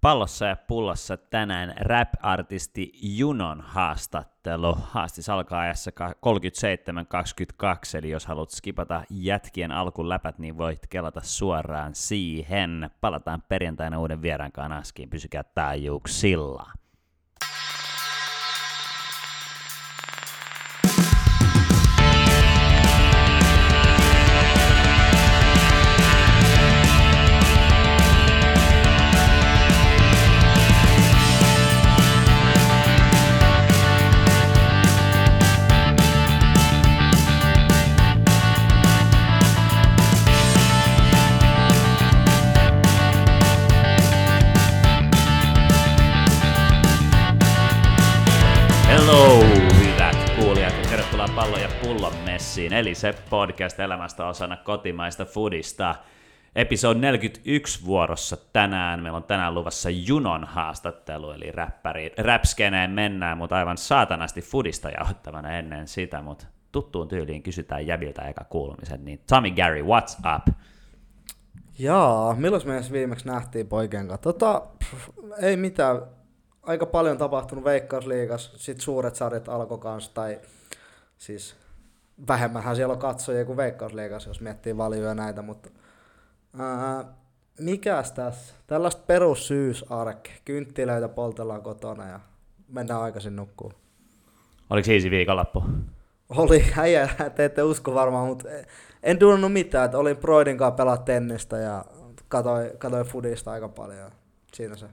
Pallossa ja pullossa tänään rap-artisti Junon haastattelu. Haastis alkaa ajassa 37.22, eli jos haluat skipata jätkien alkuläpät, niin voit kelata suoraan siihen. Palataan perjantaina uuden vieraan kanaskiin, pysykää taajuuksilla. Eli se podcast elämästä osana kotimaista foodista. Episode 41 vuorossa tänään. Meillä on tänään luvassa Junon haastattelu, eli räppäri, räpskeneen mennään, mutta aivan saatanasti foodista jauhottavana ennen sitä, mutta tuttuun tyyliin kysytään jäbiltä eka kuulumisen, niin Tommy Gary, what's up? Jaa, milloin me edes viimeksi nähtiin poikien kanssa? Tota, pff, ei mitään. Aika paljon tapahtunut Veikkausliigas, sit suuret sarjat alkoi kanssa, tai siis vähemmänhän siellä on katsojia kuin Veikkausliigas, jos miettii valioja näitä, mutta ää, mikäs tässä? Tällaista perussyysarke. Kynttilöitä poltellaan kotona ja mennään aikaisin nukkuun. Oliko easy viikonloppu? Oli äijä, te ette usko varmaan, mutta en tunnut mitään, että olin Broidin kanssa pelaa tennistä ja katsoin, katsoin fudista aika paljon. Siinä se.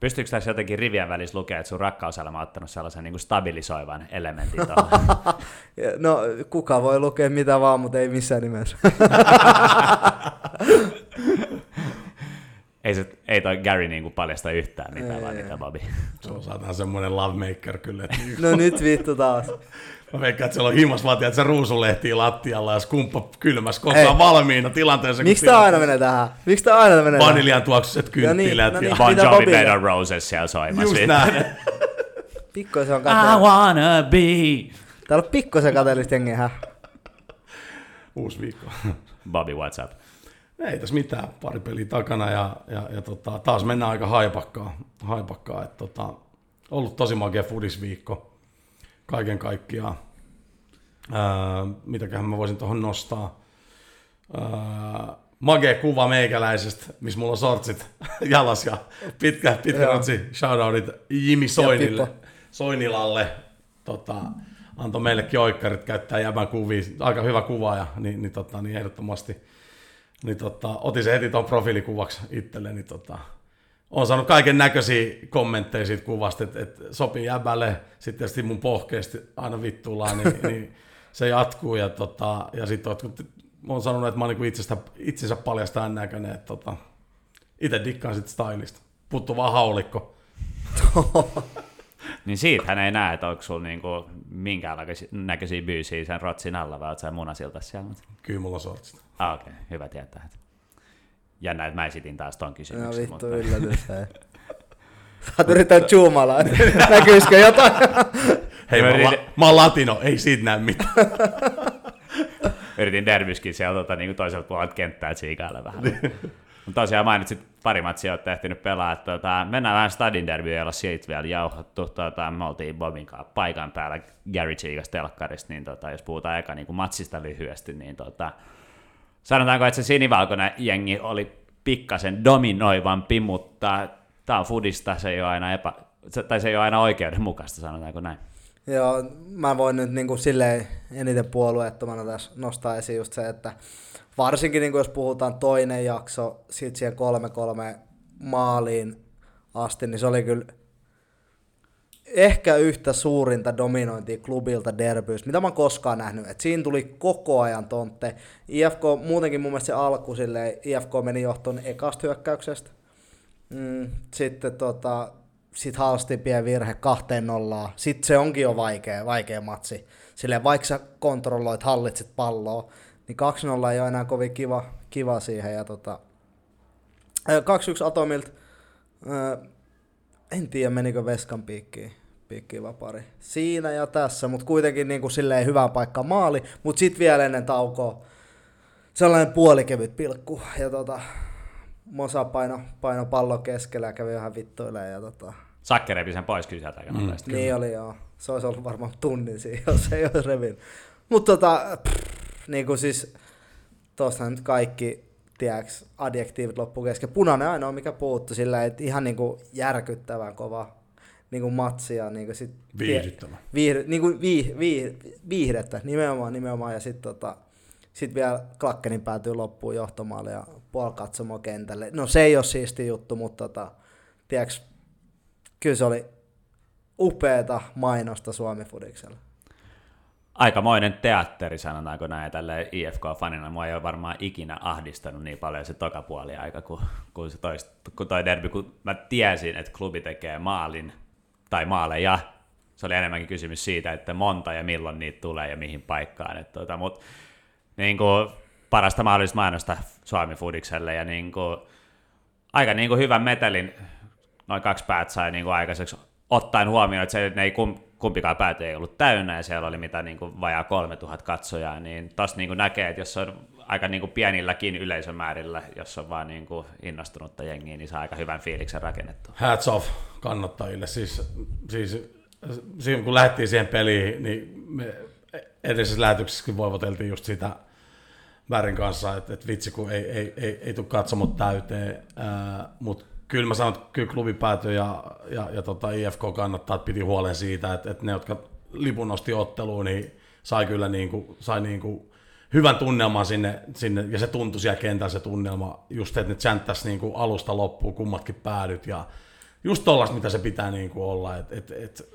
Pystyykö tässä jotenkin rivien välissä lukea, että sun rakkauselämä on ottanut sellaisen niin kuin stabilisoivan elementin No, kuka voi lukea mitä vaan, mutta ei missään nimessä. ei, se, ei toi Gary niin kuin paljasta yhtään mitään, Ei, vaan ei. mitä Bobby. Se on saatana semmoinen lovemaker kyllä. Että No nyt vittu taas. Mä veikkaan, että siellä on himas vaan, että se ruusulehtii lattialla ja skumppa kylmäs, kun Ei. on valmiina tilanteessa. Miksi tää aina menee tähän? Miksi tää aina menee tähän? Vaniljan tuoksuiset kynttilät. no niin. ja... Bon Jovi Bobby- Bed of Roses siellä soimassa. Just näin. Pikkuisen on I kateellista. wanna be. Täällä on pikkuisen kateellista jengiä, hä? Uusi viikko. Bobby, what's up? Ei tässä mitään, pari peliä takana ja, ja, ja tota, taas mennään aika haipakkaa. haipakkaa että tota, ollut tosi makea fudisviikko kaiken kaikkiaan. Öö, mitäköhän mä voisin tuohon nostaa. Öö, magea kuva meikäläisestä, missä mulla on sortsit jalas ja pitkä, pitkä rotsi shoutoutit Jimi Soinille. Soinilalle. Tota, antoi meillekin oikkarit käyttää jäbän kuvia. Aika hyvä kuva ja niin, niin, tota, niin ehdottomasti niin tota, otin se heti tuon profiilikuvaksi itselleni. Tota, on saanut kaiken näköisiä kommentteja siitä kuvasta, että, että sopii jäbälle, sitten tietysti mun pohkeesti aina vittuillaan, niin, niin se jatkuu. Ja, tota, ja sitten on sanonut, että mä oon niinku itsestä, itsensä paljastajan näköinen, että tota, itse dikkaan sit stylista. Puttu vaan haulikko. Niin siitähän ei näe, että onko sulla niinku minkäänlaisia näköisiä byysiä sen rotsin alla, vai oot sä munasilta siellä? Kyllä mulla on sortsit. Ah, okei, okay. hyvä tietää. Jännä, että mä esitin taas ton No kysymyksen. vittu mutta... yllätys. hei. Sä oot yrittänyt zoomalla, että näkyisikö jotain? Hei, Mä yritin- la, mä oon latino, ei siitä näe mitään. Yritin Dervyskin sieltä tota, niin toiselta puolelta kenttää tsiikailla vähän. Mutta tosiaan mainitsit pari matsia, olet ehtinyt pelaa. että Tota, mennään vähän Stadin derbyä, jolla siitä vielä jauhottu. Tota, me oltiin Bobin kanssa paikan päällä Gary Cheekas telkkarista, niin tota, jos puhutaan eka niin kuin matsista lyhyesti, niin tota, sanotaanko, että se sinivalkoinen jengi oli pikkasen dominoivampi, mutta tämä on fudista, se ei ole aina, epä, tai se ei ole aina oikeudenmukaista, sanotaanko näin. Joo, mä voin nyt niin kuin silleen eniten puolueettomana tässä nostaa esiin just se, että varsinkin niin kuin jos puhutaan toinen jakso sit siihen 3-3 maaliin asti, niin se oli kyllä ehkä yhtä suurinta dominointia klubilta derbyys, mitä mä oon koskaan nähnyt. Et siinä tuli koko ajan tontte. IFK, muutenkin mun mielestä se alku silleen, IFK meni johtoon ekasta hyökkäyksestä. Mm, sitten tota, sit Halstin virhe kahteen nollaan. Sitten se onkin jo vaikea, vaikea matsi. Silleen vaikka sä kontrolloit, hallitset palloa, niin 2-0 ei ole enää kovin kiva, kiva siihen. Ja tota, ö, 2-1 Atomilta. En tiedä, menikö Veskan piikkiin, piikkiin vapari. Siinä ja tässä, mutta kuitenkin niin kuin silleen hyvään paikkaan maali. Mutta sitten vielä ennen taukoa sellainen puolikevyt pilkku. Ja tota, Mosa paino, paino pallon keskellä ja kävi vähän vittuilemaan. Ja tota... Sakke repi sen pois kyllä sieltä mm. Niin oli joo. Se olisi ollut varmaan tunnin siinä, jos ei olisi revin. Mutta tota, niin kuin siis, tuossa nyt kaikki, tiedäks, adjektiivit loppu kesken. Punainen ainoa, mikä puuttu sillä, että ihan niin kuin järkyttävän kova niin kuin matsia. Niin kuin sit, Viihdyttävä. Viihdy, niin kuin viih, viih, viihdettä, nimenomaan, nimenomaan. Ja sitten tota, sit vielä Klakkenin päätyy loppuun johtomaalle ja puol katsomo kentälle. No se ei ole siisti juttu, mutta tota, tiedäks, kyllä se oli upeeta mainosta Suomi Fudiksella aikamoinen teatteri, sanotaanko näin, tälle IFK-fanina. Mua ei ole varmaan ikinä ahdistanut niin paljon se toka puoli aika kuin, kuin se toist, kun toi derby, kun mä tiesin, että klubi tekee maalin tai maaleja. Se oli enemmänkin kysymys siitä, että monta ja milloin niitä tulee ja mihin paikkaan. Että tota, mut, niin kuin, parasta mahdollista mainosta Suomi Fudikselle ja niin kuin, aika niin kuin hyvän metelin noin kaksi päät sai niin kuin aikaiseksi ottaen huomioon, että se, ne ei kumpikaan pääty ei ollut täynnä ja siellä oli mitä niin kuin vajaa 3000 katsojaa, niin taas niin näkee, että jos on aika niin kuin pienilläkin yleisömäärillä, jos on vaan niin kuin innostunutta jengiä, niin saa aika hyvän fiiliksen rakennettu. Hats off kannattajille. Siis, siis, siis kun lähdettiin siihen peliin, niin me edellisessä lähetyksessäkin voivoteltiin just sitä Värin kanssa, että, että vitsi kun ei, ei, ei, ei tule katsomot täyteen, mutta kyllä mä sanon, että kyllä klubi päätyi ja, ja, ja tota IFK kannattaa, että piti huolen siitä, että, että ne, jotka lipun nosti otteluun, niin sai kyllä niin kuin, sai niin kuin hyvän tunnelman sinne, sinne, ja se tuntui siellä kentällä se tunnelma, just että ne chanttaisi niin kuin alusta loppuun kummatkin päädyt, ja just tollasta, mitä se pitää niin kuin olla, että et, et,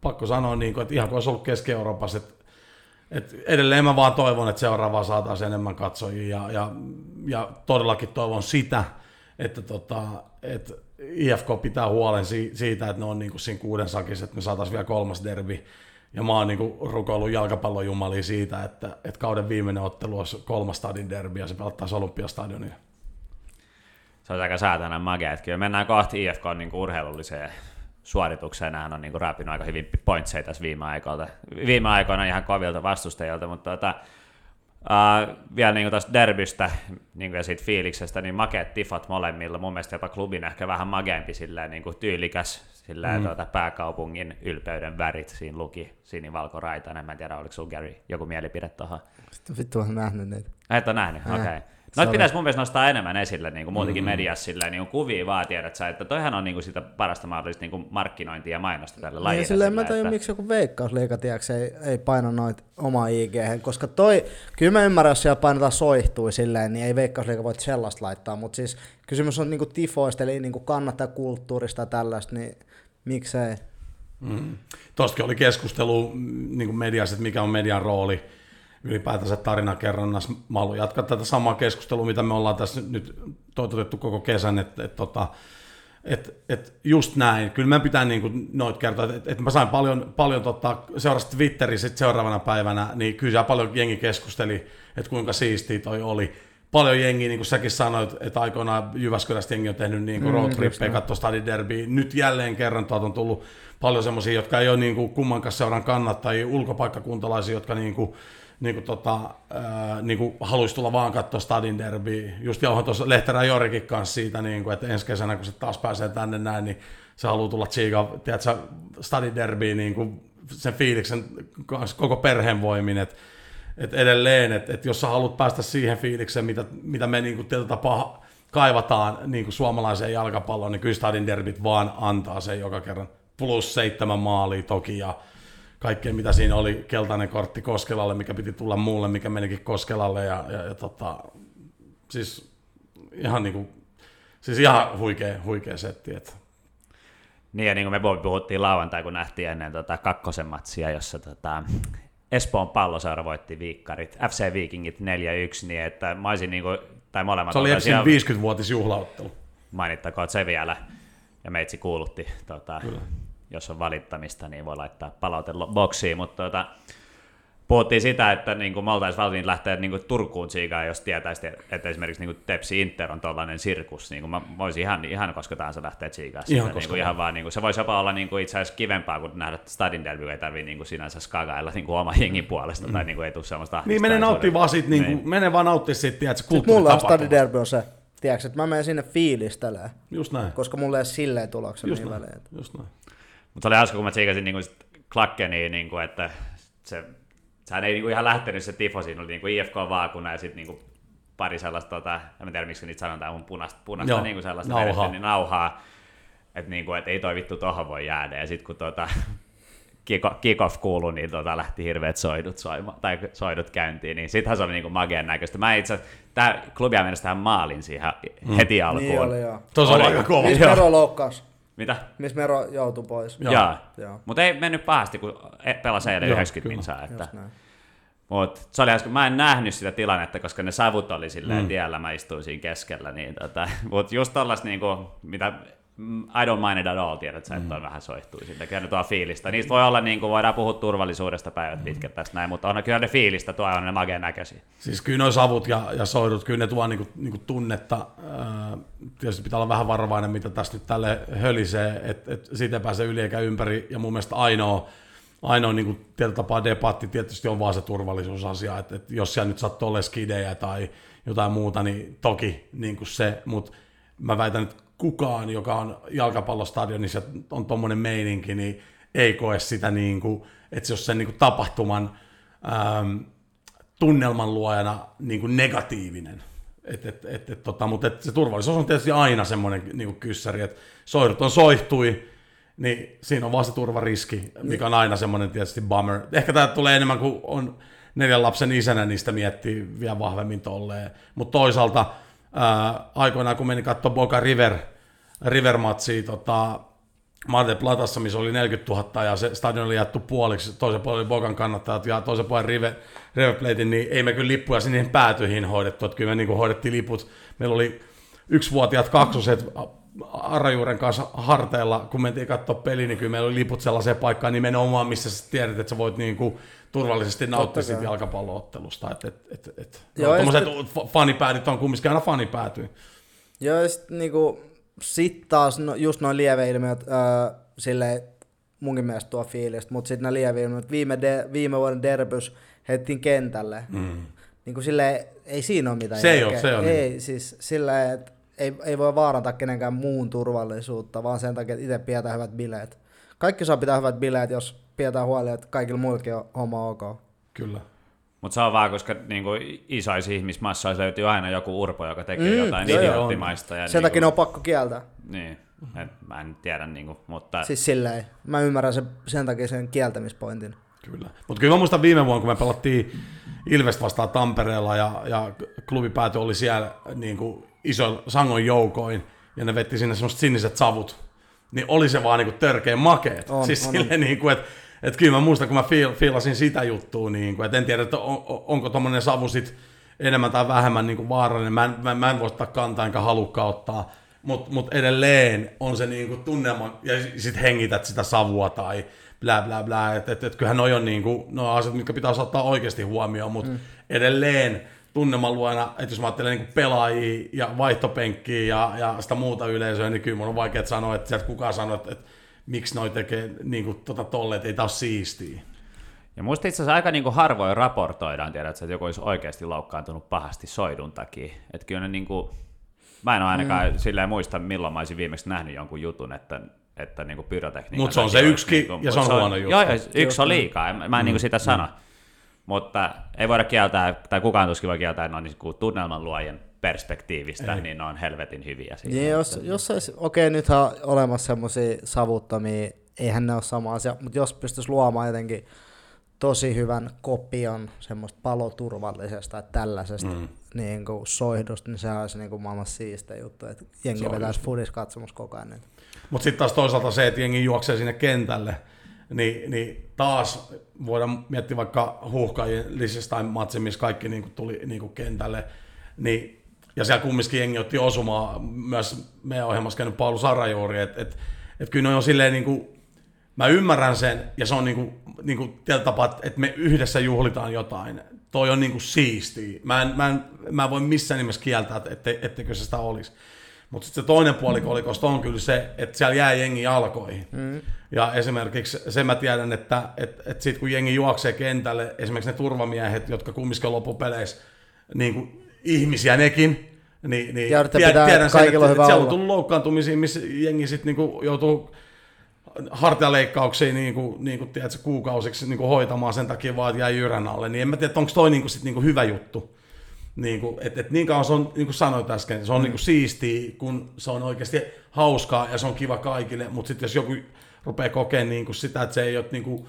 pakko sanoa, niin kuin, että ihan kuin olisi ollut Keski-Euroopassa, että et edelleen mä vaan toivon, että seuraavaa saataisiin enemmän katsojia, ja, ja, ja todellakin toivon sitä, että tota, että IFK pitää huolen siitä, että ne on niinku siinä kuuden sakissa, että me saataisiin vielä kolmas derbi. Ja mä oon niinku rukoillut jalkapallojumali siitä, että, että kauden viimeinen ottelu olisi kolmas stadin derbi ja se pelattaisiin Olympiastadionilla. Se on aika saatana magia, että kyllä mennään kohti IFK niin urheilulliseen suoritukseen. Nämähän on niin raapinut aika hyvin pointseja tässä viime aikoina. Viime aikoina ihan kovilta vastustajilta, mutta tota, Uh, vielä niin tästä derbystä niin ja siitä fiiliksestä, niin makeat tifat molemmilla. Mun mielestä jopa klubin ehkä vähän mageempi silleen, niin kuin tyylikäs silleen, mm. tuota, pääkaupungin ylpeyden värit. Siinä luki sinivalkoraitainen. Mä en tiedä, oliko sun Gary joku mielipide tuohon. Sitten vittu on nähnyt niitä. Et ole nähnyt, okei. Okay. Noit oli... pitäisi mun mielestä nostaa enemmän esille niin kuin muutenkin mm-hmm. mediassa silleen, niin kuin kuvia vaan tiedät sä, että toihan on niin kuin sitä parasta mahdollista niin kuin markkinointia ja mainosta tälle niin, lajille. Niin, silleen mä tajun, että... miksi joku veikkausliiga, tiedätkö, ei, ei paina noit oma IG, koska toi, kyllä mä ymmärrän, jos siellä painetaan soihtui silleen, niin ei veikkausliiga voi sellaista laittaa, mutta siis kysymys on niin kuin tifoista, eli niin kuin kannattaa kulttuurista ja tällaista, niin miksei. Mm. Tuostakin oli keskustelu mm, niin kuin mediassa, että mikä on median rooli ylipäätänsä tarinakerronnassa. Mä haluan jatkaa tätä samaa keskustelua, mitä me ollaan tässä nyt toitotettu koko kesän, että et, tota, et, et just näin. Kyllä meidän pitää niin noit kertoa, että et mä sain paljon, paljon tota, seurasta Twitterissä seuraavana päivänä, niin kyllä siellä paljon jengi keskusteli, että kuinka siistiä toi oli. Paljon jengiä, niin kuin säkin sanoit, että aikoinaan Jyväskylästä jengi on tehnyt niin kuin mm, roadtrippejä, katsoa Stadin derby. Nyt jälleen kerran tuolta on tullut paljon semmoisia, jotka ei ole niin kuin kummankaan seuran kannattajia, ulkopaikkakuntalaisia, jotka niin kuin, niin kuin tota, ää, niin kuin haluaisi tulla vaan katsoa Stadin derby. Just jauhan tuossa Lehterä Jorikin kanssa siitä, niin kuin, että ensi kesänä, kun se taas pääsee tänne näin, niin se haluaa tulla tsiiga, tiedätkö, Stadin derby, niin kuin sen fiiliksen kanssa koko perheen voimin, että et edelleen, että et jos sä haluat päästä siihen fiilikseen, mitä, mitä me niin kuin tapaa kaivataan niin kuin suomalaiseen jalkapalloon, niin kyllä Stadin derbyt vaan antaa sen joka kerran. Plus seitsemän maalia toki ja kaikkea, mitä siinä oli, keltainen kortti Koskelalle, mikä piti tulla muulle, mikä menikin Koskelalle, ja, ja, ja tota, siis ihan niinku, siis ihan huikea, huikea setti, että niin, ja niin kuin me puhuttiin lauantai, kun nähtiin ennen tota kakkosen matsia, jossa tota, Espoon palloseura voitti viikkarit, FC Vikingit 4-1, niin että mä olisin niin kuin, tai molemmat... Se oli FCin 50-vuotisjuhlauttelu. Mainittakoon se vielä, ja meitsi kuulutti tota, jos on valittamista, niin voi laittaa boksiin, mutta tuota, puhuttiin sitä, että niin kuin me oltaisiin valmiit lähteä niin kuin Turkuun siikaan, jos tietäisi, että esimerkiksi niin kuin Tepsi Inter on tällainen sirkus, niin kuin mä voisin ihan, ihan koska tahansa lähteä siikaan. Ihan, niin kuin ihan vaan, niin kuin, se voisi jopa olla niin kuin itse asiassa kivempaa, kuin nähdä Stadin derby, ei tarvitse niin kuin sinänsä skagailla niin kuin oma jengin puolesta, mm. tai niin kuin ei tule sellaista Niin, mene nauttii vaan siitä, niin kuin, niin. mene vaan nauttia siitä, tiedätkö, kulttuuritapahtumaa. Mulla on Stadin derby on se. tiedätkö, että mä menen sinne fiilistelemään, Just näin. koska mulle ei ole silleen tuloksen Just niin näin. väliä. Just näin. Mutta se oli hauska, kun mä tsiikasin niin Klakkeniin, niin kuin, että se, sehän ei niin kuin ihan lähtenyt se tifo, siinä oli niin kuin IFK-vaakuna ja sitten niin kuin pari sellaista, tota, en tiedä miksi niitä sanotaan, mun punaista, punaista Joo, niin kuin sellaista nauhaa. niin nauhaa, että, niin kuin, että ei toi vittu tohon voi jäädä. Ja sitten kun tota, kick- kick-off kuului, niin tota, lähti hirveät soidut, soima, tai soidut käyntiin, niin sittenhän se oli niin kuin magian näköistä. Mä itse tämä klubia mennessä tähän maalin siihen heti alkuun. Niin oli joo. Tuossa oli aika kova. Loukkaus? Mitä? Missä Mero joutui pois? Joo. Joo. Joo. Mutta ei mennyt pahasti, kun e- pelasi eilen Joo, 90 kyllä. minsaa. Että. Mut se oli hauska. Mä en nähnyt sitä tilannetta, koska ne savut oli silleen mm. tiellä, mä istuin siinä keskellä. Niin tota, mut just tollas niinku, mitä I don't mind it at all, tiedät sä, että toi vähän soihtui siitä. Kyllä ne tuo fiilistä. Niistä voi olla, niin kuin, voidaan puhua turvallisuudesta päivät pitkät tästä näin, mutta on kyllä ne fiilistä, tuo on ne mageen näköisiä. Siis kyllä nuo savut ja, ja soidut, kyllä ne tuo niinku, niinku tunnetta. Ää, tietysti pitää olla vähän varovainen, mitä tässä nyt tälle hölisee, että et siitä ei pääse yli eikä ympäri. Ja mun mielestä ainoa, ainoa niinku, tietyllä tapaa debatti tietysti on vaan se turvallisuusasia, että et jos siellä nyt sattuu olemaan skidejä tai jotain muuta, niin toki niinku se, mutta mä väitän, että kukaan, joka on jalkapallostadionissa on tuommoinen meininki, niin ei koe sitä, niin kuin, että se olisi sen niin kuin tapahtuman ähm, tunnelman luojana niin kuin negatiivinen. Et, et, et, et, tota, mutta et se turvallisuus on tietysti aina semmoinen niin kyssäri, että soidut on soihtui, niin siinä on vaan se turvariski, mikä on aina semmoinen tietysti bummer. Ehkä tämä tulee enemmän kuin on neljän lapsen isänä, niistä miettii vielä vahvemmin tolleen. Mutta toisaalta ää, aikoinaan, kun menin katsoa Boca River, River-matsia tota, Mar del Platassa, missä oli 40 000 ja se stadion oli jaettu puoliksi, toisen puolen oli Bocan kannattajat ja toisen puolen River, River Platein, niin ei me kyllä lippuja sinne päätyihin hoidettu, että kyllä me niin hoidettiin liput. Meillä oli yksivuotiaat kaksoset Arajuuren kanssa harteilla, kun mentiin katsoa peli, niin kyllä meillä oli liput sellaiseen paikkaan nimenomaan, missä sä tiedät, että sä voit niin kuin turvallisesti nauttia siitä jalkapalloottelusta. Et, et, et, et. Joo, No, tommoset fanipäädyt on kumminkin aina fanipäätyy. Joo, ja sit niinku, sit taas no, just noin lieveilmiöt, öö, silleen munkin mielestä tuo fiilistä, mutta sitten nämä lieveilmiöt, viime, de, viime vuoden derbys heittiin kentälle. Mm. Niin kuin silleen, ei siinä ole mitään Se ei oo, se on Ei, niin. siis silleen, että ei, ei voi vaarantaa kenenkään muun turvallisuutta, vaan sen takia, että itse pidetään hyvät bileet. Kaikki saa pitää hyvät bileet, jos pidetään huoli, että kaikilla muillakin on homma ok. Kyllä. Mutta se on vaan, koska niin kuin isoissa ihmismassoissa löytyy aina joku urpo, joka tekee Mm, jotain joo, joo. idioottimaista. Ja Sen niin takia ne kuin, on pakko kieltää. Niin, et, mä en tiedä, niin kuin, mutta Siis silleen, mä ymmärrän sen, sen takia sen kieltämispointin. Kyllä. Mutta kyllä mä muistan viime vuonna, kun me pelattiin Ilvest vastaan Tampereella ja, ja klubipäätö oli siellä niin kuin iso sangon joukoin ja ne vetti sinne semmoiset siniset savut, niin oli se vaan niin kuin törkeä makeet. On, siis on, silleen niin kuin, että et kyllä mä muistan, kun mä fiil, fiilasin sitä juttua, niin kuin, että en tiedä, että on, on- onko tommonen savu sit enemmän tai vähemmän niin kuin vaarallinen. Mä en, mä, mä en voi ottaa kantaa enkä halukka ottaa, mutta mut edelleen on se niin kuin tunnelma, ja sitten hengität sitä savua tai blä blä blä, että et, et, kyllähän noi on niin kuin, no asiat, mitkä pitää ottaa oikeasti huomioon, mutta mm. edelleen tunnelman luona, että jos mä ajattelen niin pelaajia ja vaihtopenkkiä ja, ja sitä muuta yleisöä, niin kyllä mun on vaikea sanoa, että sieltä kukaan sanoo, että, että miksi noi tekee niin kuin, tota tolle, että ei ole siistiä. Ja musta itse asiassa aika niin kuin harvoin raportoidaan, tiedät, sä, että joku olisi oikeasti loukkaantunut pahasti soidun takia. Että kyllä ne niin kuin, mä en ole ainakaan mm. silleen muista, milloin mä olisin viimeksi nähnyt jonkun jutun, että, että niin kuin pyrotekniikan Mut se on se yksikin, niin ja se mut on huono juttu. Joo, joo, yksi on liikaa, en- mä en mm. niin kuin sitä sano. Mutta ei voida kieltää, tai kukaan tuskin voi kieltää, että ne on niin kuin tunnelman luojen perspektiivistä, niin ne on helvetin hyviä siinä. Niin, jos, jos olisi, okei, nythän on olemassa semmoisia savuttomia, eihän ne ole sama asia, mutta jos pystyisi luomaan jotenkin tosi hyvän kopion semmoista paloturvallisesta että tällaisesta mm. niin kuin soihdusta, niin se olisi niin kuin maailman siiste juttu, että jengi vetäisi fudis katsomassa koko ajan. Mutta sitten taas toisaalta se, että jengi juoksee sinne kentälle, niin, niin taas voidaan miettiä vaikka huuhkajien Liechtenstein matsi, missä kaikki niin kuin tuli niin kuin kentälle, niin, ja siellä kumminkin jengi otti osumaa, myös meidän ohjelmassa käynyt Paulu Sarajuuri, että et, et kyllä ne on silleen niin kuin, mä ymmärrän sen, ja se on niin kuin, niin kuin tietyllä tapaa, että- me yhdessä juhlitaan jotain. Toi on niin kuin siistiä. Mä en, mä en, mä en voi missään nimessä kieltää, että ette, etteikö se sitä olisi. Mutta sitten se toinen puoli kolikosta on kyllä se, että siellä jää jengi jalkoihin. Mm. Ja esimerkiksi se mä tiedän, että et, et sit kun jengi juoksee kentälle, esimerkiksi ne turvamiehet, jotka kumminkin loppupeleissä niin kuin ihmisiä nekin, Niin, niin Ja tiedän, tiedän sen, että, hyvä että siellä on tullut loukkaantumisia, missä jengi sitten niinku joutuu hartialeikkauksiin niin kuin, niin kuin, tiedätkö, kuukausiksi niin kuin hoitamaan sen takia vaan, että jäi jyrän alle, niin en mä tiedä, onko toi niin kuin, sit, niin kuin hyvä juttu. Niin, kuin, et, et niin kauan se on, niin kuin sanoit äsken, se on mm. niin kuin siistiä, kun se on oikeasti hauskaa ja se on kiva kaikille, mutta sitten jos joku rupeaa kokemaan niin kuin sitä, että se ei ole niin kuin,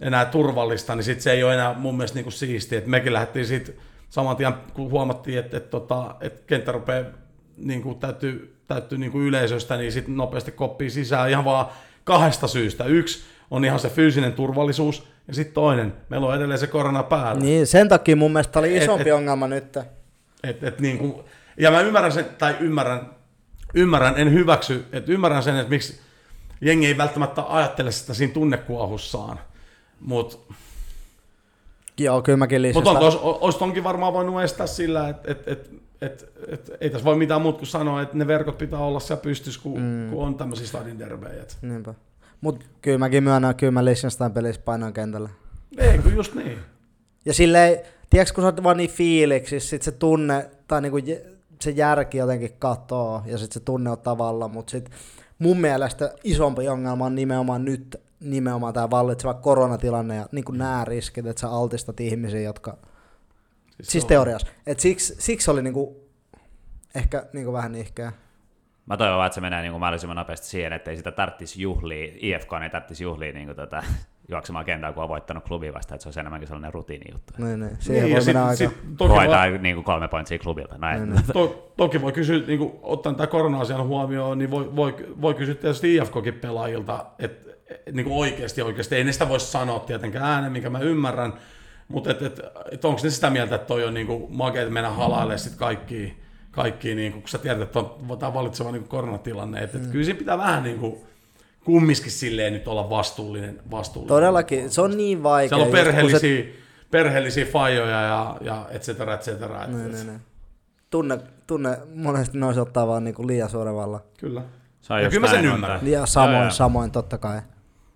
enää turvallista, niin sitten se ei ole enää mun mielestä niin kuin siistiä. Et mekin lähdettiin sitten saman tien, kun huomattiin, että, että, että, että kenttä rupeaa niin kuin täytyy, täytyy niin kuin yleisöstä, niin sitten nopeasti koppii sisään ihan vaan kahdesta syystä. Yksi on ihan se fyysinen turvallisuus, ja sitten toinen, meillä on edelleen se korona päällä. Niin, sen takia mun mielestä oli Et- isompi et- ongelma nyt. Et, et niin kuin, ja mä ymmärrän sen, tai ymmärrän, ymmärrän, en hyväksy, että ymmärrän sen, että miksi jengi ei välttämättä ajattele sitä siinä tunnekuohussaan. Mutta Joo, kyllä mäkin Mutta olisi olis tonkin varmaan voinut estää sillä, että et, et, et, et, ei tässä voi mitään muuta kuin sanoa, että ne verkot pitää olla siellä pystyssä, kun, mm. kun on tämmöisiä stadin derbejä. Niinpä. Mut kyllä mäkin myönnän, kyllä mä Liechtenstein pelissä painoin kentällä. Ei, kun just niin. Ja silleen, tiedätkö, kun sä oot vaan niin fiiliksissä, sit se tunne, tai niinku se järki jotenkin katoo, ja sit se tunne on tavalla, mutta sit mun mielestä isompi ongelma on nimenomaan nyt, nimenomaan tämä vallitseva koronatilanne ja niin nämä riskit, että sä altistat ihmisiä, jotka, siis, siis teoriassa. Et siksi, siksi oli niinku, ehkä niinku vähän nihkeä. Mä toivon vaan, että se menee niin kuin mahdollisimman nopeasti siihen, että ei sitä tarvitsisi juhlia, IFK ei tarvitsisi juhlia niin kuin tota, juoksemaan kentällä, kun on voittanut klubi vasta, että se olisi enemmänkin sellainen rutiinijuttu. Niin, niin. Siihen Niin, voi mennä sit, aika. sit, toki, voi, Hoitaa niin kuin kolme pointsia klubilta. Näin. Niin, to, toki voi kysyä, niin kuin, ottaen tämä korona-asian huomioon, niin voi, voi, voi kysyä tietysti IFKkin pelaajilta, että niin kuin oikeasti, oikeasti, ei ne sitä voi sanoa tietenkään ääneen, mikä mä ymmärrän, mutta et, et, et onko ne sitä mieltä, että toi on niin kuin makea mennä halailemaan sitten kaikki, kaikki niin kuin, kun sä tiedät, että on tämä vallitseva niin kuin koronatilanne, että et, kyllä siinä pitää vähän niin kuin, kumminkin silleen nyt olla vastuullinen. vastuullinen. Todellakin, se on niin vaikea. Siellä on just kun perheellisiä, perheellisiä fajoja ja, ja et cetera, et cetera. Et, Niin, et, niin, niin. Tunne, tunne monesti noissa ottaa vaan niinku liian suuren vallan. Kyllä. Se on Ja kyllä mä sen ymmärrän. Ja samoin, Joo, joo. samoin totta kai.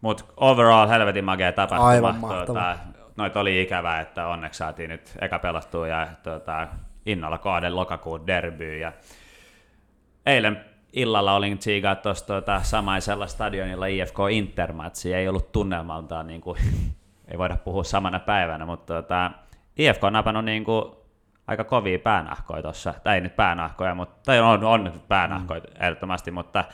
Mutta overall helvetin makea tapahtuma. Aivan mahtava. Tuota, noita oli ikävää, että onneksi saatiin nyt eka pelattua ja tuota, innolla kahden lokakuun derbyyn. Ja eilen illalla olin tsiigaa tuossa tuota, samaisella stadionilla IFK Intermatsi. Ei ollut tunnelmaltaan, niin kuin, ei voida puhua samana päivänä, mutta tuota, IFK on napannut niin kuin, aika kovia päänahkoja tuossa, tai ei nyt päänahkoja, mutta, tai on, on päänahkoja mm. ehdottomasti, mutta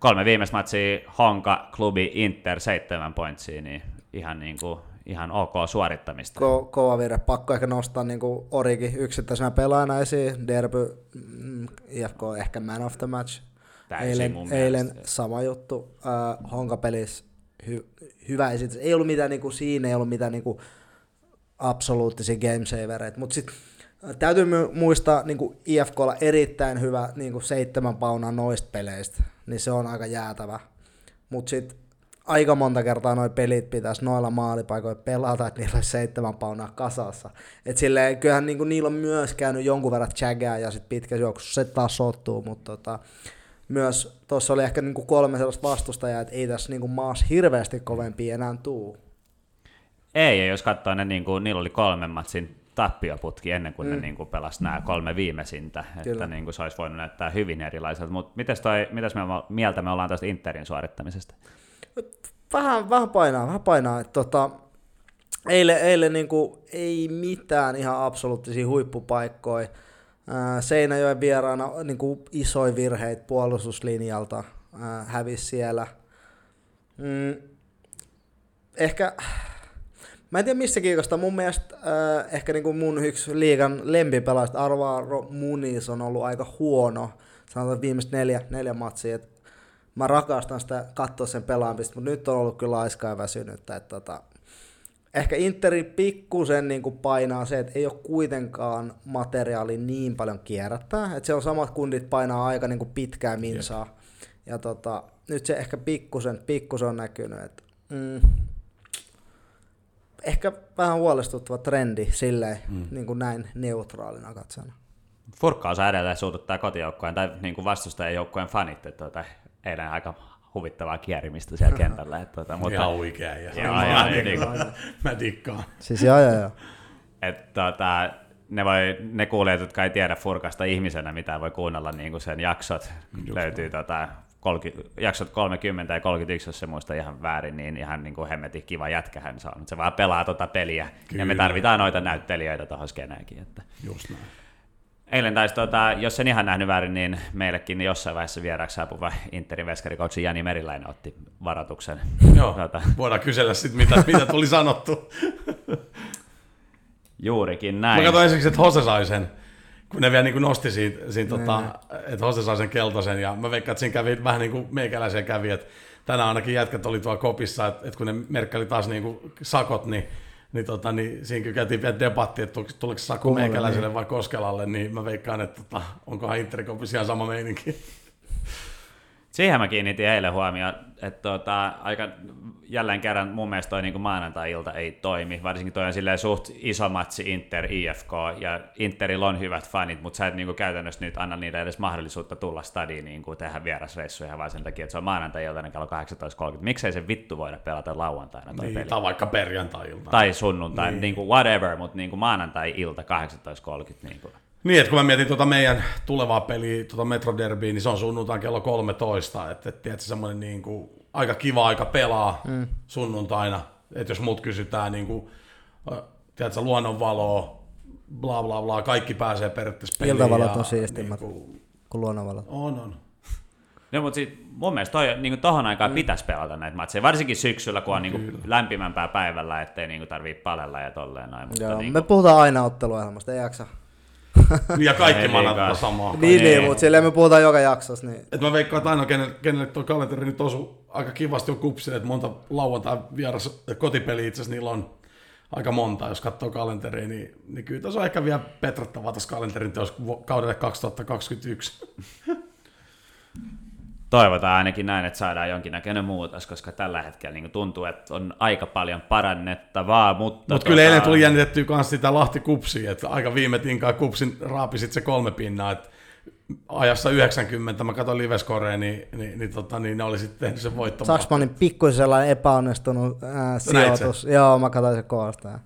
kolme viimeistä matsia, Honka, klubi, Inter, seitsemän pointsia, niin ihan, niin kuin, ihan ok suorittamista. Ko- kova vire. Pakko ehkä nostaa niinku Origi yksittäisenä pelaajana esiin. Derby, mm, IFK ehkä man of the match. Täysin eilen, mun eilen mielestä. sama juttu. Äh, Honka-pelissä hy- hyvä esitys. Ei ollut mitään niinku, siinä, ei ollut mitään niinku, absoluuttisia gamesavereita, mutta sitten täytyy muistaa niinku IFKlla erittäin hyvä niinku seitsemän paunaa noista peleistä, niin se on aika jäätävä. Mutta sitten aika monta kertaa noi pelit pitäisi noilla maalipaikoilla pelata, että niillä olisi seitsemän paunaa kasassa. Et silleen, kyllähän niinku niillä on myös käynyt jonkun verran chagää ja sitten pitkä juoksussa se tasoittuu, mutta tota, myös tuossa oli ehkä niinku kolme sellaista vastustajaa, että ei tässä niinku maassa hirveästi kovempi enää tuu. Ei, ja jos katsoo, ne, niin kuin, niillä oli kolme matsin tappioputki ennen kuin mm. ne niin kuin, pelasi nämä kolme viimeisintä, Kyllä. että niin kuin, se olisi voinut näyttää hyvin erilaiselta. Mutta mitäs, toi, mitäs me, mieltä me ollaan tästä Interin suorittamisesta? Vähän, vähän painaa, vähän painaa. Että tota, eilen, eilen niinku, ei mitään ihan absoluuttisia huippupaikkoja. Ää, Seinäjoen vieraana niinku, isoja virheitä puolustuslinjalta ää, hävisi siellä. Mm, ehkä, mä en tiedä missä kiikosta, mun mielestä äh, ehkä niinku mun yksi liigan lempipelaajista Arvaro Muniz on ollut aika huono, sanotaan viimeiset neljä, neljä matsia, et mä rakastan sitä katsoa sen pelaamista, mutta nyt on ollut kyllä aiskaa ja väsynyttä, että tota, ehkä Interi pikkusen niin kuin painaa se, että ei ole kuitenkaan materiaali niin paljon kierrättää, että se on samat kundit painaa aika niin kuin pitkään minsaa, ja tota, nyt se ehkä pikkusen, pikkusen on näkynyt, että mm, ehkä vähän huolestuttava trendi silleen, mm. niin kuin näin neutraalina katsona. Furkka osaa edelleen suututtaa kotijoukkojen tai niin kuin vastustajien joukkojen fanit, että tuota, eilen aika huvittavaa kierimistä siellä kentällä. Että, tuota, Mutta, Ihan oikein. Ja Joo, mä, joo, niin dikkaan. kuin- mä dikkaan. Siis joo joo joo. et, tuota, ne, voi, ne kuulijat, jotka ei tiedä Furkasta ihmisenä, mitä voi kuunnella niin kuin sen jaksot. Just löytyy tota, 30, jaksot 30 ja 31, jos se muista ihan väärin, niin ihan niin kuin hemmetin kiva jätkä hän saa. Se vaan pelaa tota peliä, Kyllä. ja me tarvitaan noita näyttelijöitä tuohon skeneenkin. Että. Just näin. Eilen taisi, tota, jos en ihan nähnyt väärin, niin meillekin niin jossain vaiheessa vieraksi saapuva Interin veskarikoutsi Jani Meriläinen otti varoituksen. Joo, tota. voidaan kysellä sitten, mitä, mitä tuli sanottu. Juurikin näin. Mä katsoin ensiksi, että Hose sai sen, kun ne vielä niin kuin nosti siitä, siitä tota, että Hose sai sen keltaisen, ja mä veikkaan, että siinä kävi vähän niin kuin meikäläisen kävi, että tänään ainakin jätkät oli tuolla kopissa, että, että kun ne merkkeli taas niin kuin sakot, niin niin, tota, niin siinä kyllä käytiin vielä debatti, että tuleeko Saku Meikäläiselle niin. vai Koskelalle, niin mä veikkaan, että tota, onkohan Interkopissa ihan sama meininki. Siihen mä kiinnitin eilen huomioon, että tota, aika jälleen kerran mun mielestä toi niin maanantai-ilta ei toimi, varsinkin toi on silleen suht iso matsi Inter IFK, ja Interillä on hyvät fanit, mutta sä et niin kuin käytännössä nyt anna niille edes mahdollisuutta tulla stadiin niin kuin tehdä vierasreissuja, vaan sen takia, että se on maanantai-iltainen kello 18.30. Miksei se vittu voida pelata lauantaina toi niin, peli? Tai vaikka perjantai-ilta. Tai sunnuntai, niin. niin kuin whatever, mutta niin kuin maanantai-ilta 18.30. Niin kuin. Niin, että kun mä mietin tuota meidän tulevaa peliä, tuota Metro Derbyä, niin se on sunnuntain kello 13, että, että tiedätkö, semmoinen niin kuin, aika kiva aika pelaa mm. sunnuntaina, että jos muut kysytään niin kuin, tiedätkö, luonnonvaloa, bla bla bla, kaikki pääsee periaatteessa peliin. Iltavalot on siistimmat niin kuin, kuin luonnonvalot. On, on. No, mutta sit mun mielestä toi, niin kuin tohon aikaan mm. pitäisi pelata näitä matseja, varsinkin syksyllä, kun on niin kuin lämpimämpää päivällä, ettei niin kuin tarvitse palella ja tolleen noin. Mutta Joo, niin kuin... me puhutaan aina otteluohjelmasta, ei jaksa. ja kaikki manat samaa. Niin, niin, mutta silleen me puhutaan joka jaksossa. Niin. Et mä veikkaan, että aina kenelle, kenelle tuo kalenteri nyt osuu aika kivasti on kupsille, että monta lauantai vieras kotipeli itse asiassa niillä on aika monta, jos katsoo kalenteria, niin, niin kyllä tässä on ehkä vielä petrattavaa tässä kalenterin teos kaudelle 2021. Toivotaan ainakin näin, että saadaan jonkinnäköinen muutos, koska tällä hetkellä niin tuntuu, että on aika paljon parannettavaa, mutta... Mutta tota... kyllä eilen tuli jännitettyä myös sitä Lahti Kupsia, että aika viime tinkaan Kupsin raapisit se kolme pinnaa, että ajassa 90, mä katsoin liveskoreen, niin, niin, niin, tota, niin ne oli sitten tehnyt sen voittomaan. Saksmanin pikkuisen sellainen epäonnistunut ää, sijoitus. Joo, mä katsoin se koosta.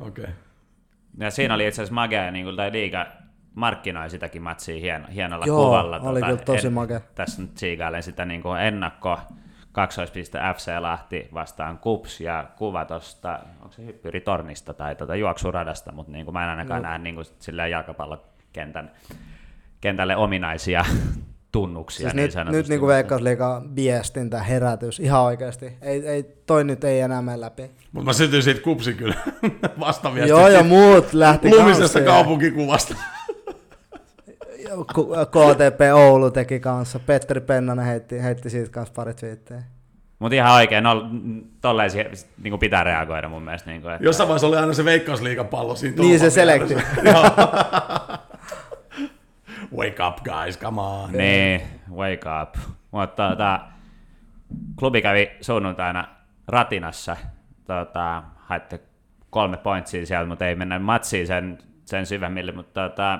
Okei. Okay. Ja siinä oli itse asiassa Magea, niin kuin, tai liiga markkinoi sitäkin matsia hien, hienolla Joo, kuvalla. oli tota, kyllä tosi en, makea. Tässä nyt siikailen sitä niin kuin ennakko kaksoispiste FC Lahti vastaan Kups ja kuva tuosta, onko se hyppyritornista tai tuota juoksuradasta, mutta niin kuin mä en ainakaan no. näe niin kuin jalkapallokentän kentälle ominaisia tunnuksia. Siis niin nyt, nyt niin kuin Veikkausliiga viestintä, herätys, ihan oikeasti. Ei, ei, toi nyt ei enää mene läpi. Mutta mä sytyin siitä kupsi kyllä vastaviesti. Joo, ja muut lähti Lumisesta kaupunkikuvasta. KTP Oulu teki kanssa. Petteri Pennanen heitti, heitti siitä kanssa pari twiittejä. Mutta ihan oikein, no, tolleen niin pitää reagoida mun mielestä. Niin kuin, että... Jossain vaiheessa oli aina se veikkausliikapallo siinä. Niin se selekti. wake up guys, come on. Niin, wake up. Mutta tota, klubi kävi sunnuntaina Ratinassa. Tota, haitte kolme pointsia sieltä, mutta ei mennä matsiin sen, sen syvemmille, mutta tota,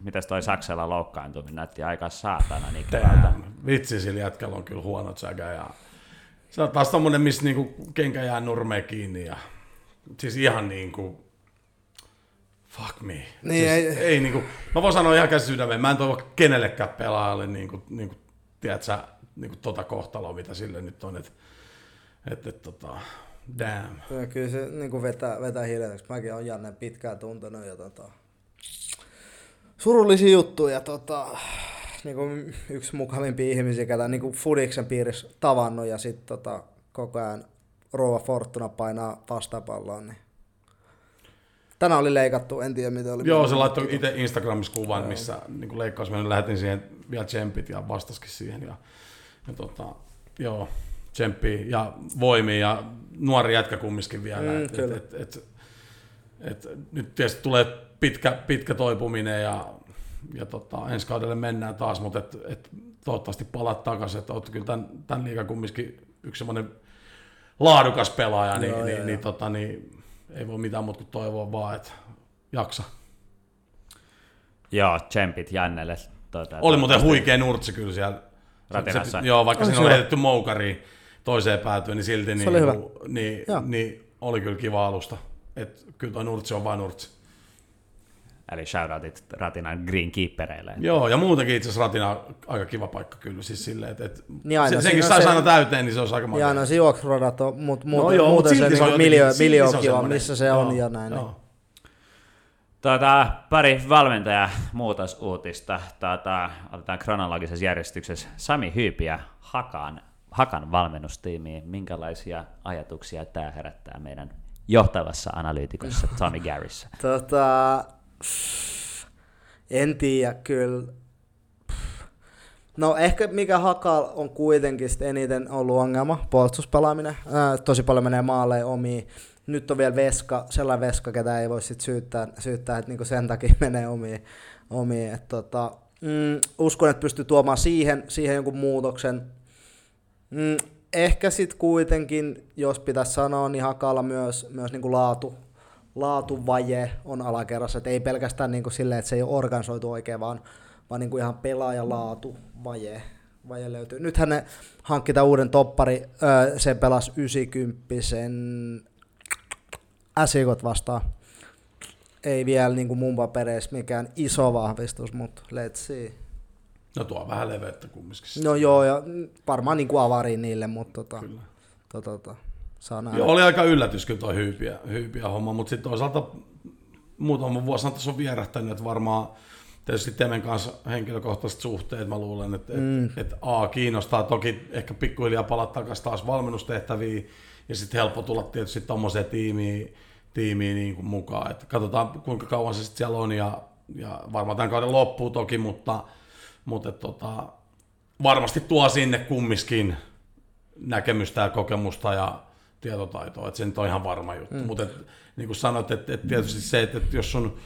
mitäs toi Saksella loukkaantuminen näytti aika saatana niin Vitsi, sillä jätkällä on kyllä huonot säkä ja se on taas tommonen, missä niinku kenkä jää nurmeen kiinni ja siis ihan niinku fuck me. Niin, siis, ei, ei niinku, mä voin sanoa ihan käsi sydämeen, mä en toivo kenellekään pelaajalle niinku, niinku, tiedätkö, niinku tota kohtaloa, mitä sille nyt on, että et, et, tota, damn. Ja kyllä se niinku vetää, vetää hiljaiseksi. Mäkin olen Janne pitkään tuntenut ja tota, surullisia juttuja. Tota, niin kuin yksi mukavimpia ihmisiä, ketä niin kuin Fudiksen piirissä tavannut ja sitten tota, koko ajan Rova Fortuna painaa vastapalloon. Niin. Tänään oli leikattu, en tiedä mitä oli. Joo, se laittoi itse Instagramissa kuvan, missä niin leikkaus meni, lähetin siihen vielä tsempit ja vastaskin siihen. Ja, ja tota, joo, tsemppiä ja voimia ja nuori jätkä kumminkin vielä. Mm, et, et, et, et, nyt tietysti tulee pitkä, pitkä toipuminen ja, ja tota, ensi kaudelle mennään taas, mutta et, et, toivottavasti palat takaisin, että olet kyllä tämän, tämän liigan kumminkin yksi semmoinen laadukas pelaaja, niin, joo, niin, joo, niin. Tota, niin ei voi mitään muuta kuin toivoa vaan, että jaksa. Joo, tsempit Jannelle. Tuota, Oli muuten huikea nurtsi kyllä siellä. Ratinassa. Se, joo, vaikka siinä on heitetty moukariin toiseen päätyyn, niin silti niin, oli, hyvä. niin, niin, oli kyllä kiva alusta. Et kyllä tuo nurtsi on vain nurtsi. Eli shoutoutit Ratinan Green Keepereille. Joo, ja muutenkin itse asiassa Ratina on aika kiva paikka kyllä, siis silleen, että, että Niin aina se, senkin on saisi se- aina täyteen, niin se olisi aika Ja makea. no se juoksurodat on, mutta muuten, joo, mut muuten se, se on niin jotenkin- miljo, silti se miljo on kiva, missä se on joo, ja näin. niin. joo. Tuota, pari valmentaja muutosuutista. Tuota, otetaan kronologisessa järjestyksessä. Sami Hyypi ja Hakan, Hakan valmennustiimiin. Minkälaisia ajatuksia tämä herättää meidän johtavassa analyytikossa Tommy Garrissa? Tota, en tiedä kyllä. No ehkä mikä Hakal on kuitenkin eniten ollut ongelma, puolustuspelaaminen. Ää, tosi paljon menee maalle omiin. Nyt on vielä veska, sellainen veska, ketä ei voi sit syyttää, syyttää että niinku sen takia menee omiin. omiin. Et tota, mm, uskon, että pystyy tuomaan siihen, siihen jonkun muutoksen. Mm, ehkä sitten kuitenkin, jos pitäisi sanoa, niin Hakalla myös, myös niinku laatu, laatuvaje on alakerrassa, että ei pelkästään niinku silleen, että se ei ole organisoitu oikein, vaan, vaan niinku ihan pelaajalaatuvaje vaje löytyy. Nythän ne hankki uuden toppari, öö, se pelasi 90 sen äsikot vastaan. Ei vielä niinku mun papereissa mikään iso vahvistus, mutta let's see. No tuo on vähän leveyttä kumminkin. No joo, ja varmaan niinku avariin niille, mutta tota, Kyllä. tota, tota, saa nähdä. Joo, oli aika yllätys kyllä toi hyypiä, hyypiä homma, mutta sitten toisaalta muutaman vuosina tässä on vierähtänyt, että varmaan tietysti Temen kanssa henkilökohtaiset suhteet, mä luulen, että mm. et, et A kiinnostaa toki ehkä pikkuhiljaa palata takaisin taas valmennustehtäviin, ja sitten helppo tulla tietysti tommoseen tiimiin, tiimiin niin kuin mukaan. Et katsotaan kuinka kauan se sitten siellä on, ja, ja varmaan tämän kauden loppuu toki, mutta, mutta et, tota, varmasti tuo sinne kummiskin näkemystä ja kokemusta ja tietotaitoa, että se nyt on ihan varma juttu. Mm. Mutta niin kuin sanoit, että, että tietysti se, että, että jos sun,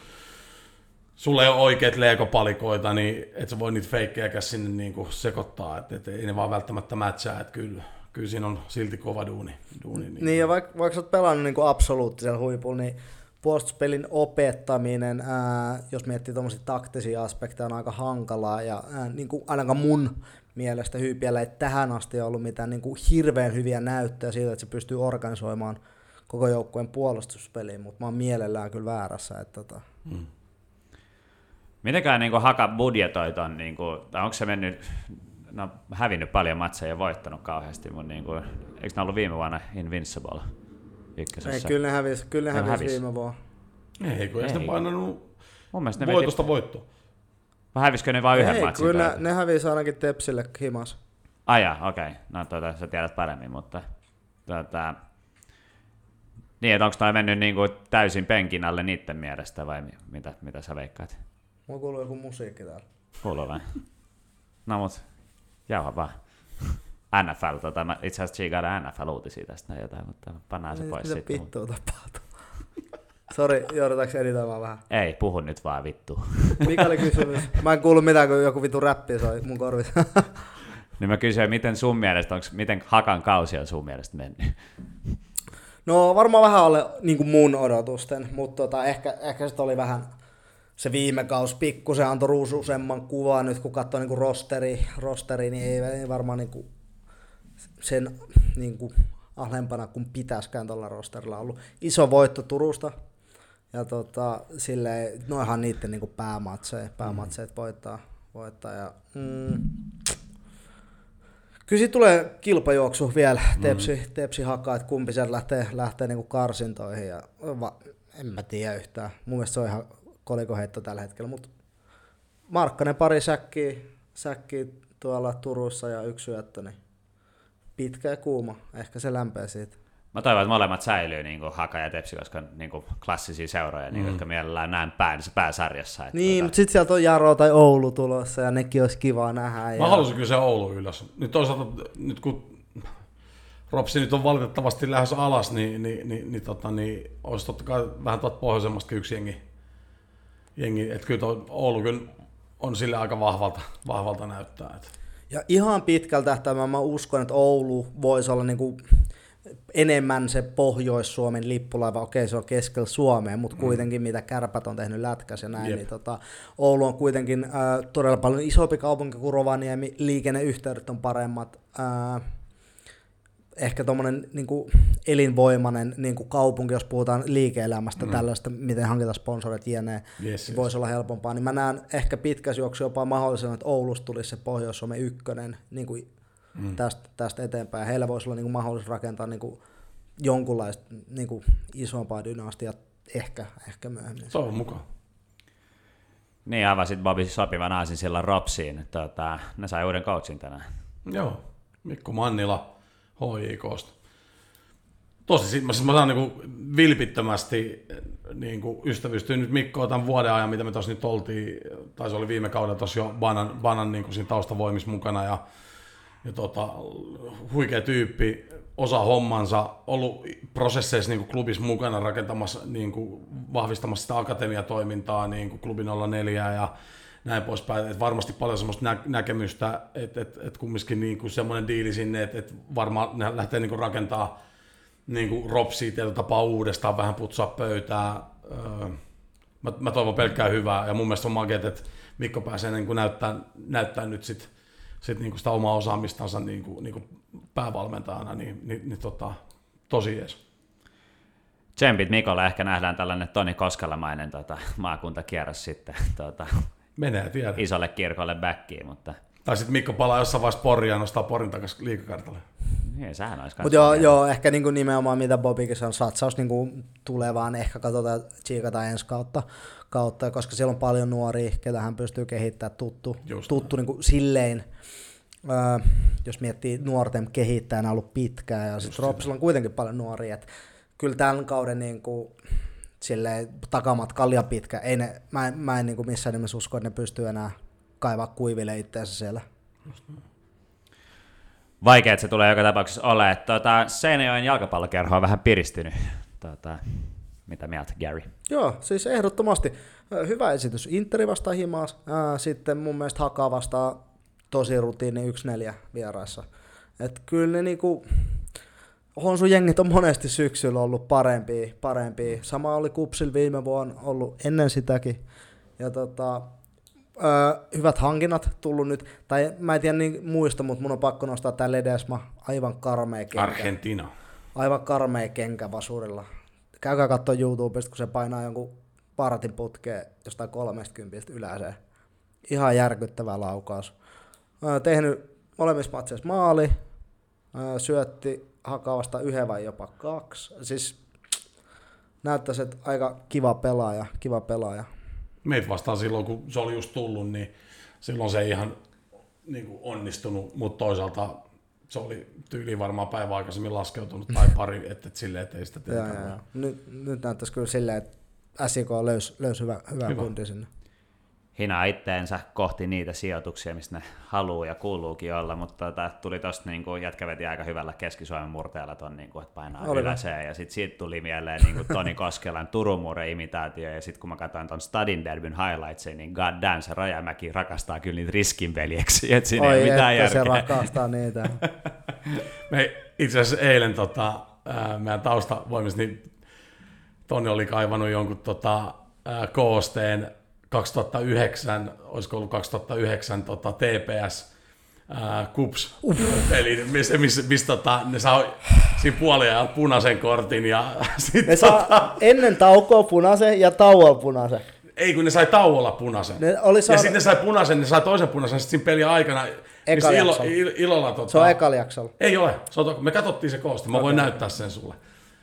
sulla ei ole oikeat leekopalikoita, niin et sä voi niitä feikkejäkään sinne niin kuin sekoittaa, että, että ei ne vaan välttämättä matchaa, että kyllä, kyllä siinä on silti kova duuni. duuni niin. Niin, ja vaikka, vaikka sä oot pelannut niin kuin absoluuttisella huipulla, niin puolustuspelin opettaminen, ää, jos miettii tuommoisia taktisia aspekteja, on aika hankalaa, ja ää, niin kuin ainakaan mun mielestä Hyypiällä ei tähän asti ollut mitään niin kuin hirveän hyviä näyttöjä siitä, että se pystyy organisoimaan koko joukkueen puolustuspeliin, mutta mä oon mielellään kyllä väärässä. Että tota. Mm. Mitenkään niin Haka budjetoi ton, niin kuin, tai onko se mennyt, no hävinnyt paljon matseja ja voittanut kauheasti, mutta niin kuin, eikö ne ollut viime vuonna Invincible Ei, ykkösessä? kyllä ne hävisi, kyllä ne hävisi, hävisi. viime vuonna. Ei, kun ei Ei. ne painanut Mun mielestä ne voitosta veti, voittoa. vai hävisikö ne vain yhden Ei, matsin? kyllä tai- ne, ne hävisi ainakin Tepsille himas. Ai jaa, okei. No tuota, sä tiedät paremmin, mutta tuota, niin, että onko toi mennyt niin kuin täysin penkin alle niiden mielestä vai mi- mitä, mitä sä veikkaat? Mulla kuuluu joku musiikki täällä. Kuuluu vai? No mut, jauha vaan. NFL, tota, mä itse asiassa tsiikailla NFL-uutisia tästä näin jotain, mutta pannaan se Mitä pois sitten. mut- vittua tapahtuu? Sori, joudutaanko editoimaan vähän? Ei, puhu nyt vaan vittu. Mikä oli kysymys? Mä en kuullut mitään, kun joku vitu räppi soi mun korvissa. niin mä kysyin, miten sun mielestä, onks, miten Hakan kausi on sun mielestä mennyt? No varmaan vähän alle niin kuin mun odotusten, mutta tota, ehkä, ehkä se oli vähän se viime kaus pikkusen antoi ruusuisemman kuvaa nyt kun katsoo niin kuin rosteri, rosteri, niin ei, ei varmaan niin kuin sen niin kuin alempana kuin pitäisikään tuolla rosterilla ollut. Iso voitto Turusta, ja tota, silleen, noihan niiden niin kuin päämatseja, päämatseet voittaa, voittaa ja, mm, Kyllä tulee kilpajuoksu vielä, tepsi, mm. tepsi hakaa, että kumpi sieltä lähtee, lähtee niinku karsintoihin. Ja, va, en mä tiedä yhtään. Mun mielestä se on ihan kolikoheitto tällä hetkellä, mutta Markkanen pari säkkiä, säkkiä tuolla Turussa ja yksi syöttö, niin pitkä ja kuuma. Ehkä se lämpää siitä. Mä toivon, että molemmat säilyy niin kuin Haka ja Tepsi, koska niin kuin klassisia seuroja, niin kuin, jotka mielellään näen pään, pääsarjassa. Että, Niin, tota, mutta sitten sieltä on Jaro tai Oulu tulossa ja nekin olisi kiva nähdä. Mä ja... halusin kyllä se Oulu ylös. Nyt toisaalta, nyt kun Ropsi nyt on valitettavasti lähes alas, niin, niin, niin, niin, tota, niin olisi totta kai vähän tuolta pohjoisemmastakin yksi jengi. jengi. Että kyllä tuo Oulu kyllä on sille aika vahvalta, vahvalta näyttää. Että. Ja ihan pitkällä tähtäimellä mä uskon, että Oulu voisi olla niinku enemmän se Pohjois-Suomen lippulaiva. Okei, se on keskellä Suomea, mutta kuitenkin mitä kärpät on tehnyt lätkäs ja näin, Jep. niin tota, Oulu on kuitenkin äh, todella paljon isompi kaupunki kuin Rovaniemi, liikenneyhteydet on paremmat. Äh, ehkä tuommoinen niin elinvoimainen niin kuin kaupunki, jos puhutaan liike-elämästä, mm. tällaista, miten hankitaan sponsorit jne, yes, niin yes. voisi olla helpompaa. Niin mä näen ehkä pitkässä juoksu jopa mahdollisena, että Oulusta tulisi se Pohjois-Suomen ykkönen niin kuin mm. tästä, tästä eteenpäin. Heillä voisi olla niin kuin mahdollisuus rakentaa niin kuin jonkunlaista niin kuin isompaa dynastiaa ehkä, ehkä myöhemmin. Toivon mukaan. Niin, avasit Bobby sopivan aasin sillä Ropsiin. Tota, ne sai uuden coachin tänään. Joo, Mikko Mannila HJKsta. Tosi, siis mä, siis mä saan niin vilpittömästi niin kuin ystävystyä nyt Mikkoa tämän vuoden ajan, mitä me tuossa nyt oltiin, tai se oli viime kaudella tuossa jo Banan, Banan niin kuin siinä taustavoimissa mukana, ja, ja tota, huikea tyyppi, osa hommansa, ollut prosesseissa niin kuin klubissa mukana rakentamassa, niin kuin vahvistamassa sitä akatemiatoimintaa, niin kuin klubi 04 ja näin poispäin. Et varmasti paljon semmoista nä- näkemystä, että et, et kumminkin niin kuin semmoinen diili sinne, että et varmaan ne lähtee niin kuin rakentaa niin kuin ropsia tietyllä tapaa uudestaan, vähän putsaa pöytää. Öö, mä, mä toivon pelkkää hyvää ja mun mielestä on makeet, että Mikko pääsee niin kuin näyttää, näyttää nyt sit, sit niin kuin sitä omaa osaamistansa niin kuin, niin kuin päävalmentajana, niin, niin, niin tota, tosi jees. Tsempit Mikolle ehkä nähdään tällainen Toni Koskelamainen tota, maakuntakierros sitten tota, Menee, tiedä. isolle kirkolle backiin, mutta... Tai sitten Mikko palaa jossain vaiheessa Poria ja nostaa Porin takaisin liikakartalle. Niin, sehän olisi Mutta joo, joo, ehkä niinku nimenomaan mitä Bobikin on satsaus niinku tulevaan, ehkä katsotaan tsiikata ensi kautta, kautta, koska siellä on paljon nuoria, ketä hän pystyy kehittämään tuttu, Just tuttu niinku silleen, öö, jos miettii nuorten kehittäjänä ollut pitkään, ja sitten Ropsilla on kuitenkin paljon nuoria, että kyllä tämän kauden niin kuin, silleen, takamatka liian pitkä. Ei ne, mä en, mä en niin kuin missään nimessä usko, että ne pystyy enää kaivaa kuiville itseänsä siellä. Vaikea, että se tulee joka tapauksessa ole. Tuota, Seinäjoen jalkapallokerho on vähän piristynyt. Tuota, mitä mieltä, Gary? Joo, siis ehdottomasti. Hyvä esitys. Interi vastaa Himas. Sitten mun mielestä Haka vastaa tosi rutiini 1-4 vieraissa. Et kyllä ne niinku, Honsu jengit on monesti syksyllä ollut parempia, parempia. Sama oli Kupsil viime vuonna ollut ennen sitäkin. Ja tota, öö, hyvät hankinnat tullut nyt, tai mä en tiedä niin muista, mutta mun on pakko nostaa tää Ledesma, aivan karmea kenkä. Argentina. Aivan karmea kenkä vasurilla. Käykää katsoa YouTubesta, kun se painaa jonkun partin putkeen jostain 30 yläseen. Ihan järkyttävä laukaus. Öö, tehnyt molemmissa matseissa maali, öö, syötti hakavasta yhden vai jopa kaksi. Siis näyttäisi, että aika kiva pelaaja, kiva pelaaja. Meitä vastaan silloin, kun se oli just tullut, niin silloin se ei ihan niin kuin onnistunut, mutta toisaalta se oli tyyli varmaan päivä aikaisemmin laskeutunut tai pari, että et silleen, että ei sitä tehdä. Nyt, nyt näyttäisi kyllä silleen, että SIK löysi löys hyvä, hyvä, hyvä. kundi sinne hinaa itteensä kohti niitä sijoituksia, mistä ne haluaa ja kuuluukin olla, mutta tota, tuli tuosta niin kuin, jätkä veti aika hyvällä Keski-Suomen murteella ton, niin kuin, että painaa Oli yläseen, ja sitten siitä tuli mieleen niin kuin Toni Koskelan Turun imitaatio, ja sitten kun mä katsoin tuon Stadin derbyn highlightsin, niin god damn, se Rajamäki rakastaa kyllä niitä riskinveljeksi, että siinä Oi, ei ole mitään järkeä. se rakastaa niitä. Me itse asiassa eilen tota, meidän taustavoimissa, niin Toni oli kaivannut jonkun tota, koosteen 2009, olisiko ollut 2009 tota, TPS ää, Kups, uh. eli missä, missä, missä tota, ne saa siinä puolella punaisen kortin. Ja sit, ne saa tota, ennen taukoa punaisen ja tauolla punaisen. Ei, kun ne sai tauolla punaisen. Ne oli saanut... Ja sitten ne sai punaisen, ne sai toisen punaisen, sitten siinä pelin aikana Eka ilo, il, ilolla, tota... Se on ekalla jaksolla. Ei ole, se on, me katsottiin se koosti, mä voin okay. näyttää sen sulle.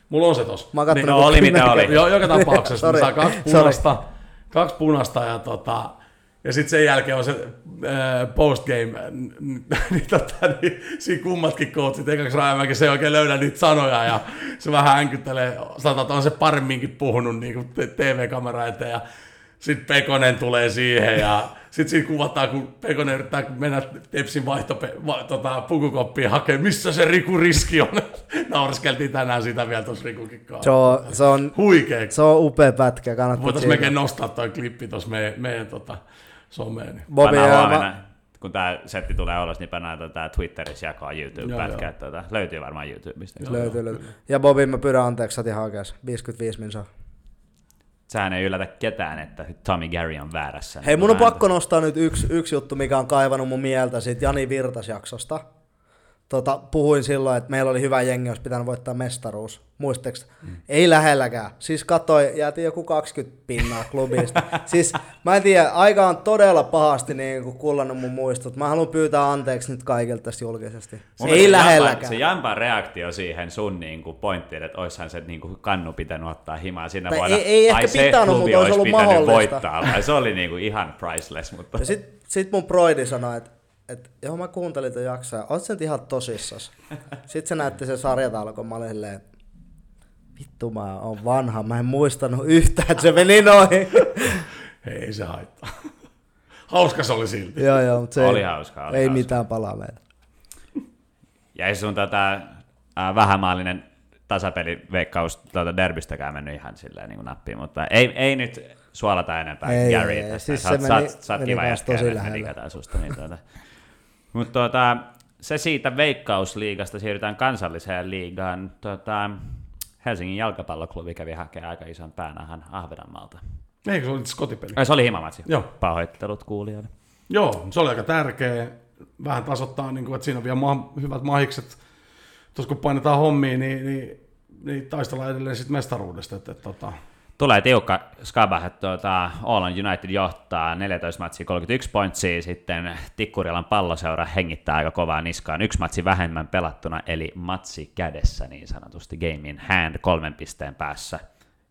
Mulla on se tossa. Mä niin, no, oli mitä oli. Jo, joka tapauksessa, ne saa kaksi punaista. Kaksi punasta ja tota, ja sitten sen jälkeen on se äh, postgame, niin, tota, niin siinä kummatkin coachit, ekaksi Rajamäki, se ei oikein löydä niitä sanoja ja se vähän hänkyttelee, sanotaan, että on se paremminkin puhunut niin TV-kamera eteen ja sitten Pekonen tulee siihen ja sitten siinä kuvataan, kun Pekonen yrittää mennä Tepsin vaihto, va, tota, pukukoppiin hakemaan, missä se Riku Riski on. Naureskeltiin tänään sitä vielä tuossa Rikukin kanssa. Se on, se on, Huikea. Se on upea pätkä, kannattaa Voitaisiin melkein nostaa toi klippi tuossa meidän, meidän tota, someen. Bobby ja kun tämä setti tulee ulos, niin pannaan tätä Twitterissä jakaa YouTube-pätkää. Tota, löytyy varmaan YouTubesta. Löytyy, löytyy. Ja Bobby, mä pyydän anteeksi, sä ihan 55 minsa sehän ei yllätä ketään, että Tommy Gary on väärässä. Hei, mun on pakko nostaa nyt yksi, yksi juttu, mikä on kaivannut mun mieltä siitä Jani Virtas-jaksosta. Tota, puhuin silloin, että meillä oli hyvä jengi, olisi pitänyt voittaa mestaruus. Muistaaks? Mm. Ei lähelläkään. Siis katoi, jäätiin joku 20 pinnaa klubista. siis mä en tiedä, aika on todella pahasti niin kuin kullannut mun muistot. Mä haluan pyytää anteeksi nyt kaikilta tästä julkisesti. Mun ei mielestä lähelläkään. Jampan, se Jampan reaktio siihen sun niin kuin pointtiin, että oishan se niin kuin kannu pitänyt ottaa himaa siinä Tai vuonna. ei- ei ehkä Ai se pitänyt, mutta olisi ollut mahdollista. voittaa. Vai se oli niin kuin ihan priceless. Mutta... Ja sit, sit mun broidi sanoi, että et, joo mä kuuntelin ton jaksoa, ja oot nyt ihan tosissas? Sitten se näytti sen sarjatalkon, mä olin silleen, vittu mä oon vanha, mä en muistanut yhtään, että se meni noin. Ei se haittaa. Hauska se oli silti. joo joo, mutta se Oli ei, hauskaa, oli ei hauskaa. mitään palaa meille. Ja ei sun tätä äh, vähämaallinen tasapeliveikkaus tuota derbystäkään mennyt ihan silleen niin kuin nappiin, mutta ei, ei nyt suolata enempää Ei, Gary. ei, tästä. siis sä, se oot- sä, meni- sä meni kiva jätkä, tosi digataan susta. Niin tuota. Mutta tuota, se siitä veikkausliigasta siirrytään kansalliseen liigaan. Tuota, Helsingin jalkapalloklubi kävi hakemaan aika ison päänahan Ahvenanmaalta. Eikö se oli itse kotipeli? Ai, se oli himamatsi. Joo. Pahoittelut kuulijoille. Joo, se oli aika tärkeä. Vähän tasoittaa, niin kuin, että siinä on vielä ma- hyvät mahikset. Tuossa kun painetaan hommiin, niin, niin, niin taistellaan edelleen sit mestaruudesta. Että, että, tota, Tulee tiukka skaba, että tuota, Oulun United johtaa 14 matsia 31 pointsia, sitten Tikkurilan palloseura hengittää aika kovaa niskaan, yksi matsi vähemmän pelattuna, eli matsi kädessä niin sanotusti, game in hand kolmen pisteen päässä,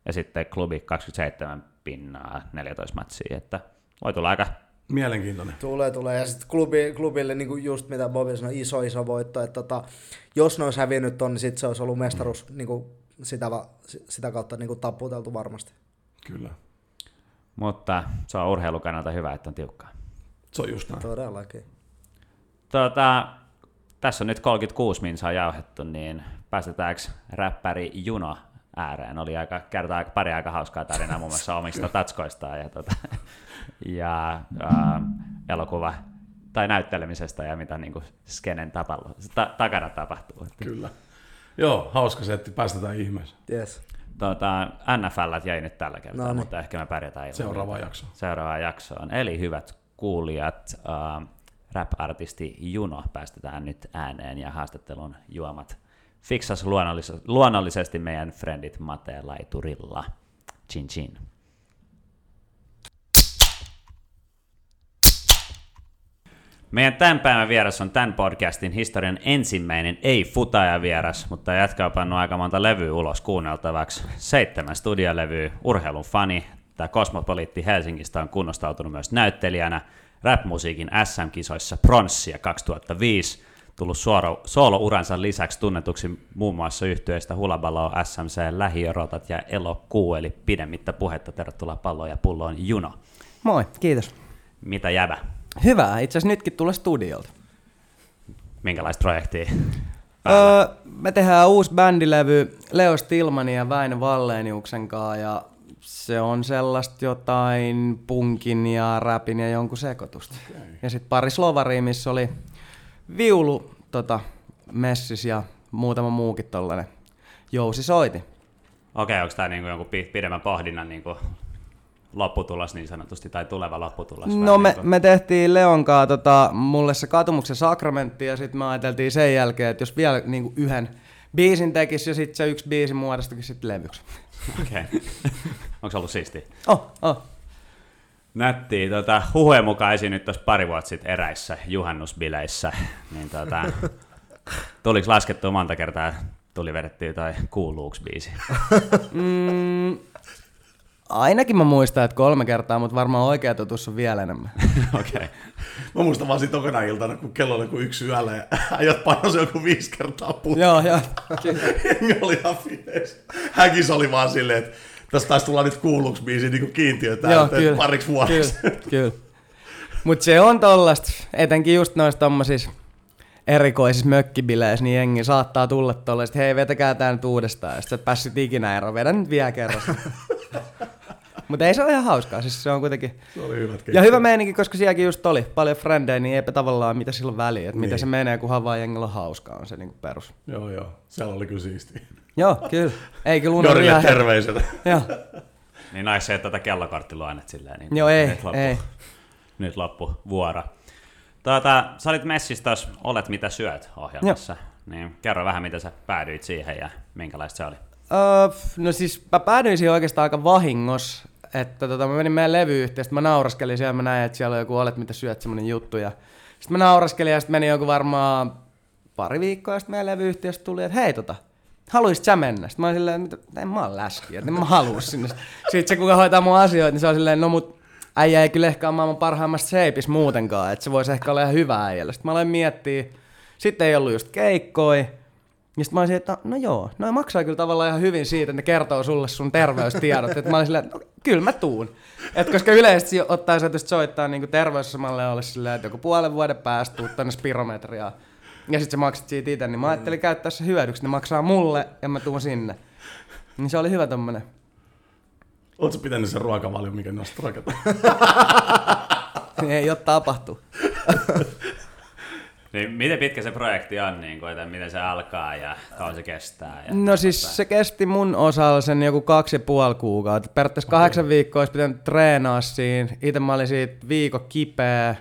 ja sitten klubi 27 pinnaa 14 matsia, että voi tulla aika mielenkiintoinen. Tulee, tulee. Ja sitten klubi, klubille niin kuin just mitä Bobi sanoi, iso, iso voitto. Että tota, jos ne olisi hävinnyt ton, niin sitten se olisi ollut mestaruus niin kuin sitä, va- sitä kautta niin kuin taputeltu varmasti. Kyllä. mutta se on urheilun kannalta hyvä, että on tiukkaa. Se on just näin. Todellakin. Tota, tässä on nyt 36 minsaa jauhettu, niin päästetäänkö räppäri Juno ääreen? Oli aika, kertaa aika, pari aika hauskaa tarinaa muun muassa omista tatskoistaan ja, tota, ja ää, elokuva tai näyttelemisestä ja mitä niin kuin skenen tapalla, ta, takana tapahtuu. Kyllä. Joo, hauska setti, päästetään ihmeessä. Yes. Tota, NFL jäi nyt tällä kertaa, No niin. mutta ehkä me pärjätään ilman Seuraava jakso. Seuraavaan jaksoon. Eli hyvät kuulijat, äh, rap-artisti Juno päästetään nyt ääneen ja haastattelun juomat fiksas luonnollis- luonnollisesti meidän friendit Mate Laiturilla. Chin chin. Meidän tämän päivän vieras on tämän podcastin historian ensimmäinen ei-futaja vieras, mutta jätkä on pannut aika monta levyä ulos kuunneltavaksi. Seitsemän studiolevyä, urheilun fani. Tämä Kosmopoliitti Helsingistä on kunnostautunut myös näyttelijänä. Rap-musiikin SM-kisoissa pronssia 2005. Tullut suoro, soolouransa lisäksi tunnetuksi muun muassa yhtyeistä Hulabalo, SMC, Lähiörotat ja Elokuu, eli pidemmittä puhetta. Tervetuloa palloon ja pulloon Juno. Moi, kiitos. Mitä jäbä? Hyvä, itse asiassa nytkin tulee studiolta. Minkälaista projektia? Öö, me tehdään uusi bändilevy Leo Stilmanin ja Väinö Valleniuksen kanssa ja se on sellaista jotain punkin ja rapin ja jonkun sekoitusta. Okay. Ja sitten pari slovaria, missä oli viulu tota, messis ja muutama muukin tollanen jousi soiti. Okei, onko tämä niinku jonkun pi- pidemmän pohdinnan niinku lopputulos niin sanotusti, tai tuleva lopputulos? No me, niinku- me tehtiin Leon kanssa tota, mulle se katumuksen sakramentti ja sitten me ajateltiin sen jälkeen, että jos vielä niinku yhden biisin tekisi ja sitten se yksi biisi muodostukin sitten levyksi. Okei. Onko ollut siisti? Oh, oh. Nättiä. Tota, huhujen mukaan esiinnyt tuossa pari vuotta sitten eräissä juhannusbileissä. Niin tota, tuliko laskettua monta kertaa tuli vedettyä tai kuuluuks biisi? Mm, ainakin mä muistan, että kolme kertaa, mutta varmaan oikea totuus on vielä enemmän. Okei. Okay. Mä muistan vaan siitä tokana iltana, kun kello oli kuin yksi yöllä ja äijät painosi joku viisi kertaa putkeen. joo, joo. Jengi oli ihan fies. Häkis oli vaan silleen, että tästä taisi tulla nyt kuulluksi biisi niin kuin että kyllä. pariksi vuodeksi. Kyllä, kyllä. Mutta se on tollasta, etenkin just noissa tommosis erikoisissa mökkibileissä, niin jengi saattaa tulla tollaista, hei vetäkää tää nyt uudestaan, ja sit sä et päässyt ikinä eroon, vedä nyt vielä kerran. Mutta ei se ole ihan hauskaa, siis se on kuitenkin... Se oli hyvät Ja hyvä meininki, koska sielläkin just oli paljon frendejä, niin eipä tavallaan mitä sillä on väliä, että niin. miten Niin. se menee, kunhan vaan jengillä on hauskaa, on se niinku perus. Joo, joo. Siellä oli kyllä siistiä. Joo, kyllä. Ei kyllä unohdu Jorille ihan... terveiset. Joo, Niin nais se, että tätä kellokorttiluonnet silleen. Niin Joo, ei, nyt loppu, ei. Nyt loppu vuoro. Tuota, sä olit messissä tuossa Olet mitä syöt ohjelmassa. Niin kerro vähän, miten sä päädyit siihen ja minkälaista se oli. Öö, no siis mä päädyin siihen oikeastaan aika vahingossa, että tota, mä menin meidän levyyhtiöstä, mä nauraskelin siellä, mä näin, että siellä on joku Olet mitä syöt semmonen juttu ja sitten mä nauraskelin ja sitten meni joku varmaan pari viikkoa ja sitten meidän levyyhtiöstä tuli, että hei tota, haluaisit sä mennä? Sitten mä olin silleen, että en mä oon läski, että en mä halua sinne. Sitten se, kuka hoitaa mun asioita, niin se on silleen, no mut äijä ei kyllä ehkä ole maailman parhaimmassa seipis muutenkaan, että se voisi ehkä olla ihan hyvä äijällä. Sitten mä aloin miettiä, sitten ei ollut just keikkoi, ja sitten mä olisin, että no joo, no maksaa kyllä tavallaan ihan hyvin siitä, että ne kertoo sulle sun terveystiedot. että mä olin silleen, että no, kyllä mä tuun. Et koska yleisesti ottaa se, että soittaa niin terveysasemalle olla silleen, että joku puolen vuoden päästä tuut tänne spirometriaan. Ja sitten sä maksat siitä itse, niin mä ajattelin käyttää se hyödyksi. Ne maksaa mulle ja mä tuun sinne. Niin se oli hyvä tommonen. Oletko pitänyt sen ruokavalio, mikä noista ruokata? ei ole tapahtu. Niin miten pitkä se projekti on, niin kuin, että miten se alkaa ja kauan se kestää? Ja no siis se kesti mun osalla sen joku kaksi ja puoli kuukautta. Periaatteessa okay. kahdeksan viikkoa olisi pitänyt treenaa siinä. Itse mä olin siitä viikko kipeä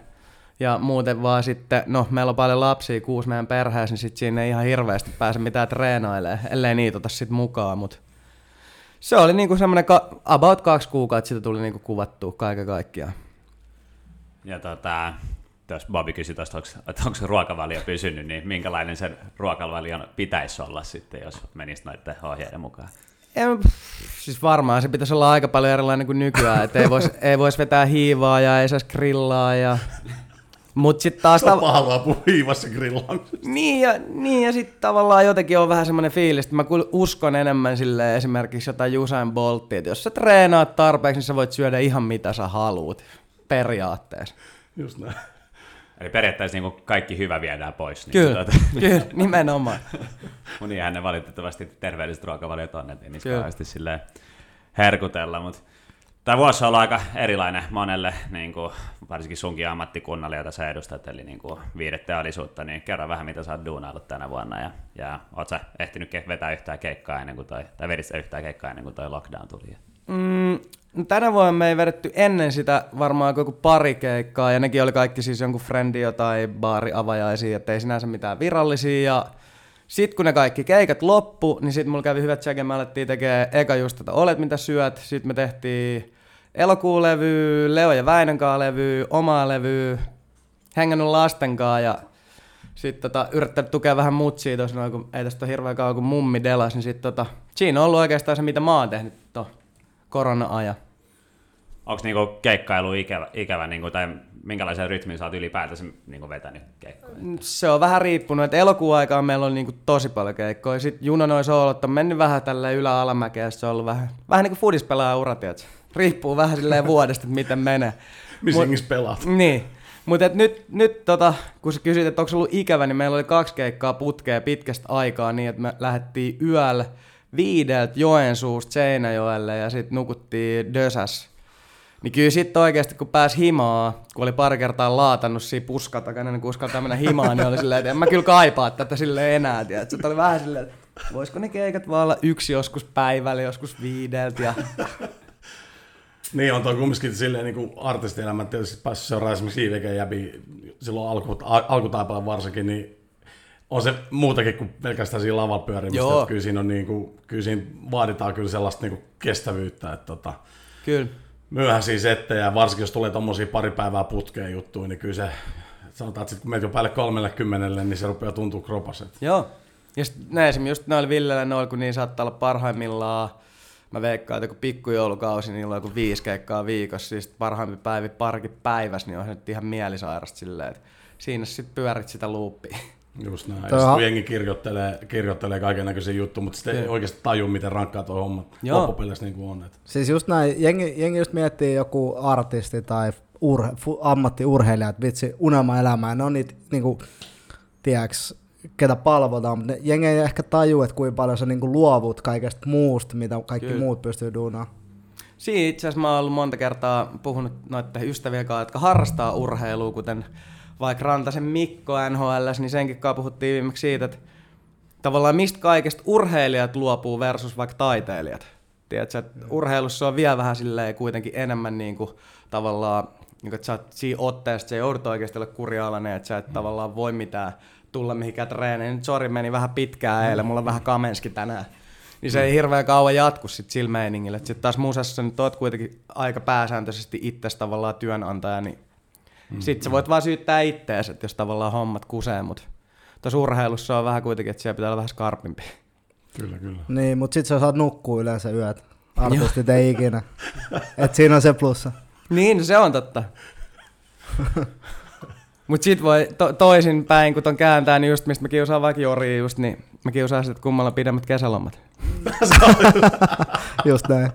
ja muuten vaan sitten, no meillä on paljon lapsia, kuusi meidän perheessä, niin sitten siinä ei ihan hirveästi pääse mitään treenailemaan, ellei niitä ota sitten mukaan, mutta se oli niinku semmoinen, ka- about kaksi kuukautta sitä tuli niinku kuvattua kaiken kaikkiaan. Ja tota, jos Bobby kysyi tuosta, että onko se ruokavalio pysynyt, niin minkälainen sen ruokavalion pitäisi olla sitten, jos menisi noiden ohjeiden mukaan? En, siis varmaan se pitäisi olla aika paljon erilainen kuin nykyään, että ei voisi ei vois vetää hiivaa ja ei saisi grillaa ja Mut sit taas... Tav- haluaa puhua hiivassa grillaamisesta. Niin ja, niin ja sit tavallaan jotenkin on vähän semmoinen fiilis, että mä uskon enemmän sille esimerkiksi jotain Usain Bolttia, että jos sä treenaat tarpeeksi, niin sä voit syödä ihan mitä sä haluut. Periaatteessa. Just näin. Eli periaatteessa niin kaikki hyvä viedään pois. Niin kyllä, tuota... kyllä, nimenomaan. Monihan ne valitettavasti terveelliset ruokavaliot on, että ei niistä kauheasti herkutella, mutta Tämä vuosi on ollut aika erilainen monelle, niin kuin, varsinkin sunkin ammattikunnalle, jota sä edustat, eli niin kuin viideteollisuutta, niin kerro vähän, mitä sä oot duunaillut tänä vuonna, ja, ja oot sä ehtinyt vetää yhtään keikkaa ennen kuin toi, tai vedit yhtään keikkaa ennen kuin toi lockdown tuli? Mm, no tänä vuonna me ei vedetty ennen sitä varmaan koko pari keikkaa, ja nekin oli kaikki siis jonkun frendio tai baari avajaisia, että ei sinänsä mitään virallisia, ja sitten kun ne kaikki keikat loppu, niin sitten mulla kävi hyvät tsekin, me alettiin tekemään eka just, että olet mitä syöt, sitten me tehtiin elokuun levy, Leo ja Väinönkaan levy, omaa levy, hengännyt lastenkaan ja sitten tota, yrittänyt tukea vähän mutsia tuossa kun ei tästä ole hirveän kauan kuin mummi delas, niin sitten tota, siinä on ollut oikeastaan se, mitä mä oon tehnyt to korona-ajan. Onko niinku keikkailu ikävä, ikävä niinku, tai minkälaisen rytmin sä oot ylipäätänsä niinku vetänyt keikkoja? Se on vähän riippunut, että elokuun aikaan meillä on niinku tosi paljon keikkoja. Sitten Juno noin soolot on mennyt vähän tälle ylä-alamäkeä, se on ollut vähän, vähän niin kuin fudispelaaja ura, Riippuu vähän silleen vuodesta, että miten menee. Missä Mut, pelaat. Niin. Mutta nyt, nyt tota, kun sä kysyt, että onko se ollut ikävä, niin meillä oli kaksi keikkaa putkea pitkästä aikaa niin, että me lähdettiin yöllä viideltä Joensuusta Seinäjoelle ja sitten nukuttiin Dösäs. Niin kyllä sitten oikeasti, kun pääsi himaa, kun oli pari kertaa laatannut siinä puskan takana, niin kun uskaltaa mennä himaan, niin oli silleen, että en mä kyllä kaipaa tätä sille enää. Tiedät. Se oli vähän silleen, että voisiko ne keikat vaan olla yksi joskus päivällä, joskus viideltä. Ja niin on toi kumminkin silleen niin kuin artistielämä tietysti päässyt seuraamaan esimerkiksi IVG jäbi silloin alku, alkutaipaalla varsinkin, niin on se muutakin kuin pelkästään siinä lavalla pyörimistä. Joo. Kyllä siinä, on niin kuin, kyllä siinä vaaditaan kyllä sellaista niin kuin kestävyyttä. Että tota, kyllä. Myöhäisiä settejä, varsinkin jos tulee tommosia pari päivää putkeen juttuja, niin kyllä se, sanotaan, että sit kun menet jo päälle 30, niin se rupeaa tuntua kropas. Joo. Ja sitten näin esimerkiksi just noilla Villellä noilla, kun niin saattaa olla parhaimmillaan mä veikkaan, että kun pikkujoulukausi, niin on joku viisi keikkaa viikossa, siis parhaimpi päivi parki päivässä, niin on se nyt ihan mielisairasta silleen, että siinä sitten pyörit sitä loopia. Just näin. Tuo... kun jengi kirjoittelee, kirjoittelee kaiken näköisiä juttuja, mutta sitten ei oikeasti taju, miten rankkaa tuo homma Joo. loppupeleissä niin kuin on. Että. Siis just näin, jengi, jengi just miettii joku artisti tai ur, ammattiurheilija, että vitsi, unelma-elämää, ne on niitä, niin kuin, tiedäks, ketä palvotaan, mutta jengi ei ehkä taju, että kuinka paljon sä niinku luovut kaikesta muusta, mitä kaikki Kyllä. muut pystyy duunaamaan. Siinä itse asiassa mä oon ollut monta kertaa puhunut noiden ystävien kanssa, jotka harrastaa urheilua, kuten vaikka Rantasen Mikko NHL, niin senkin kanssa puhuttiin viimeksi siitä, että tavallaan mistä kaikesta urheilijat luopuu versus vaikka taiteilijat. Tiedätkö, että urheilussa on vielä vähän silleen kuitenkin enemmän niin kuin, tavallaan niin että sä oot siinä otteessa, sä joudut oikeasti olla kurialainen, että sä et mm. tavallaan voi mitään tulla mihinkään treeneihin. Nyt sori meni vähän pitkään eilen, mulla on vähän kamenski tänään. Niin se ei hirveän kauan jatku sit sillä meiningillä. Sitten taas musassa nyt oot kuitenkin aika pääsääntöisesti itse tavallaan työnantaja, niin mm. sit sä voit vaan syyttää ittees, että jos tavallaan hommat kusee, mutta tuossa urheilussa on vähän kuitenkin, että siellä pitää olla vähän skarpimpi. Kyllä, kyllä. Niin, mutta sit sä saat nukkua yleensä yöt. Artistit ei ikinä. Et siinä on se plussa. Niin, se on totta. Mutta sit voi to- toisin päin, kun ton kääntää, niin just mistä mä kiusaan vaikka Jori just, niin mä kiusaan sit, kummalla pidemmät kesälomat. Just näin.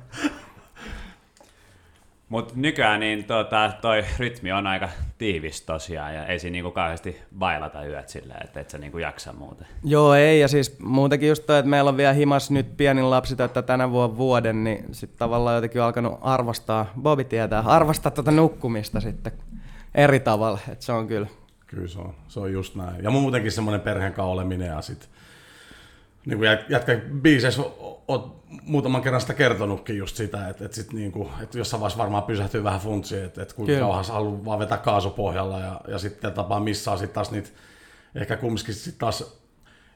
Mutta nykyään niin tota, toi rytmi on aika tiivis tosiaan ja ei siinä niinku kauheasti bailata yöt silleen, että et sä niinku jaksa muuten. Joo, ei, ja siis muutenkin just toi, että meillä on vielä himas nyt pienin lapsi tätä tänä vuonna vuoden, niin sitten tavallaan jotenkin alkanut arvostaa, Bobi tietää, arvostaa tuota nukkumista sitten eri tavalla, että se on kyllä. Kyllä se on, se on just näin. Ja muutenkin semmoinen perheen kanssa oleminen ja sitten niin kuin jätkä biiseissä oot muutaman kerran sitä kertonutkin just sitä, että, että, sit niin kuin, että jossain vaiheessa varmaan pysähtyy vähän funtsiin, että, että kuinka kauan haluaa vaan vetää kaasupohjalla ja, ja sitten tapaa missaa sitten taas niitä ehkä kumminkin sitten taas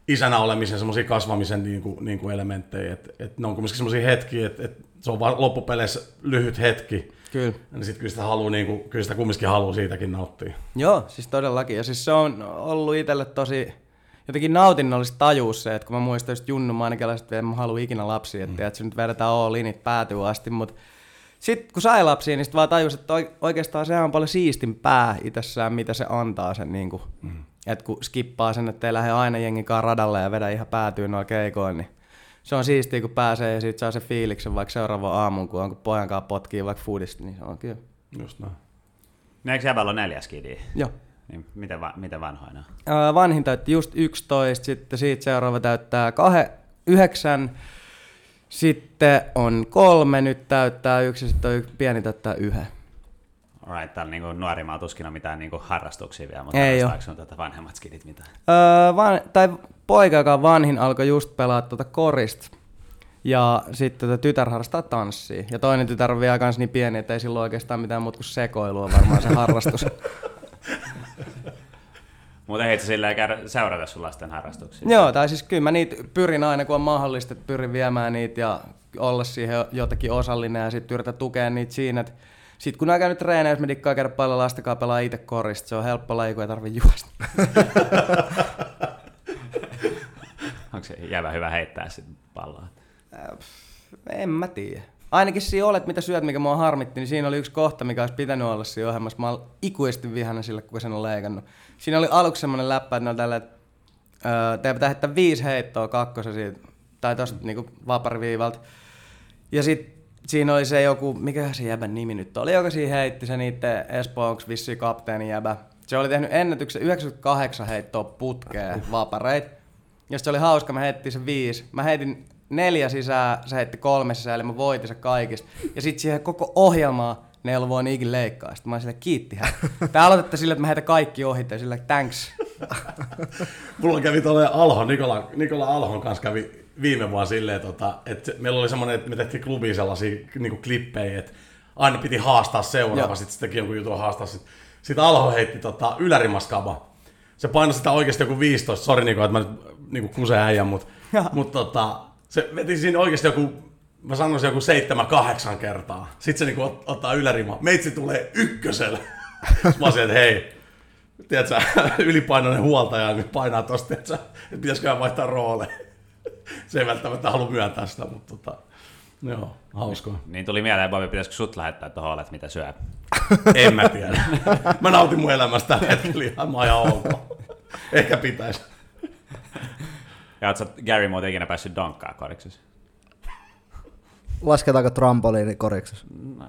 isänä olemisen semmoisia kasvamisen niin kuin, niin kuin elementtejä, että, että ne on kumminkin semmoisia hetkiä, että, että se on vaan loppupeleissä lyhyt hetki, Kyllä. niin sitten kyllä sitä, haluaa, niin kuin, kyllä sitä kumminkin haluaa siitäkin nauttia. Joo, siis todellakin. Ja siis se on ollut itselle tosi jotenkin nautinnollista tajuus se, että kun mä muistan just Junnu Maanikelaiset, että mä haluan ikinä lapsia, että, mm. että se nyt vedetään all init päätyy asti, mutta sitten kun sai lapsia, niin sitten vaan tajus, että oikeastaan se on paljon siistimpää itsessään, mitä se antaa sen, niin kuin, mm. että kun skippaa sen, että ei lähde aina jengikaan radalle ja vedä ihan päätyyn noilla keikoin, niin se on siistiä, kun pääsee ja sitten saa se fiiliksen vaikka seuraavan aamun, kun on kun pojan kanssa potkii vaikka foodista, niin se on kyllä. Just näin. No eikö jäbällä ole neljä skidiä? Joo. Niin, miten, va- miten vanhoina? Öö, vanhin täytti just 11, sitten siitä seuraava täyttää kahe, 9, sitten on kolme, nyt täyttää yksi, sitten on pieni täyttää yhden. Alright, täällä niinku nuorimmaa tuskin on mitään niinku harrastuksia vielä, mutta Ei oo. sun tätä vanhemmat skidit mitään? Öö, van, tai poika, joka on vanhin, alkoi just pelaa tuota korista. Ja sitten tota tytär harrastaa tanssia. Ja toinen tytär on vielä kans niin pieni, että ei sillä ole oikeastaan mitään muuta kuin sekoilua varmaan se harrastus. Mutta ei silleen käydä seurata sun lasten harrastuksia. Joo, tai siis kyllä mä niitä pyrin aina, kun on mahdollista, että pyrin viemään niitä ja olla siihen jotenkin osallinen ja sitten yritän tukea niitä siinä, että sitten kun on käynyt treenejä, jos me dikkaa käydä paljon lastakaa pelaa itse korista, se on helppo laji, kun ei tarvi juosta. Onko se jävä hyvä heittää sitten palloa? En mä tiedä. Ainakin siinä olet, mitä syöt, mikä mua harmitti, niin siinä oli yksi kohta, mikä olisi pitänyt olla siinä ohjelmassa. Mä olen ikuisesti vihana sille, kun sen on leikannut. Siinä oli aluksi semmoinen läppä, että ne tällä, että teidän pitää heittää viisi heittoa kakkosen siitä, tai tosta niinku vapariviivalta. Ja sitten siinä oli se joku, mikä se jäbän nimi nyt oli, joka siinä heitti se niiden Espoo, onks vissi kapteeni jäbä. Se oli tehnyt ennätyksen 98 heittoa putkeen vapareit. Ja sit se oli hauska, mä heitin se viisi. Mä heitin neljä sisään, se heitti kolme sisään, eli mä voitin se kaikista. Ja sitten siihen koko ohjelmaa ne ei ollut voinut ikin leikkaa. Sitten mä olin sille, kiitti hän. Tää aloitetta sille, että mä heitä kaikki ohi, ja sille, thanks. Mulla kävi tuolle Alho, Nikola, Nikola Alhon kanssa kävi viime vuonna silleen, tota, että meillä oli semmoinen, että me tehtiin klubiin sellaisia niin kuin klippejä, että aina piti haastaa seuraava, sitten se teki jonkun jutun haastaa. Sitten sit Alho heitti tota, ylärimaskaba. Se painoi sitä oikeasti joku 15, sori Niko, että mä nyt niin kusen äijän, mutta mut, tota, se veti siinä oikeasti joku, mä sanoisin joku seitsemän, kahdeksan kertaa. Sitten se niinku ot, ottaa ylärima. Meitsi tulee ykkösellä. Mä olisin, että hei, tiedätkö, ylipainoinen huoltaja niin painaa tosta, tiedätkö, että pitäisiköhän vaihtaa rooleja. Se ei välttämättä halua myöntää sitä, mutta tota, joo, hauskaa. Niin tuli mieleen, Bobi, pitäisikö sut lähettää tuohon olet, mitä syö? En mä tiedä. Mä nautin mun elämästä tällä hetkellä ihan, mä oon ihan ok. Ehkä pitäisi. Ja oot sä Gary muuten ikinä päässyt donkkaa koriksessa? Lasketaanko trampoliini koriksessa? No,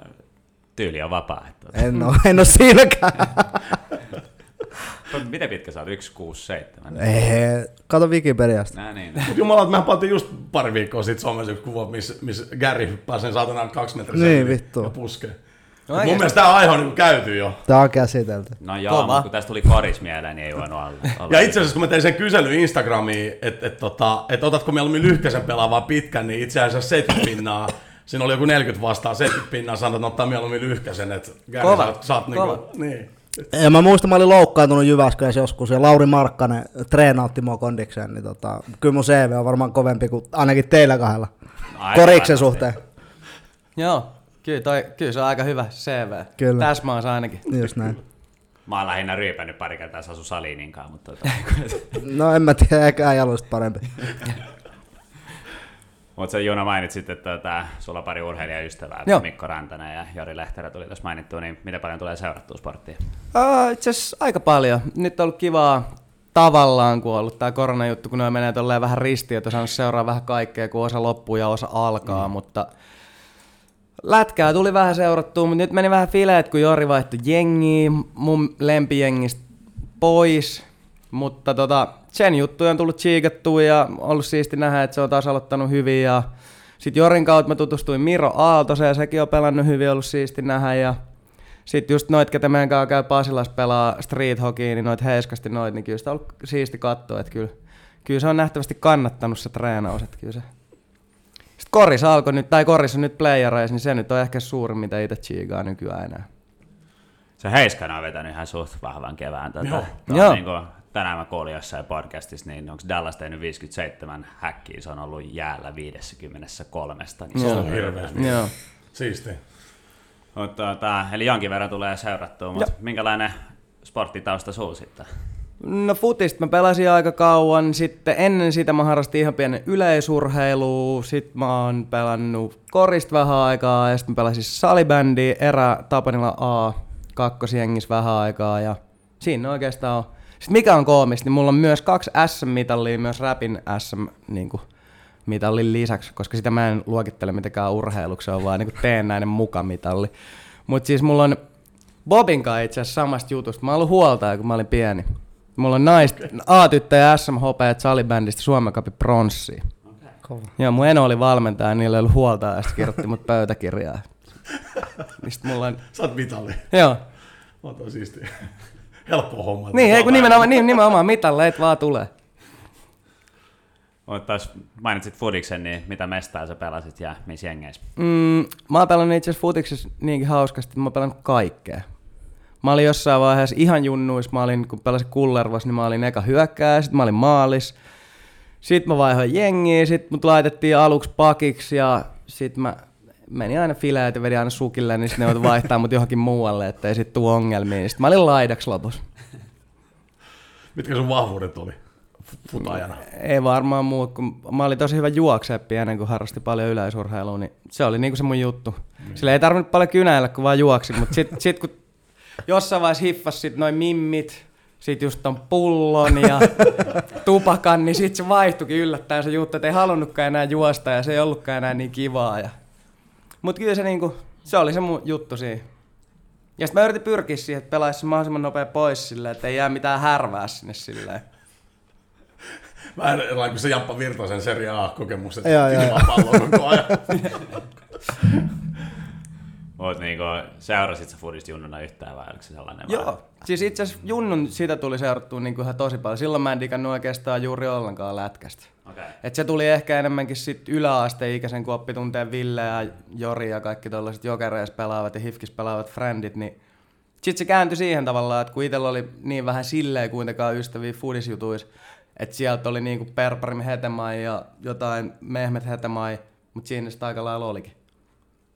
tyyli on vapaa. Että... En oo, en oo siinäkään. Miten pitkä sä oot? 167? Ei, kato Wikipediasta. Nää niin. Mut jumala, että mehän pantiin just pari viikkoa sitten somessa joku kuva, missä miss Gary hyppää sen saatana kaksi metriä Niin, vittu. ja puskee. No Mun mielestä tämä aihe on niin käyty jo. Tää on käsitelty. No joo, Kova. mutta kun tästä tuli koris mieleen, niin ei voinut olla. olla Ja itse asiassa kun mä tein sen kyselyn Instagramiin, että et, tota, et otatko mieluummin lyhkäisen pelaa vai pitkän, niin itse asiassa 70 pinnaa siinä oli joku 40 vastaan, 70 pinnaa sanoi, että ottaa mieluummin lyhkäsen, että Kova, sä oot kova. niinku, niin. Ja mä muistan, mä olin loukkaantunut Jyväskylässä joskus, ja Lauri Markkanen treenautti mua kondikseen, niin tota, kyllä mun CV on varmaan kovempi kuin ainakin teillä kahdella. Aika Koriksen suhteen. Joo, kyllä, toi, kyllä se on aika hyvä CV. Kyllä. Tässä maassa ainakin. Just näin. Mä oon lähinnä ryypännyt pari kertaa Sasu Salininkaan, mutta tota, No en mä tiedä, eikä äijällä parempi. Mutta sä Juuna mainitsit, että tota, sulla on pari urheilijaystävää, Joo. Mikko Rantanen ja Jori Lehterä tuli tässä mainittua, niin miten paljon tulee seurattua sporttia? Uh, Itse asiassa aika paljon. Nyt on ollut kivaa tavallaan, kun on ollut tämä koronajuttu, kun ne menee tolleen vähän ristiin, että on saanut seuraa vähän kaikkea, kun osa loppuu ja osa alkaa, mm. mutta lätkää tuli vähän seurattua, mutta nyt meni vähän fileet, kun Jori vaihtui jengiä mun lempijengistä pois, mutta tota, sen juttuja on tullut chiikattua ja ollut siisti nähdä, että se on taas aloittanut hyvin ja sitten Jorin kautta mä tutustuin Miro Aaltoseen ja sekin on pelannut hyvin, ollut siisti nähdä ja sitten just noit, ketä meidän kanssa käy Pasilas pelaa street hockey, niin noit heiskasti noit, niin kyllä sitä on ollut siisti katsoa, että kyllä, kyllä se on nähtävästi kannattanut se treenaus, että kyllä se. Koris alkoi nyt, tai Koris on nyt playereissa, niin se nyt on ehkä suurin, mitä itse chiigaa nykyään enää. Se Heiskanen on vetänyt ihan suht vahvan kevään. Tota, Joo. Joo. Niin kuin, tänään mä kuulin jossain podcastissa, niin onko Dallas tehnyt 57 häkkiä, se on ollut jäällä 53. Niin se Se on hirveästi. Joo. Siisti. Mutta, tota, eli jonkin verran tulee seurattua, mutta minkälainen sporttitausta sulla sitten? No futista mä pelasin aika kauan, sitten ennen sitä mä harrastin ihan pienen yleisurheilua, sit mä oon pelannut korista vähän aikaa ja sitten mä pelasin salibändiä erä Tapanilla A kakkosjengissä vähän aikaa ja siinä oikeastaan on. Sitten mikä on koomista, niin mulla on myös kaksi SM-mitallia, myös rapin SM niin mitallin lisäksi, koska sitä mä en luokittele mitenkään urheiluksi, on vaan niin teennäinen mukamitalli. Mutta siis mulla on Bobin kanssa itse asiassa samasta jutusta. Mä oon ollut huoltaja, kun mä olin pieni. Mulla on naist, A-tyttö ja SMHP salibändistä Suomen Cupin pronssia. Kova. Joo, mun eno oli valmentaja, niillä ei ollut huoltaja, ja sitten kirjoitti mut pöytäkirjaa. Mistä mulla on... Sä oot mitalli. Joo. On toi siisti. Helppo homma. Niin, ei kun nimenomaan, niin, nimenomaan mitalleet vaan tulee. Mutta taas mainitsit Fudiksen, niin mitä mestaa sä pelasit ja missä jengeissä? Mm, mä oon pelannut itse asiassa futiksessa niinkin hauskasti, että mä oon pelannut kaikkea. Mä olin jossain vaiheessa ihan junnuis, mä olin, kun pelasin Kullervas, niin mä olin eka hyökkääjä, sit mä olin maalis. Sitten mä vaihoin jengiä, sit mut laitettiin aluksi pakiksi ja sit mä menin aina fileet ja vedin aina sukille, niin sitten ne joutui vaihtaa mut johonkin muualle, ettei sit tuu ongelmia. Sitten mä olin laidaksi lopussa. Mitkä sun vahvuudet oli futajana? Ei varmaan muut, kun mä olin tosi hyvä juokseja pienen, kun harrasti paljon yleisurheilua, niin se oli niinku se mun juttu. Sillä ei tarvinnut paljon kynäillä, kun vaan juoksi, mutta sit, sit kun jossain vaiheessa hiffas sit noin mimmit, sit just ton pullon ja tupakan, niin sit se vaihtuikin yllättäen se juttu, että ei halunnutkaan enää juosta ja se ei ollutkaan enää niin kivaa. Ja... Mut kyllä se niinku, se oli se mun juttu siinä. Ja sitten mä yritin pyrkiä siihen, että pelaisi mahdollisimman nopea pois silleen, että ei jää mitään härvää sinne silleen. Vähän erilainen kuin se Jamppa Virtasen Serie A-kokemukset. Joo, joo. Ilman palloa koko ajan. Oot niinku, seurasit sä Fudista junnuna yhtään vai oliko se sellainen? Joo. Siis itse asiassa Junnun sitä tuli seurattua niin ihan tosi paljon. Silloin mä en digannut oikeastaan juuri ollenkaan lätkästä. Okei. Et se tuli ehkä enemmänkin sit yläasteikäisen, kun oppi tuntee Ville ja Jori ja kaikki tollaiset jokereissa pelaavat ja hifkis pelaavat friendit, niin sitten se kääntyi siihen tavallaan, että kun itsellä oli niin vähän silleen kuitenkaan ystäviä foodisjutuissa, että sieltä oli niinku Perparim Hetemai ja jotain Mehmet Hetemai, mutta siinä sitä aika lailla olikin.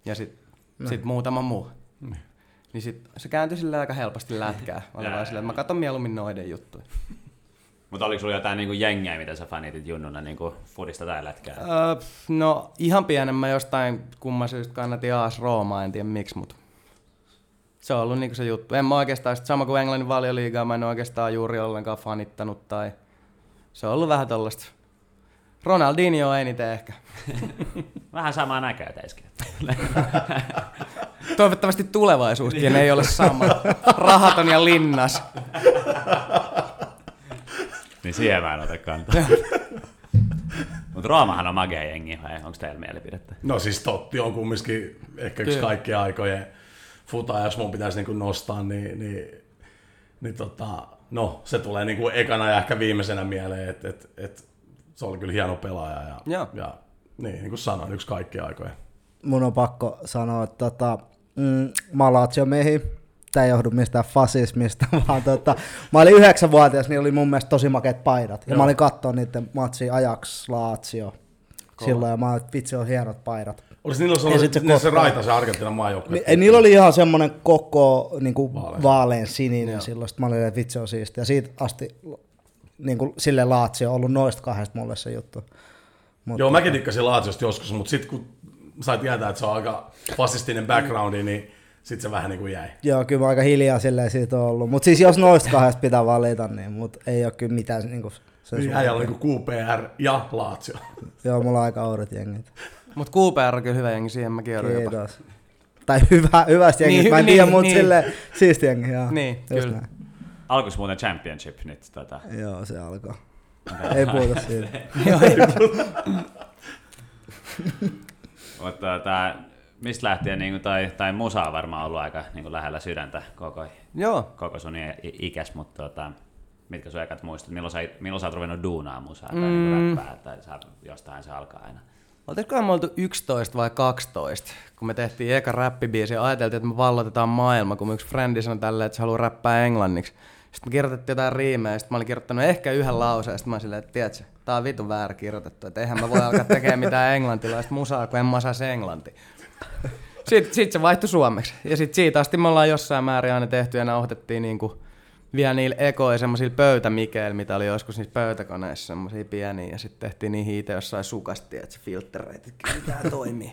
Ja sitten sit muutama muu. Niin sit se kääntyi sille aika helposti lätkää. Mä olin vaan silleen, että mä katson mieluummin noiden juttuja. Mutta oliko sulla jotain niinku jengejä, mitä sä fanitit junnuna niinku Fudista tai lätkää? Öö, no ihan pienen mä jostain kumman syystä kannatin AS Roomaa, en tiedä miksi, mutta se on ollut niinku se juttu. En mä oikeastaan, sit sama kuin Englannin valioliigaa, mä en oikeastaan juuri ollenkaan fanittanut tai se on ollut vähän tollasta. Ronaldinho eniten ehkä. Vähän samaa näköä teiskin. Toivottavasti tulevaisuuskin ei ole sama. Rahaton ja linnas. niin siihen mä en ota kantaa. Mutta Roomahan on magea jengi, vai onko teillä mielipidettä? No siis Totti on kumminkin ehkä yksi Kyllä. kaikkien aikojen futa, jos mun pitäisi niinku nostaa, niin, niin, niin tota, no, se tulee niinku ekana ja ehkä viimeisenä mieleen, että et, et, se oli kyllä hieno pelaaja ja, Joo. ja niin, niin kuin sanoin, yksi kaikkien aikojen. mun on pakko sanoa, että tota, mm, mä oon Lazio-miehi. Tämä ei johdu mistään fasismista, vaan tota, mä olin yhdeksänvuotias, niin oli mun mielestä tosi makeat paidat. Ja Joo. mä olin katsoa niiden matsia Ajax Lazio silloin, ja mä olin, että vitsi on hienot paidat. Olisi niillä ollut se se, se, se raita, se Argentiinan maajoukkue. Ni- ei, niillä oli ihan semmoinen koko niin kuin Vaalean. vaalean sininen silloin, sit mä olin, että vitsi on siistiä. Ja siitä asti niin kuin, sille Lazio on ollut noista kahdesta mulle se juttu. Mut, Joo, mäkin dikkasin Laatiosta joskus, mutta sitten kun sait tietää, että se on aika fasistinen backgroundi, niin sitten se vähän niin kuin jäi. Joo, kyllä mä aika hiljaa silleen siitä on ollut. Mutta siis jos noista kahdesta pitää valita, niin mut ei ole kyllä mitään niin kuin, sen Niin äijällä on niin kuin QPR ja Laatsio. Joo, mulla on aika oudet jengit. Mut QPR on kyllä hyvä jengi, siihen mä kerron jopa. Kiitos. Tai hyvä, hyvästä jengistä, Niin, mä en niin, tiedä, mutta niin. silleen siisti jengi. Joo. Niin, Just kyllä. näin. Alkois muuten championship nyt tota. Joo, se alkoi. Ei puhuta siitä. Joo, ei. Mutta tota, mistä lähtien niin tai, tai musa on varmaan ollut aika niin lähellä sydäntä koko, Joo. koko sun ikäs, mutta tota, mitkä sun ekat muistat, milloin sä, milloin sä oot ruvennut duunaa musaa tai Mm. niin räppää, tai sä, jostain se alkaa aina. Oltiskohan me oltu 11 vai 12, kun me tehtiin eka räppibiisi ja ajateltiin, että me vallotetaan maailma, kun yksi frendi sanoi tälleen, että se haluaa räppää englanniksi. Sitten me kirjoitettiin jotain riimejä, ja sitten mä olin kirjoittanut ehkä yhden lauseen, ja sitten mä olin silleen, että tiedätkö, tää on vitun väärin kirjoitettu, että eihän mä voi alkaa tekemään mitään englantilaista musaa, kun en mä osaa englanti. Sitten sit se vaihtui suomeksi, ja sitten siitä asti me ollaan jossain määrin aina tehty, ja nauhoitettiin niinku vielä niillä ekoilla semmoisilla pöytämikeillä, mitä oli joskus niissä pöytäkoneissa, semmoisia pieniä, ja sitten tehtiin niihin itse jossain sukasti, että se filtreitä, että tää toimii.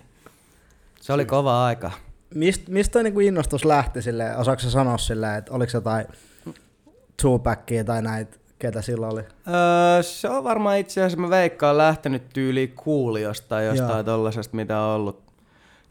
Se oli kova aika. Mist, mistä toi niinku innostus lähti silleen, osaako sä sanoa silleen, että oliko jotain two-packia tai näitä, ketä silloin oli? Öö, se on varmaan itse asiassa, mä veikkaan, lähtenyt tyyliin kuuliosta tai jostain tollasesta, mitä on ollut.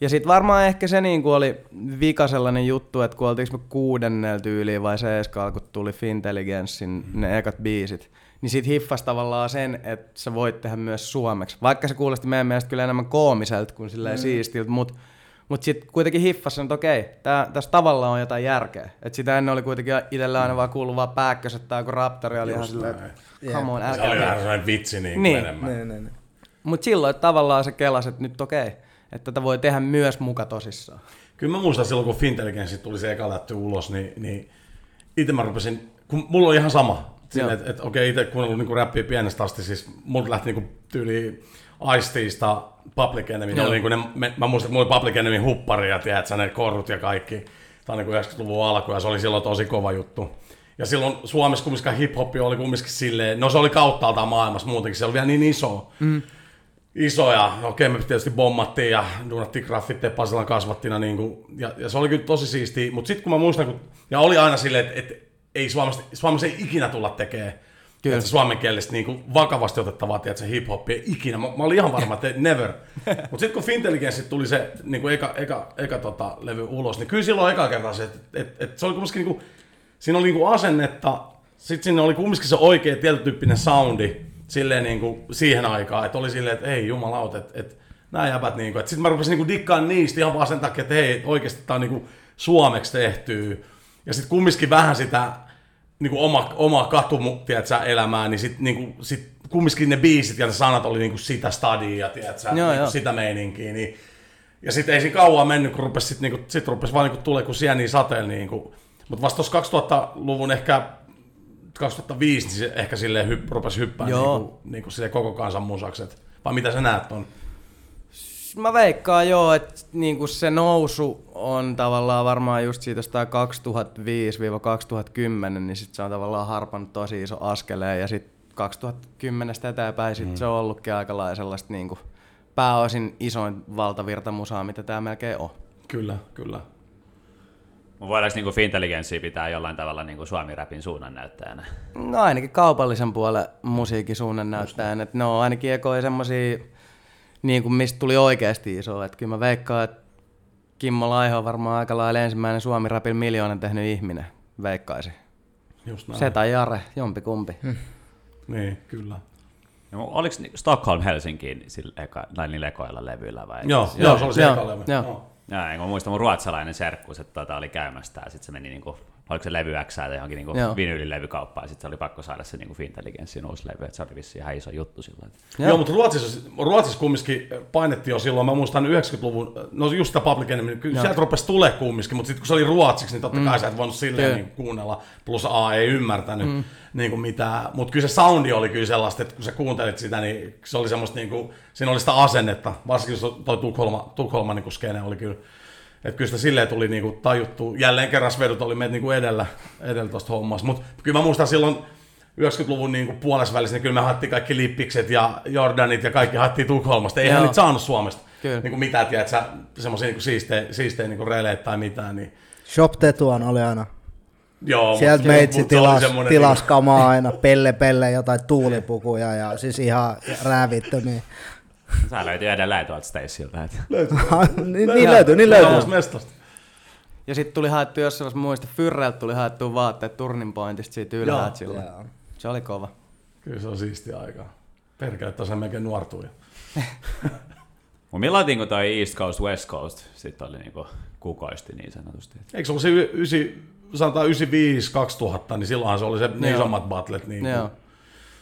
Ja sitten varmaan ehkä se niin kuin oli vika sellainen juttu, että kun oltiinko me kuudennella tyyliin vai seiskaalla, kun tuli Fintelligenssin ne ekat biisit, niin sit hiffas tavallaan sen, että sä voit tehdä myös suomeksi. Vaikka se kuulosti meidän mielestä kyllä enemmän koomiselta kuin silleen mm. siistiltä, mutta mut sitten kuitenkin hiffas sen, että okei, tää, tässä tavallaan on jotain järkeä. Et sitä ennen oli kuitenkin itsellä aina vaan kuullut vaan pääkköset tai kun Raptori oli ihan silleen, että come on, Se älkää oli vähän sellainen vitsi niin, Niin. niin. enemmän. Niin, niin, niin. Mutta silloin että tavallaan se kelasi, että nyt okei, että tätä voi tehdä myös muka tosissaan. Kyllä mä muistan silloin, kun Fintelligenssi tuli se eka lätty ulos, niin, niin itse mä rupesin, kun mulla oli ihan sama. Sille, että et, okei, itse kuunnellut niinku räppiä pienestä asti, siis mulla lähti niinku tyyli Ice-Tista Public Enemy, ne Joo. oli niinku ne, me, mä muistan, että mulla oli Public Enemy huppari ja tiedätkö, ne korut ja kaikki. Tämä on niinku 90-luvun alku ja se oli silloin tosi kova juttu. Ja silloin Suomessa kumminkaan hip-hop oli kumminkin silleen, no se oli kauttaaltaan maailmassa muutenkin, se oli vielä niin iso. Mm. Iso ja okei, me tietysti bommattiin ja duunattiin graffitteja Pasilan kasvattina niin kuin, ja, ja, se oli kyllä tosi siistiä, mutta sitten kun mä muistan, kun, ja oli aina silleen, että, että ei Suomessa, Suomessa ei ikinä tulla tekemään Kyllä. että suomenkielistä niin vakavasti otettavaa tiedätkö, hip-hopia ikinä. Mä, mä olin ihan varma, että never. Mutta sitten kun Fintelligenssi tuli se niin kuin eka, eka, eka tota, levy ulos, niin kyllä silloin eka kertaa se, että et, et se oli kumminkin niin kuin, siinä oli niin kuin asennetta, sitten siinä oli kumminkin se oikea tietotyyppinen soundi silleen niin kuin siihen aikaan, että oli silleen, että ei jumalauta, että, että nämä jäbät niin kuin, että sitten mä rupesin niin kuin dikkaan niistä ihan vaan sen takia, että hei, oikeasti tämä on niin kuin suomeksi tehty. Ja sitten kumminkin vähän sitä niin kuin oma, oma katumu, tiedätkö, elämää, niin sitten niin sit kumminkin ne biisit ja ne sanat oli niin kuin sitä stadia, tiedätkö, Joo, niin joo. kuin sitä meininkiä. Niin, ja sitten ei siinä kauan mennyt, kun rupesi, sit, niinku, sit rupesi vaan niinku, tulee kuin sieniä sateella. Niinku. Mutta vasta tuossa 2000-luvun ehkä 2005, niin se ehkä silleen hypp, rupesi hyppää Joo. niinku, niinku silleen koko kansan musaksi. et- Vai mitä sä näet ton? Mä veikkaan joo, että niinku se nousu on tavallaan varmaan just siitä jostain 2005-2010, niin sit se on tavallaan harpannut tosi iso askeleen ja sitten 2010 eteenpäin sit se on ollutkin aika lailla sellaista niinku pääosin isoin valtavirtamusaa, mitä tää melkein on. Kyllä, kyllä. Mutta voidaanko niinku Fintelligenssiä pitää jollain tavalla niinku Suomi-räpin suunnannäyttäjänä? No ainakin kaupallisen puolen musiikin suunnan näyttäen, että ne on ainakin ekoja semmosia, niin kuin mistä tuli oikeasti iso, että kyllä mä veikkaan, että Kimmo Laiho on varmaan aika lailla ensimmäinen Suomi Rapin miljoonan tehnyt ihminen, veikkaisin. Just näin. Se tai Jare, jompikumpi. Niin, kyllä. No, oliko Stockholm Helsinkiin sillä eka, tai niillä ekoilla levyillä vai? Joo, joo, se oli se joo, eka levy. joo. Joo. Joo, mä muistan mun ruotsalainen serkku, että tota oli käymässä ja sitten se meni niinku oliko se levy X tai johonkin niin Joo. vinyylilevykauppaan, sitten se oli pakko saada se niin Fintelligenssin uusi levy, että se oli vissiin ihan iso juttu silloin. Joo, Joo mutta Ruotsissa, Ruotsissa kumminkin painettiin jo silloin, mä muistan 90-luvun, no just sitä Public Enemy, kyllä Joo. sieltä rupesi tulee kumminkin, mutta sitten kun se oli ruotsiksi, niin totta kai Mm. sä et voinut silleen niin kuunnella, plus A ei ymmärtänyt mm. niin kuin mitään, mutta kyllä se soundi oli kyllä sellaista, että kun sä kuuntelit sitä, niin se oli semmoista, niin kuin, siinä oli sitä asennetta, varsinkin se toi Tukholma, Tukholma niin kuin skene oli kyllä, että kyllä sitä silleen tuli niinku tajuttu. Jälleen kerran Svedut oli meitä niinku edellä, edellä tuosta hommasta. Mutta kyllä mä muistan silloin 90-luvun niinku puolessa välissä, niin kyllä me haettiin kaikki lippikset ja Jordanit ja kaikki haettiin Tukholmasta. Eihän Joo. niitä saanut Suomesta. Kyllä. Niinku mitään, tiedät sä, semmosia niinku siistejä, siistejä niinku releitä tai mitään. Niin. Shop Tetuan oli aina. Joo, Sieltä meitsi tilas, tilas niinku- kamaa aina, pelle pelle jotain tuulipukuja ja siis ihan räävittömiä. Sä löytyy edelleen tuolta Stacyilta. että- niin, niin löytyy, niin löytyy. Mestasta. Ja sitten tuli haettu jossain vaiheessa muista, Fyrreltä tuli haettu vaatteet Turning Pointista siitä ylhäältä silloin. Joo. Se oli kova. Kyllä se on siistiä aikaa. Perkele, että se melkein nuortuu. jo. Mutta milloin niin toi East Coast, West Coast sitten oli niin kukoisti niin sanotusti. Eikö se ollut se y- ysi, sanotaan 95-2000, niin silloinhan se oli se ne Joo. isommat battlet. Niin kuin, Joo.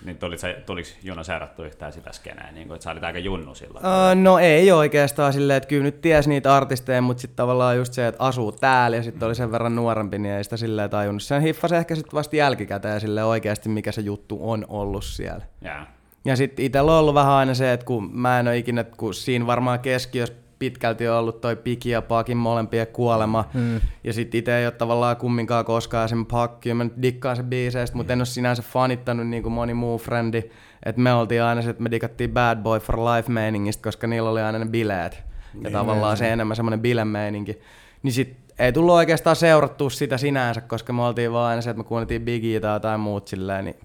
Niin tuliko, tuliko Juno seurattu yhtään sitä skeneä, niin kuin, että sä olit aika junnu silloin? Öö, no ei oikeastaan silleen, että kyllä nyt ties niitä artisteja, mutta sitten tavallaan just se, että asuu täällä ja sitten oli sen verran nuorempi, niin ei sitä silleen tajunnut. Sen hiffasi ehkä sitten vasta jälkikäteen sille oikeasti, mikä se juttu on ollut siellä. Jaa. Ja sitten itsellä on ollut vähän aina se, että kun mä en ole ikinä, kun siinä varmaan keskiössä pitkälti on ollut toi Piki ja Pakin molempien kuolema. Mm. Ja sitten itse ei ole tavallaan kumminkaan koskaan sen pakki. Mä nyt dikkaan se biiseistä, mutta en ole sinänsä fanittanut niin kuin moni muu frendi. Että me oltiin aina se, että me dikattiin Bad Boy for Life meiningistä, koska niillä oli aina ne bileet. Ja Niin, tavallaan se enemmän semmoinen bilemeininki. Niin sit ei tullut oikeastaan seurattua sitä sinänsä, koska me oltiin vaan aina se, että me kuunneltiin Biggie tai jotain muut silleen, niin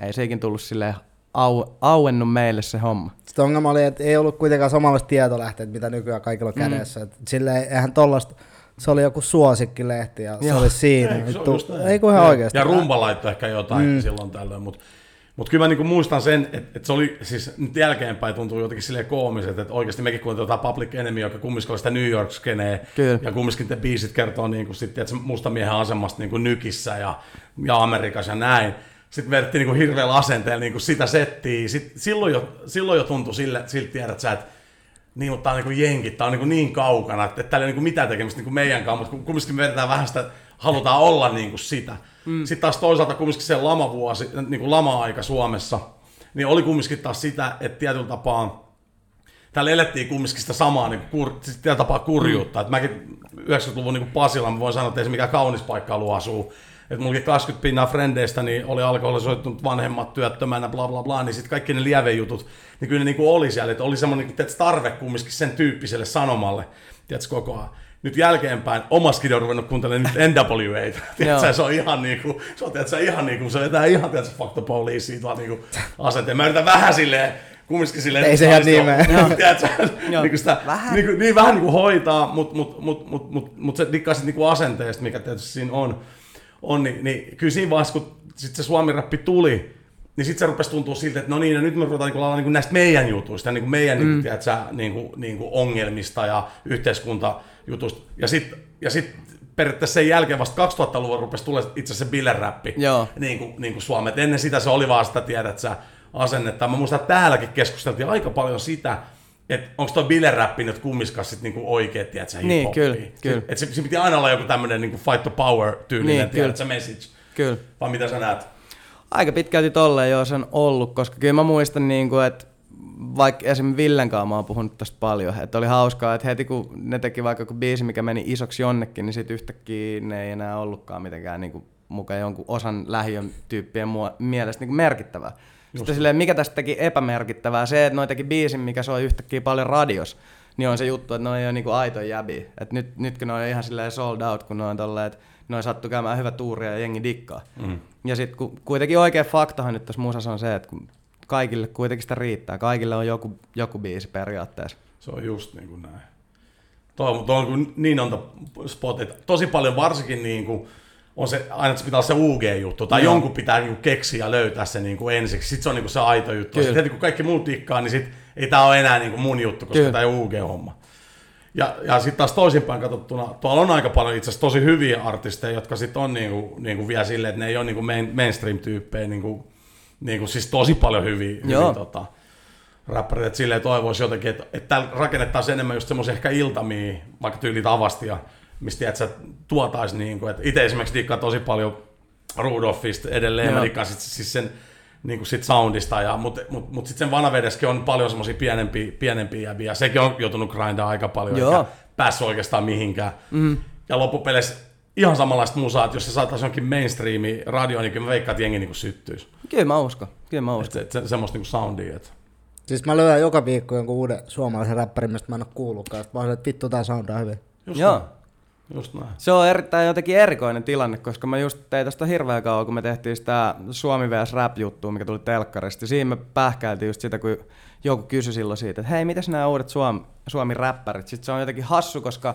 ei sekin tullut silleen au, auennut meille se homma. Sitten ongelma oli, että ei ollut kuitenkaan samanlaista tietolähteet, mitä nykyään kaikilla on kädessä. Mm. Silleen, eihän tollasta, se oli joku suosikkilehti ja se Joo. oli siinä. Eikö se näin? ei kun ihan oikeasti. Ja rumba laittoi ehkä jotain mm. silloin tällöin, mutta mut kyllä mä niinku muistan sen, että, että se oli, siis nyt jälkeenpäin tuntuu jotenkin silleen koomiset, että oikeasti mekin kun otetaan Public Enemy, joka kumminkin oli sitä New York skenee, Kyllä. ja kumminkin te biisit kertoo niinku sitten, että se musta miehen asemasta niinku nykissä ja, ja Amerikassa ja näin. Sitten vedettiin niinku hirveällä asenteella niinku sitä settiä. Sitten silloin, jo, silloin jo tuntui sille, siltä tiedät sä, että niin, mutta tää on niin jenkit, tää on niin, niin kaukana, että täällä ei ole niin mitään tekemistä niin meidän kanssa, mutta kumminkin me vedetään vähän sitä, halutaan olla niin kuin sitä. Mm. Sitten taas toisaalta kumminkin se lamavuosi, niin kuin lama-aika Suomessa, niin oli kumminkin taas sitä, että tietyllä tapaa täällä elettiin kumminkin sitä samaa niin kuin, kur, siis tietyllä tapaa kurjuutta. Mm. Että mäkin 90-luvun niin Pasilla, mä voin sanoa, että ei se mikään kaunis paikka ollut asua. Että mullakin 20 pinnaa frendeistä niin oli alkoholisoitunut vanhemmat työttömänä, bla bla bla, niin sitten kaikki ne lievejutut, niin kyllä ne niin kuin oli siellä, että oli semmoinen niin kuin, tarve kumminkin sen tyyppiselle sanomalle, tiedätkö, koko ajan. Nyt jälkeenpäin omaskin on ruvennut kuuntelemaan nyt NWA. Tiedätkö, se on ihan niinku, se on tiedätkö, ihan niinku, se vetää ihan, tiedätkö, fuck the police siitä vaan niinku asenteen. Mä yritän vähän silleen, kumminkin silleen, Ei se ihan niin mene. niinku sitä, Vähän. Niinku, niin vähän niinku hoitaa, mutta mut, mut, mut, mut, mut se dikkaa niinku asenteesta, mikä tietysti siinä on, on niin, niin kyllä siinä vaiheessa, kun sit se suomi-räppi tuli, niin sitten se rupesi tuntua siltä, että no niin, ja nyt me ruvetaan niinku niinku näistä meidän jutuista, niinku meidän mm. niinku, tiedätkö, niinku, niinku ongelmista ja yhteiskuntajutuista. Ja sitten ja sit periaatteessa sen jälkeen vasta 2000-luvulla rupesi tulla itse asiassa se bileräppi niin kuin, niin kuin Suomeen. Et ennen sitä se oli vaan sitä, tiedät sä, asennetta. Mä muistan, että täälläkin keskusteltiin aika paljon sitä, että onko tuo bileräppi nyt kummiskas sit niinku oikeet, tiedät sä, Niin, kyllä, kyllä. Et se, se, piti aina olla joku tämmönen niinku fight the power tyylinen, Niin, tiedät kyllä. sä, message. Kyllä. Vai mitä sä näet? Aika pitkälti tolleen jo se on ollut, koska kyllä mä muistan, niin kuin, että vaikka esimerkiksi Villen kanssa mä oon puhunut tästä paljon, että oli hauskaa, että heti kun ne teki vaikka joku biisi, mikä meni isoksi jonnekin, niin sitten yhtäkkiä ne ei enää ollutkaan mitenkään niin kuin, mukaan jonkun osan lähiön tyyppien mielestä niin merkittävää. Sitten silleen, mikä tästä teki epämerkittävää, se, että noi teki biisin, mikä soi yhtäkkiä paljon radios, niin on se juttu, että ne ei ole niinku aitoja jäbiä. Et nyt, nyt kun ne on ihan silleen sold out, kun ne on tolleen, että ne on sattu käymään hyvä tuuri ja jengi dikkaa. Mm. Ja sitten kun, kuitenkin oikea faktahan nyt tässä musassa on se, että kun kaikille kuitenkin sitä riittää. Kaikille on joku, joku biisi periaatteessa. Se on just niin kuin näin. Tuo, tuo on kuin niin monta spotit. Tosi paljon varsinkin niin kuin on se, aina että se pitää olla se UG-juttu, tai Joo. jonkun pitää niin kuin keksiä ja löytää se niin kuin ensiksi. Sitten se on niin kuin se aito juttu. Kyllä. Sitten heti kun kaikki muut dikkaa, niin sit ei tämä ole enää niin kuin mun juttu, koska Kyllä. tämä ei UG-homma. Ja, ja sitten taas toisinpäin katsottuna, tuolla on aika paljon itse asiassa tosi hyviä artisteja, jotka sitten on niinku, niinku vielä silleen, että ne ei ole niinku main, mainstream-tyyppejä, niinku, niinku, siis tosi paljon hyviä, Joo. hyviä tota, räppäreitä, että silleen toivoisi jotenkin, että, että rakennettaisiin enemmän just semmoisia ehkä iltamia, vaikka tyylit avastia, mistä tiedät, sä tuotais niin kuin, että itse esimerkiksi dikkaan tosi paljon Rudolfista edelleen, Joo. mä dikkaan sit, siis sen niin kuin sit soundista, ja, mutta mut, mut sitten sen vanavedessäkin on paljon semmoisia pienempiä, pienempiä jäviä, ja sekin on joutunut grindaa aika paljon, Joo. eikä päässyt oikeastaan mihinkään. Mm. Ja loppupeleissä ihan samanlaista musaa, että jos se saataisiin jonkin mainstreami radioon, niin kyllä mä veikkaan, että jengi niin syttyisi. Kyllä mä uskon, kyllä mä uskon. se, et se, semmoista niin soundia, että Siis mä löydän joka viikko jonkun uuden suomalaisen räppärin, mistä mä en ole kuullutkaan. Mä olen, että vittu tää soundaa hyvin. just Joo. Just näin. Se on erittäin jotenkin erikoinen tilanne, koska mä just tein tästä hirveän kauan, kun me tehtiin sitä Suomi vs Rap-juttua, mikä tuli telkkarista. Siinä me pähkäiltiin just sitä, kun joku kysyi silloin siitä, että hei, mitäs nämä uudet Suomi, Suomi-räppärit? Sitten se on jotenkin hassu, koska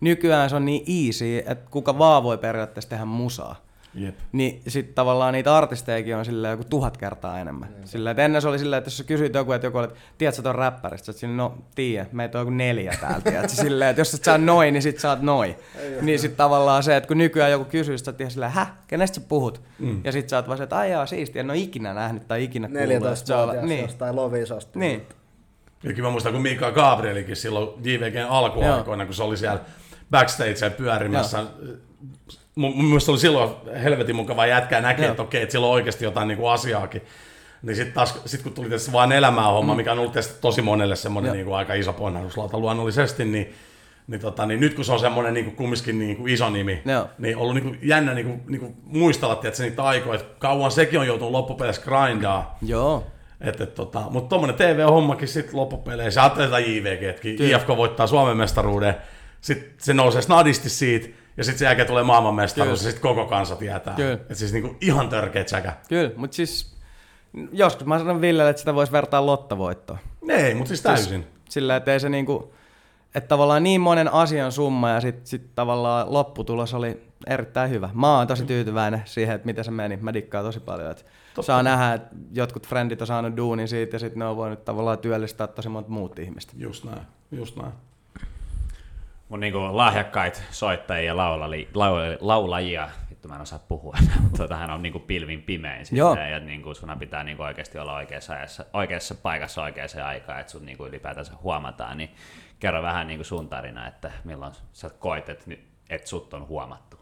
nykyään se on niin easy, että kuka vaan voi periaatteessa tehdä musaa. Jep. Niin sitten tavallaan niitä artistejakin on silleen joku tuhat kertaa enemmän. Mm. Silleen, että ennen se oli silleen, että jos sä kysyit joku, että joku oli, että tiedätkö ton räppäristä, sä oot no tiedä, meitä on joku neljä täältä. tiedätkö? silleen, että jos et saa noin, niin sit saat noin. Niin sitten tavallaan se, että kun nykyään joku kysyy, sä oot ihan silleen, häh, kenestä sä puhut? Mm. Ja sit sä oot vaan se, että aijaa siistiä, en ole ikinä nähnyt tai ikinä kuullut. 14 Se on- vuotias niin. jostain lovisosta. Niin. Ja kyllä mä muistan, kun Mika Gabrielikin silloin JVGn alkuaikoina, kun se oli siellä backstage pyörimässä. Mun, mun oli silloin helvetin mukava jätkää näkee, että okei, että sillä on oikeasti jotain niin kuin asiaakin. Niin sitten taas, sit kun tuli tässä vaan elämää homma, mm. mikä on ollut tietysti tosi monelle semmoinen niin kuin aika iso ponnahduslauta luonnollisesti, niin, niin, tota, niin nyt kun se on semmoinen niin kuin kumminkin niin kuin iso nimi, Joo. niin ollut niin kuin jännä niin kuin, niin kuin muistella että niitä aikoja, että kauan sekin on joutunut loppupeleissä grindaa. Joo. Et, et, tota, mutta tuommoinen TV-hommakin sitten loppupeleissä, ajattelee JVGtkin, Kyllä. IFK voittaa Suomen mestaruuden, sitten se nousee snadisti siitä, ja sitten sen jälkeen tulee maailmanmestaruus, ja sitten koko kansa tietää. Kyllä. Et siis niinku ihan törkeet säkä. Kyllä, mutta siis joskus mä sanon Villelle, että sitä voisi vertaa lottovoittoon. Ei, mutta siis täysin. Sillä, että ei se niinku, että tavallaan niin monen asian summa ja sitten sit tavallaan lopputulos oli erittäin hyvä. Mä oon tosi tyytyväinen siihen, että miten se meni. Mä dikkaan tosi paljon. Että saa nähdä, että jotkut frendit on saanut duunin siitä ja sitten ne on voinut tavallaan työllistää tosi monta muut ihmistä. Just näin, just näin. Mun niinku lahjakkaita soittajia ja laulali, laulali, laulajia, vittu mä en osaa puhua mutta tota, hän on niinku pilvin pimein Joo. silleen, ja niinku sun pitää niinku oikeasti olla oikeassa, ajassa, oikeassa paikassa oikeaan aikaan, että sun niinku ylipäätänsä huomataan, niin kerro vähän niinku sun tarina, että milloin sä koet, että, että sut on huomattu.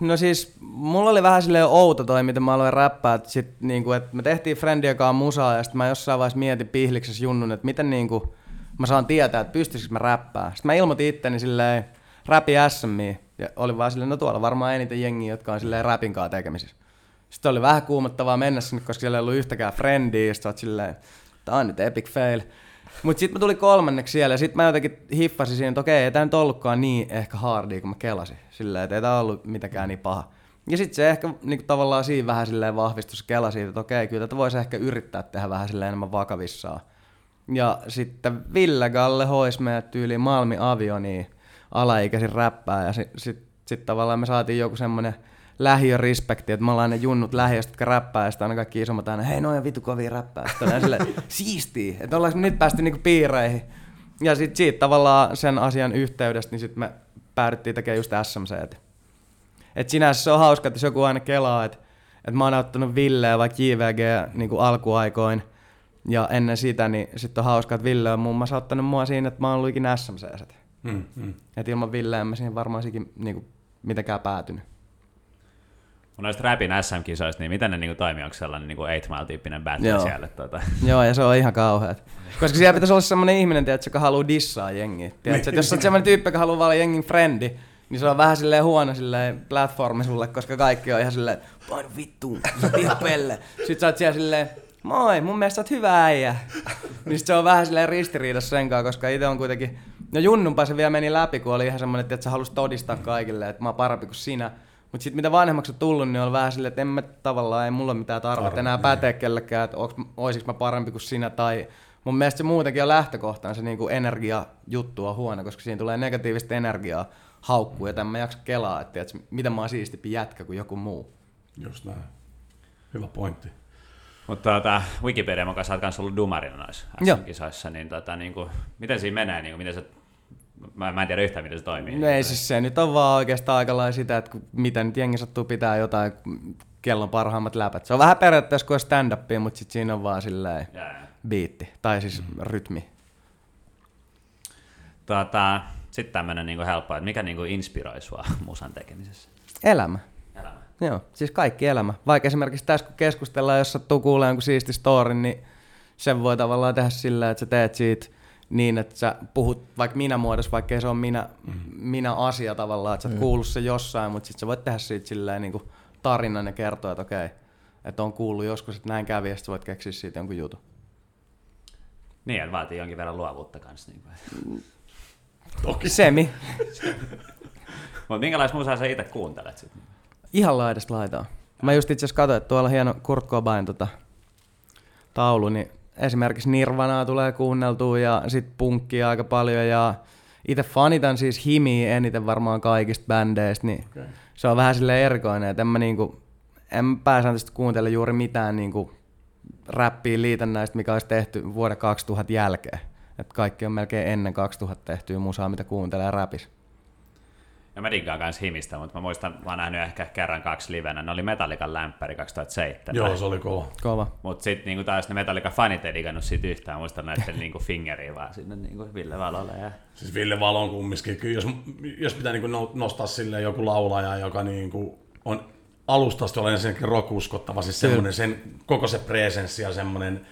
No siis, mulla oli vähän silleen outo toi, miten mä aloin räppää, että, sit, niinku, että me tehtiin Friendien kanssa musaa ja sitten mä jossain vaiheessa mietin pihliksessä junnun, että miten niinku, mä saan tietää, että pystyisikö mä räppää. Sitten mä ilmoitin itteni silleen räpi SMI ja oli vaan silleen, no tuolla varmaan eniten jengiä, jotka on silleen räpin kanssa tekemisissä. Sitten oli vähän kuumottavaa mennä sinne, koska siellä ei ollut yhtäkään friendiä, sitten oot silleen, tää on nyt epic fail. Mutta sitten mä tulin kolmanneksi siellä ja sitten mä jotenkin hiffasin siinä, että okei, ei tää nyt ollutkaan niin ehkä hardia kuin mä kelasin. Silleen, että ei tää ollut mitenkään niin paha. Ja sitten se ehkä niin tavallaan siinä vähän silleen vahvistui se kela siitä, että okei, kyllä tätä voisi ehkä yrittää tehdä vähän silleen enemmän vakavissaan. Ja sitten Ville Galle hois meidät tyyliin Malmi Avioniin alaikäisin räppää ja sitten sit, sit tavallaan me saatiin joku semmonen lähiörespekti, että me ollaan ne junnut lähiöstä, jotka räppää ja sitten aina kaikki isommat aina, hei noin vitu kovia räppää. Sitten ollaan silleen, siistiä, että ollaanko me nyt päästy niinku piireihin. Ja sitten siitä tavallaan sen asian yhteydestä, niin sitten me päädyttiin tekemään just SMC. Et sinänsä se on hauska, että jos joku aina kelaa, että, että mä oon auttanut Villeä vaikka JVG niin alkuaikoin, ja ennen sitä, niin sitten on hauska, että Ville on muun muassa ottanut mua siinä, että mä oon ollut ikinä SMC. Mm, mm. Että ilman Villeä en mä siihen varmaan sikin niin kuin, mitenkään päätynyt. Mun noista Rapin SM-kisoista, niin miten ne niinku toimii? Onko sellainen niinku 8 Mile-tyyppinen battle Joo. siellä? Tota? Joo, ja se on ihan kauheat. Koska siellä pitäisi olla semmoinen ihminen, tiedätkö, joka haluaa dissaa jengiä. Tiedätkö, että jos sä oot semmoinen tyyppi, joka haluaa olla jengin frendi, niin se on vähän silleen huono silleen platformi sulle, koska kaikki on ihan silleen, painu vittuun, sä oot ihan pelle. Sitten sä oot siellä silleen, moi, mun mielestä oot hyvä äijä. niin se on vähän silleen ristiriidassa sen kanssa, koska itse on kuitenkin, no junnunpa se vielä meni läpi, kun oli ihan semmoinen, että sä halusit todistaa kaikille, että mä oon parempi kuin sinä. Mutta sitten mitä vanhemmaksi on tullut, niin on vähän silleen, että en mä tavallaan, ei mulla ole mitään tarvetta Tarve, enää niin. päteä kellekään, että onks, oisinko mä parempi kuin sinä tai mun mielestä se muutenkin on lähtökohtaan se niinku energiajuttu on huono, koska siinä tulee negatiivista energiaa haukkuu ja tämän mä jaksa kelaa, että tiedätkö, miten mä oon siistimpi jätkä kuin joku muu. Just näin. Hyvä pointti. Mutta tota, Wikipedia mukaan sä oot kanssa ollut dumarina noissa Joo. SM-kisoissa, niin tota, niinku, miten siinä menee, niinku, miten sä Mä, mä en tiedä yhtään, miten se toimii. No ei siis se nyt on vaan oikeastaan aika lailla sitä, että mitä nyt jengi sattuu pitää jotain kellon parhaimmat läpät. Se on vähän periaatteessa kuin stand mutta sit siinä on vaan silleen jaa. biitti, tai siis rytmi. Tota, sitten tämmönen niinku helppo, että mikä niinku inspiroi sua musan tekemisessä? Elämä. Joo, siis kaikki elämä. Vaikka esimerkiksi tässä kun keskustellaan, jos sattuu kuulemaan jonkun siisti storin, niin sen voi tavallaan tehdä sillä, että sä teet siitä niin, että sä puhut vaikka minä muodossa, vaikka se ole minä, minä asia tavallaan, että sä oot kuullut se jossain, mutta sitten sä voit tehdä siitä silleen niin kuin tarinan ja kertoa, että okei, että on kuullut joskus, että näin kävi, ja sitten voit keksiä siitä jonkun jutun. Niin, että vaatii jonkin verran luovuutta kanssa. Niin Toki. Semi. Mutta minkälaista musaa sä itse kuuntelet sitten? Ihan laidasta laitaa. Mä just itse asiassa katsoin, että tuolla on hieno Kurt Cobain tota, taulu, niin esimerkiksi Nirvanaa tulee kuunneltua ja sit punkkia aika paljon ja itse fanitan siis Himiä eniten varmaan kaikista bändeistä, niin Okei. se on vähän silleen erikoinen, että en mä niinku, en pääsääntöisesti kuuntele juuri mitään niinku räppiä liitännäistä, mikä olisi tehty vuoden 2000 jälkeen. Et kaikki on melkein ennen 2000 tehtyä musaa, mitä kuuntelee räpis. Ja mä diggaan kans himistä, mutta mä muistan, mä oon nähnyt ehkä kerran kaksi livenä. Ne oli Metallican lämpäri 2007. Joo, se oli kova. Kova. Mutta sitten niinku taas ne Metallica fanit ei digannut siitä yhtään. Muistan näiden niinku fingeriä vaan sinne niinku Ville Valolle. Ja... Siis Ville Valon kumminkin. Kyllä jos, jos pitää niin no, nostaa sille joku laulaja, joka niin kuin on alustasta olen ensinnäkin rock-uskottava, siis semmoinen, sen, koko se presenssi ja semmoinen,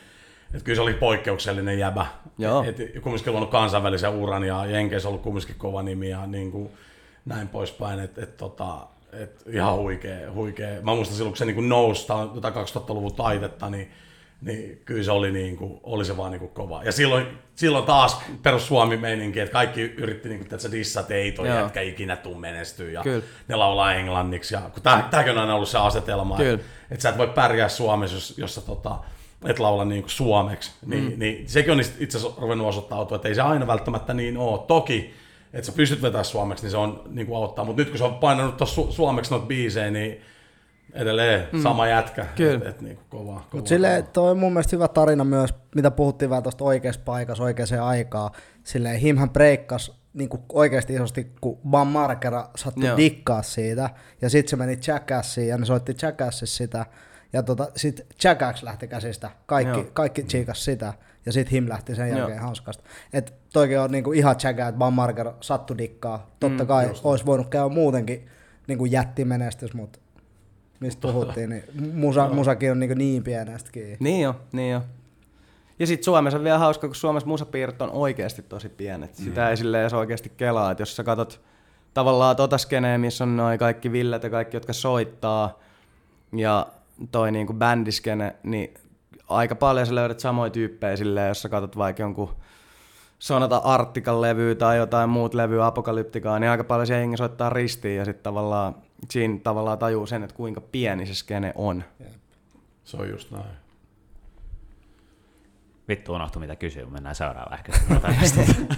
että kyllä se oli poikkeuksellinen jäbä. Joo. Et, et kumminkin luonut kansainvälisen uran ja Jenkeissä ollut kumminkin kova nimi ja niin kuin, näin poispäin, että et, tota, et ihan huikea, huikea. Mä muistan silloin, kun se niin nousi, tää on tota 2000-luvun taitetta, niin niin kyllä se oli, niin kuin, oli se vaan niin kuin kova. Ja silloin, silloin taas perus Suomi meininki, että kaikki yritti niin kuin, että dissa, ei toi Joo. jätkä ikinä tuu menestyä. Ja Kyllä. ne laulaa englanniksi. Ja, kun tää, tämäkin on aina ollut se asetelma, että, että sä et voi pärjää Suomessa, jos, jos sä tota, et laula niin kuin suomeksi. Niin, mm. niin, sekin on itse asiassa ruvennut osoittautua, että ei se aina välttämättä niin ole. Toki, että sä pystyt vetämään suomeksi, niin se on niin kuin auttaa. Mutta nyt kun se on painanut tuossa su- suomeksi noita biisejä, niin edelleen mm. sama jätkä. Kyllä. Et, et, niin kuin kova, kova, Mutta silleen, toi on mun mielestä hyvä tarina myös, mitä puhuttiin vähän tuosta oikeassa paikassa, oikeaan aikaan. Silleen, himhän breikkas niin oikeasti isosti, kun Bam Markera sattui Joo. dikkaa siitä, ja sitten se meni Jackassiin, ja ne soitti Jackassissa sitä, ja tota, sitten Jackass lähti käsistä, kaikki, Joo. kaikki tsiikas sitä, ja sitten him lähti sen Joo. jälkeen hanskasta. Et toikin on niinku ihan Jackass, että Bam Markera sattu dikkaa. Totta Mm, kai olisi voinut käydä muutenkin niinku jättimenestys, mutta mistä puhuttiin, niin musa, musakin on niin, niin pienestä kiinni. Niin jo, niin jo. Ja sitten Suomessa on vielä hauska, kun Suomessa musapiirit on oikeasti tosi pienet. Sitä ei silleen edes oikeasti kelaa. Et jos sä katot tavallaan tota skeneä, missä on noin kaikki villet ja kaikki, jotka soittaa, ja toi niinku bändiskene, niin aika paljon sä löydät samoja tyyppejä silleen, jos sä katot vaikka jonkun Sonata Artikan levyä tai jotain muut levyä, Apokalyptikaa, niin aika paljon siellä jengi soittaa ristiin ja sitten tavallaan siinä tavallaan tajuu sen, että kuinka pieni se skene on. Se on just näin. Vittu unohtu mitä kysyä, mennään seuraavaan ehkä.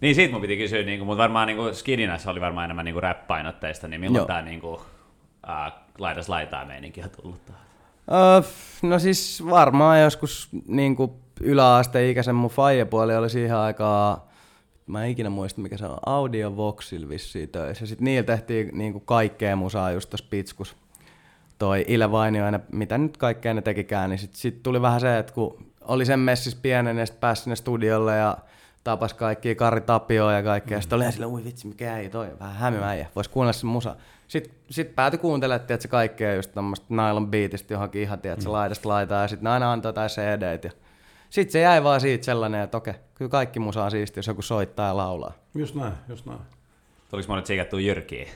niin siitä mun piti kysyä, niin mutta varmaan niin Skidinassa oli varmaan enemmän niin rap-painotteista, niin milloin Joo. tämä niin kuin, äh, laidas laitaa meininki on tullut tähän? Öö, no siis varmaan joskus niin yläasteikäisen mun faijapuoli oli siihen aikaan, mä en ikinä muista mikä se on, Audio Voxil vissiin töissä. Sitten niillä tehtiin niin kuin kaikkea musaa just tossa pitskus. Toi Ile Vainioinen, mitä nyt kaikkea ne tekikään, niin sitten sit tuli vähän se, että kun oli sen messis pienen ja sitten pääsi sinne studiolle ja tapas kaikki Kari Tapioa ja kaikkea. Mm. Sitten oli ihan silleen, ui vitsi, mikä ei toi, vähän hämyä äijä, vois kuunnella sen musa. Sitten sit päätyi kuuntelemaan, että se kaikkea just tämmöistä nylon beatistä johonkin ihan, tiedät, mm. laidasta laitaa ja sitten ne aina antoi jotain cd ja sitten se jäi vaan siitä sellainen, että okei, kyllä kaikki musa on siistiä, jos joku soittaa ja laulaa. Just näin, just näin. Tuliko monet siikattua Jyrkiä?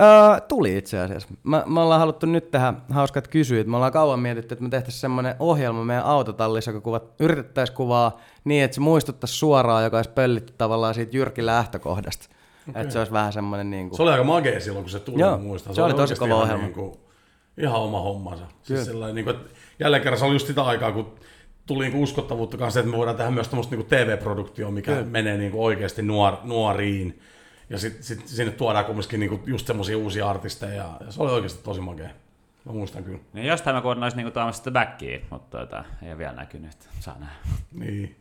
Öö, tuli itse asiassa. Mä, me ollaan haluttu nyt tehdä hauskat kysyjät. Me ollaan kauan mietitty, että me tehtäisiin semmoinen ohjelma meidän autotallissa, joka kuvat, yritettäisiin kuvaa niin, että se muistuttaisi suoraan, joka olisi pöllitty tavallaan siitä Jyrkin lähtökohdasta. Okay. Että se olisi vähän semmoinen niin kuin... Se oli aika magea silloin, kun se tuli, Joo, muistan. se oli tosi oikeasti kova ihan ohjelma. Niin kuin, ihan oma hommansa. Kyllä. Siis sellainen, niin kuin, että jälleen kerran se oli just sitä aikaa, kun tuli niin kuin uskottavuutta kanssa, että me voidaan tehdä myös tämmöistä niin TV-produktioa, mikä Kyllä. Menee niin kuin oikeasti nuor, nuoriin. Ja sitten sit sinne tuodaan kumminkin niin kuin just semmoisia uusia artisteja. Ja se oli oikeasti tosi magea. Mä muistan kyllä. Niin jostain mä kuulin, olisi niinku tuomassa sitä backia, mutta tuota, ei ole vielä näkynyt, saa nähdä. Niin.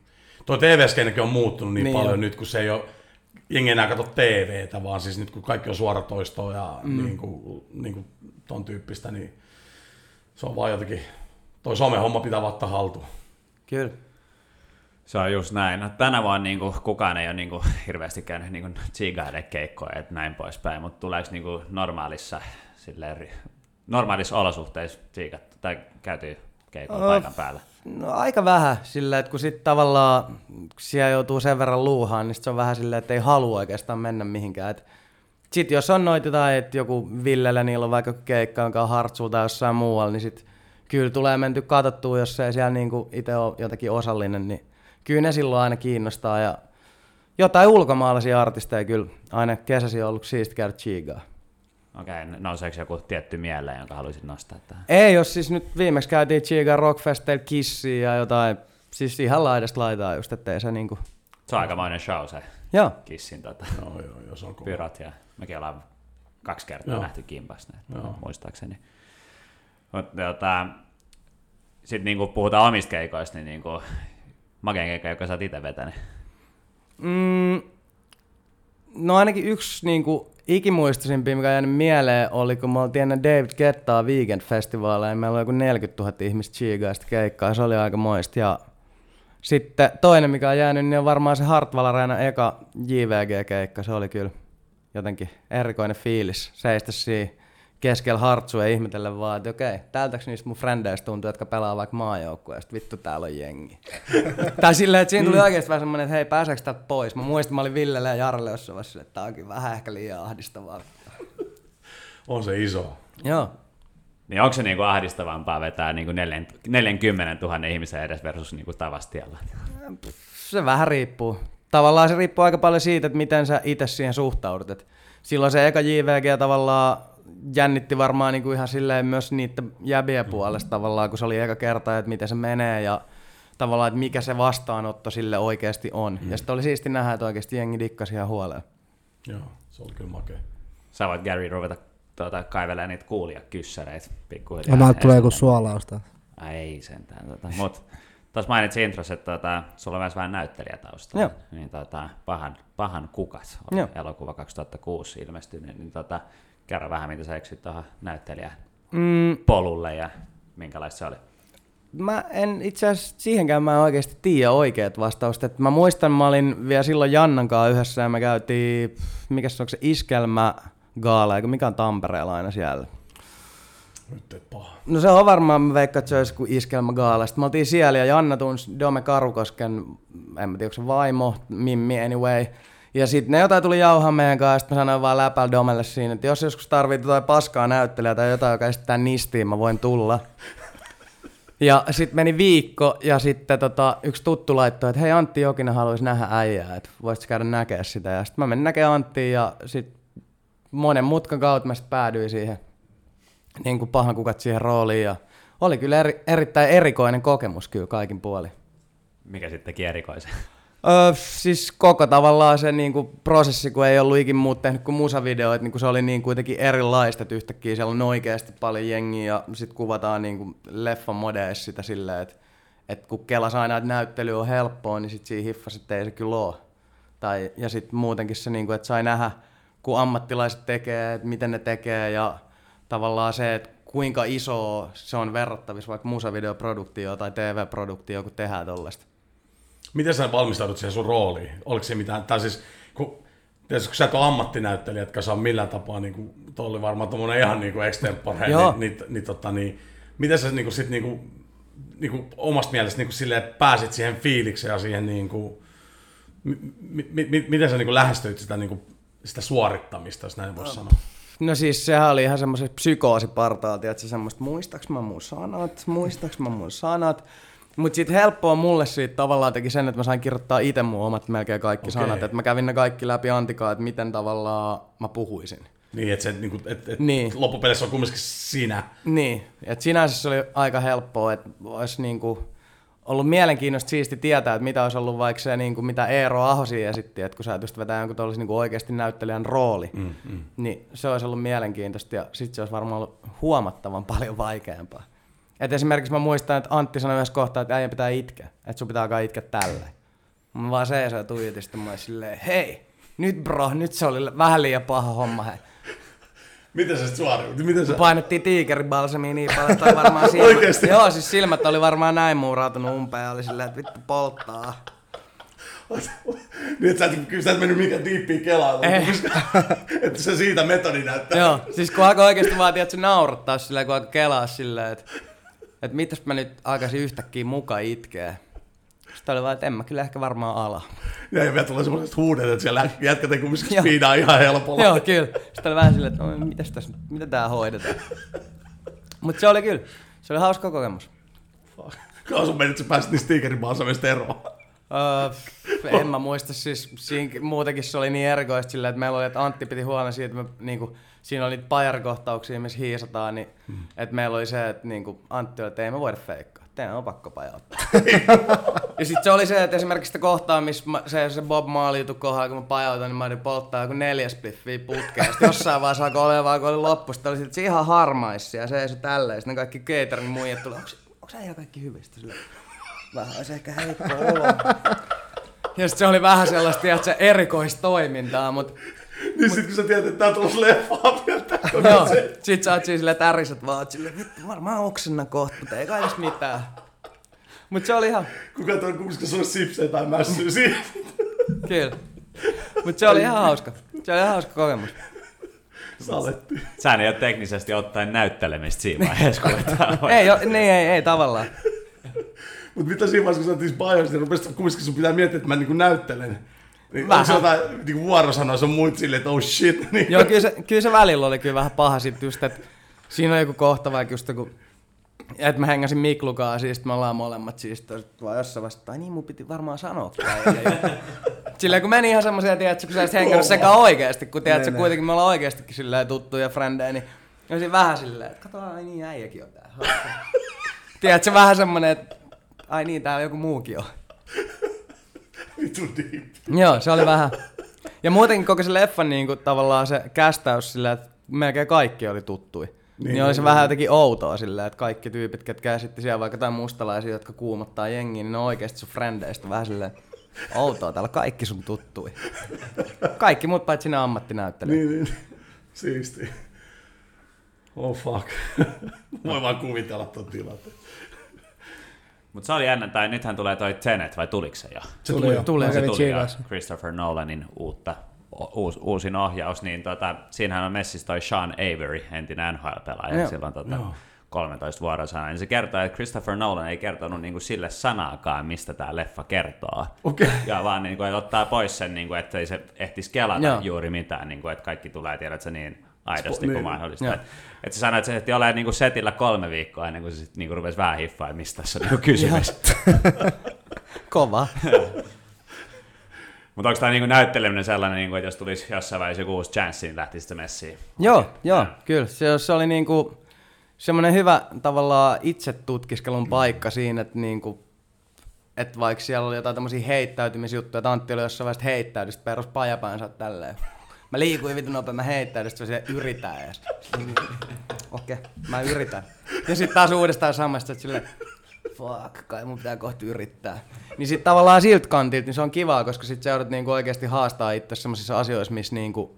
Tuo TV-skenekin on muuttunut niin, Niin paljon on. nyt, kun se ei ole, jengi enää katso TVtä, vaan siis nyt kun kaikki on suoratoistoa ja mm. niin kuin, niin kuin ton tyyppistä, niin se on vaan jotenkin, toi somehomma pitää vaan ottaa haltuun. Kyllä. Se on just näin. No, tänä vuonna niin kuin, kukaan ei ole niin kuin, hirveästi käynyt niin keikkoja, että näin poispäin, mutta tuleeko niin kuin, normaalissa, silleen, normaalissa olosuhteissa chigat, tai käytyy keikoilla Oh. paikan päällä? No aika vähän sillä, että kun sitten tavallaan siellä joutuu sen verran luuhaan, niin sit se on vähän silleen, että ei halua oikeastaan mennä mihinkään. Sit jos on noita tai että joku Villellä niillä on vaikka keikka, jonka on hartsuu tai jossain muualla, niin sit kyllä tulee menty katsottua, jos ei siellä niinku itse ole jotakin osallinen, niin kyllä ne silloin aina kiinnostaa. Ja jotain ulkomaalaisia artisteja kyllä aina kesäsi on ollut siisti käydä chigaa. Okei, okay, nouseeko joku tietty mieleen, jonka haluaisit nostaa tähän? Ei, jos siis nyt viimeksi käytiin Chiga Rockfesteillä Kissiä ja jotain, siis ihan laidasta laitaa just, ettei se niinku... Se on aikamoinen show se Joo, Kissin tota, Joo, joo, joo, se on kova. pyrot ja mekin ollaan kaksi kertaa Joo. nähty kimpas ne, Joo. muistaakseni. Mutta tota, sitten niinku puhutaan omista keikoista, niin niinku, makeen keikka, joka sä oot itse vetänyt. Mm, no ainakin yksi niinku, ikimuistoisimpia, mikä jäänyt mieleen, oli kun me oltiin ennen David Gettaa Weekend-festivaaleja, ja meillä oli joku 40 000 ihmistä chigaista keikkaa, se oli aika moista. Ja sitten toinen, mikä on jäänyt, niin on varmaan se Hartwall Arena eka JVG-keikka, se oli kyllä jotenkin erikoinen fiilis, seistä siinä keskellä hartsua ja ihmetellä vaan, että okei, täältäks niistä mun frendeistä tuntuu, jotka pelaa vaikka maajoukkueesta, vittu täällä on jengi. tai silleen, että siinä tuli oikeasti vähän semmoinen, että hei, pääseekö täältä pois? Mä muistin, mä olin Villelle ja Jarlle jossain vaiheessa, että tää onkin vähän ehkä liian ahdistavaa. On se iso. Joo. Niin onko se niinku ahdistavampaa vetää niinku 40 000 ihmisen edes versus niinku Tavastialla? Se vähän riippuu. Tavallaan se riippuu aika paljon siitä, että miten sä itse siihen suhtaudut. Et silloin se eka JVG tavallaan jännitti varmaan niinku ihan silleen myös niiden jäbien puolesta tavallaan, kun se oli eka kerta, että miten se menee ja tavallaan, että mikä se vastaanotto sille oikeasti on. Mm. Ja sitten oli siisti nähdä, että oikeasti jengi dikkasi ihan huolella. Joo, se oli kyllä makea. Sä voit Gary ruveta tuota, kaivelemaan niitä kuulia kyssäreitä pikkuhiljaa. No mä tulee joku suolausta. Ai ei sentään. Tota. Mutta tuossa mainitsin introssa, että tota, sulla on myös vähän näyttelijätaustaa. Joo. Niin tota, pahan, pahan kukat oli Joo. elokuva 2006 ilmestynyt. Niin tota, kerro vähän, mitä sä eksyt tuohon näyttelijän Mm, polulle ja minkälaista se oli. Mä en itse asiassa siihenkään mä en oikeasti tiedä oikeat vastaukset. Et mä muistan, mä olin vielä silloin Jannan kanssa yhdessä ja me käytiin, mikä se onko se iskelmä gaala, eikö mikä on Tampereella aina siellä. Nyt et paha. No se on varmaan, mä veikkaan, että se olisi kuin iskelmä gaala. Sitten me oltiin siellä ja Janna tunsi Dome Karukosken, en mä tiedä, onko se vaimo, Mimmi anyway. Ja sitten ne jotain tuli jauhaa meidän kanssa, sitten mä sanoin vaan läpällä Domelle siinä, että jos joskus tarvii jotain paskaa näyttelijää tai jotain, joka esittää nistiin, mä voin tulla. Ja sitten meni viikko ja sitten tota, yksi tuttu laittoi, että hei Antti Jokinen haluaisi nähdä äijää, että voisitko käydä näkeä sitä. Ja sitten mä menin näkemään Anttia ja sitten monen mutkan kautta mä sitten päädyin siihen niin kuin pahan kukat siihen rooliin. Ja oli kyllä eri, erittäin erikoinen kokemus kyllä kaikin puolin. Mikä sitten teki erikoisen? Öö, siis koko tavallaan se niin kuin, prosessi, kun ei ollut ikin muut tehnyt kuin musavideoita, niin se oli niin kuitenkin erilaista, että yhtäkkiä siellä on oikeasti paljon jengiä ja sitten kuvataan niin kuin leffan modeissa sitä silleen, että, että kun kelas aina, että näyttely on helppoa, niin sitten siinä hiffasi, että ei se kyllä ole. Tai, ja sitten muutenkin se, niin kuin, että sai nähdä, kun ammattilaiset tekee, että miten ne tekee ja tavallaan se, että kuinka iso se on verrattavissa vaikka musavideoproduktioon tai TV-produktioon, kun tehdään tollaista. Miten sä valmistaudut siihen sun rooliin? Oliko se mitään, tai siis, kun, tietysti kun sä et ole ammattinäyttelijä, etkä saa millään tapaa, niin kuin, oli varmaan tuommoinen ihan niin kuin extempore, niin, niin, niin, tota, niin, miten sä niin kuin, sit, niin kuin, niin kuin, omasta mielestä niin kuin, silleen, pääsit siihen fiilikseen ja siihen, niin kuin, mi, mi, mi, miten sä niin kuin, lähestyit sitä, niin kuin, sitä suorittamista, jos näin voisi sanoa? No siis sehän oli ihan semmoisen psykoosipartaa, tiedätkö, semmoista muistaaks mä mun sanat, muistaaks mä mun sanat. Mutta sitten helppoa mulle siitä tavallaan teki sen, että mä sain kirjoittaa itse mun omat melkein kaikki okay. sanat. Että mä kävin ne kaikki läpi Antikaa, että miten tavallaan mä puhuisin. Niin, että se, niin kuin, et, et Niin. loppupeleissä on kumminkin sinä. Niin, että sinänsä se oli aika helppoa, että olisi niinku ollut mielenkiintoista siisti tietää, että mitä olisi ollut vaikka se, niinku, mitä Eero Ahosi esitti, että kun sä just vetää jonkun tuollaisen niinku oikeasti näyttelijän rooli, mm, mm. niin se olisi ollut mielenkiintoista ja sitten se olisi varmaan ollut huomattavan paljon vaikeampaa. Et esimerkiksi mä muistan, että Antti sanoi yhdessä kohtaa, että äijä pitää itkeä, että sun pitää alkaa itkeä tälleen. Mä vaan seisoin ja tuijotin, sitten mä silleen, hei, nyt bro, nyt se oli vähän liian paha homma, hei. Miten se suoriutti? Miten se... Painettiin tiikeribalsamia niin paljon, että oli varmaan silmät. Oikeesti? Joo, siis silmät oli varmaan näin muurautunut umpeen ja oli silleen, että vittu polttaa. niin, että sä et, kyllä sä et mennyt mikään diippiin kelaan, että se siitä metodi näyttää. Joo, siis kun alkoi oikeesti vaan, että se naurattaa silleen, kun alkoi kelaa silleen, että, että mitäs mä nyt alkaisin yhtäkkiä muka itkeä. Sitten oli vaan, että en mä kyllä ehkä varmaan ala. Ja, vielä tulee semmoiset huudet, että siellä jätkät ei kumminkin Joo. speedaa ihan helpolla. Joo, kyllä. Sitten oli vähän silleen, että no, mitäs tässä, mitä tää hoidetaan. Mutta se oli kyllä, se oli hauska kokemus. Kauan sun menit, sä pääsit niistä tiikeribalsamista eroon. Öö, en mä muista, siis siinä, muutenkin se oli niin erikoista silleen, että meillä oli, että Antti piti huolen siitä, että me, niinku, siinä oli niitä pajarikohtauksia, missä hiisataan, niin Hmm. että meillä oli se, että niinku, Antti oli, että ei me voida feikkaa, teidän on pakko pajauttaa. ja sitten se oli se, että esimerkiksi sitä kohtaa, missä mä, se, se Bob Marley juttu kohdalla, kun mä pajautan, niin mä olin polttaa joku neljä spliffiä putkeen. Sitten jossain vaiheessa alkoi olemaan, kun oli loppu, sitten oli se ihan harmaissi ja se ei se tälleen. Sitten kaikki caterin muijat tuli, onko, onko sä ihan kaikki hyvistä? Silleen, vähän olisi ehkä heikko olo. Ja sit se oli vähän sellaista, tiedätkö, erikoistoimintaa, mutta Niin sit kun sä tiedät, että tää on tullut leffaa vielä. joo, sit sä oot siis silleen täriset vaan, oot silleen, vittu varmaan oksenna kohta, mutta ei kai tässä mitään. Mut se oli ihan, Kuka tuo kumska sulle sipsejä tai mässyä siihen? kyllä. Mut se oli ihan hauska. Se oli ihan hauska kokemus. Saletti. Sä ei ole teknisesti ottaen näyttelemistä siinä vaiheessa, kun Ei, jo, niin ei, ei tavallaan. Mut mitä siinä vaiheessa, kun sä oot niissä bajoissa, niin rupesit kumminkin sun pitää miettiä, että mä niinku näyttelen. Niin Vähän. onko jotain vuorosanoja sun muut silleen, että oh shit. Niin. Joo, kyllä se, kyllä se välillä oli kyllä vähän paha sit just, että siinä on joku kohta vaikka just kun että mä hengäsin Miklukaa, siis me ollaan molemmat siis vaan jossain vasta, tai niin mun piti varmaan sanoa. Silleen kun meni ihan semmosia, tiedätkö, kun sä olisit hengännyt sekä oikeesti, kun tiedätkö, Ne, ne. kuitenkin me ollaan oikeestikin silleen tuttuja frendejä, niin olisin vähän silleen, että kato, ai niin äijäkin on täällä. tiedätkö, vähän semmonen, että ai niin, täällä joku muukin on. Vitu deep. Joo, se oli vähän. Ja muutenkin koko se leffan niin kuin, tavallaan se kästäys sillä, että melkein kaikki oli tuttui. Niin, niin oli se vähän jotenkin outoa sillä, että kaikki tyypit, ketkä esitti siellä vaikka jotain mustalaisia, jotka kuumottaa jengiä, niin ne on oikeasti sun frendeistä vähän silleen, outoa, täällä kaikki sun tuttui. Kaikki muut paitsi ne ammattinäyttelijät. Niin, niin. Siisti. Oh fuck. Voi vaan kuvitella ton tilanteen. Mutta se oli jännä, tai nythän tulee toi Tenet, vai tuliko se jo? Se Tuli tuli jo. Tulee. Mä se tuli jo. Christopher Nolanin uutta, uus, uusin ohjaus, niin tota, siinähän on messissä toi Sean Avery, entinen NHL-pelaaja, Joo. silloin tota, Joo. 13 vuorosana, niin se kertoo, että Christopher Nolan ei kertonut niinku sille sanaakaan, mistä tämä leffa kertoo. Okei. Ja vaan niin kuin, että ottaa pois sen, niin kuin, että ei se ehtisi kelata Joo. juuri mitään, niin kuin, että kaikki tulee, tiedät sä, niin aidosti Spo- kuin niin. mahdollista. Joo. Että et se sanoi, että se ehti olla niin kuin setillä kolme viikkoa ennen kuin se sitten niin rupesi vähän hiffaa, että mistä tässä on niin kysymys. Kova. Mutta onko tämä niin näytteleminen sellainen, niin kuin, että jos tulisi jossain vaiheessa joku uusi chanssi, niin lähtisi sitten messiin? Joo, joo, kyllä. Se, se oli niinku semmoinen hyvä tavallaan itse tutkiskelun paikka siinä, että niinku, että vaikka siellä oli jotain tämmöisiä heittäytymisjuttuja, että Antti oli jossain vaiheessa heittäytyi, sitten perus pajapäänsä tälleen. Mä liikuin vitun nopein, mä heittäydyin, sitten se yritää edes. Okei, okay, mä yritän. Ja sitten taas uudestaan samasta, että silleen, fuck, kai mun pitää kohta yrittää. Niin sitten tavallaan siltä kantilta, niin se on kivaa, koska sitten sä joudut niinku oikeasti haastaa itse semmoisissa asioissa, missä niinku,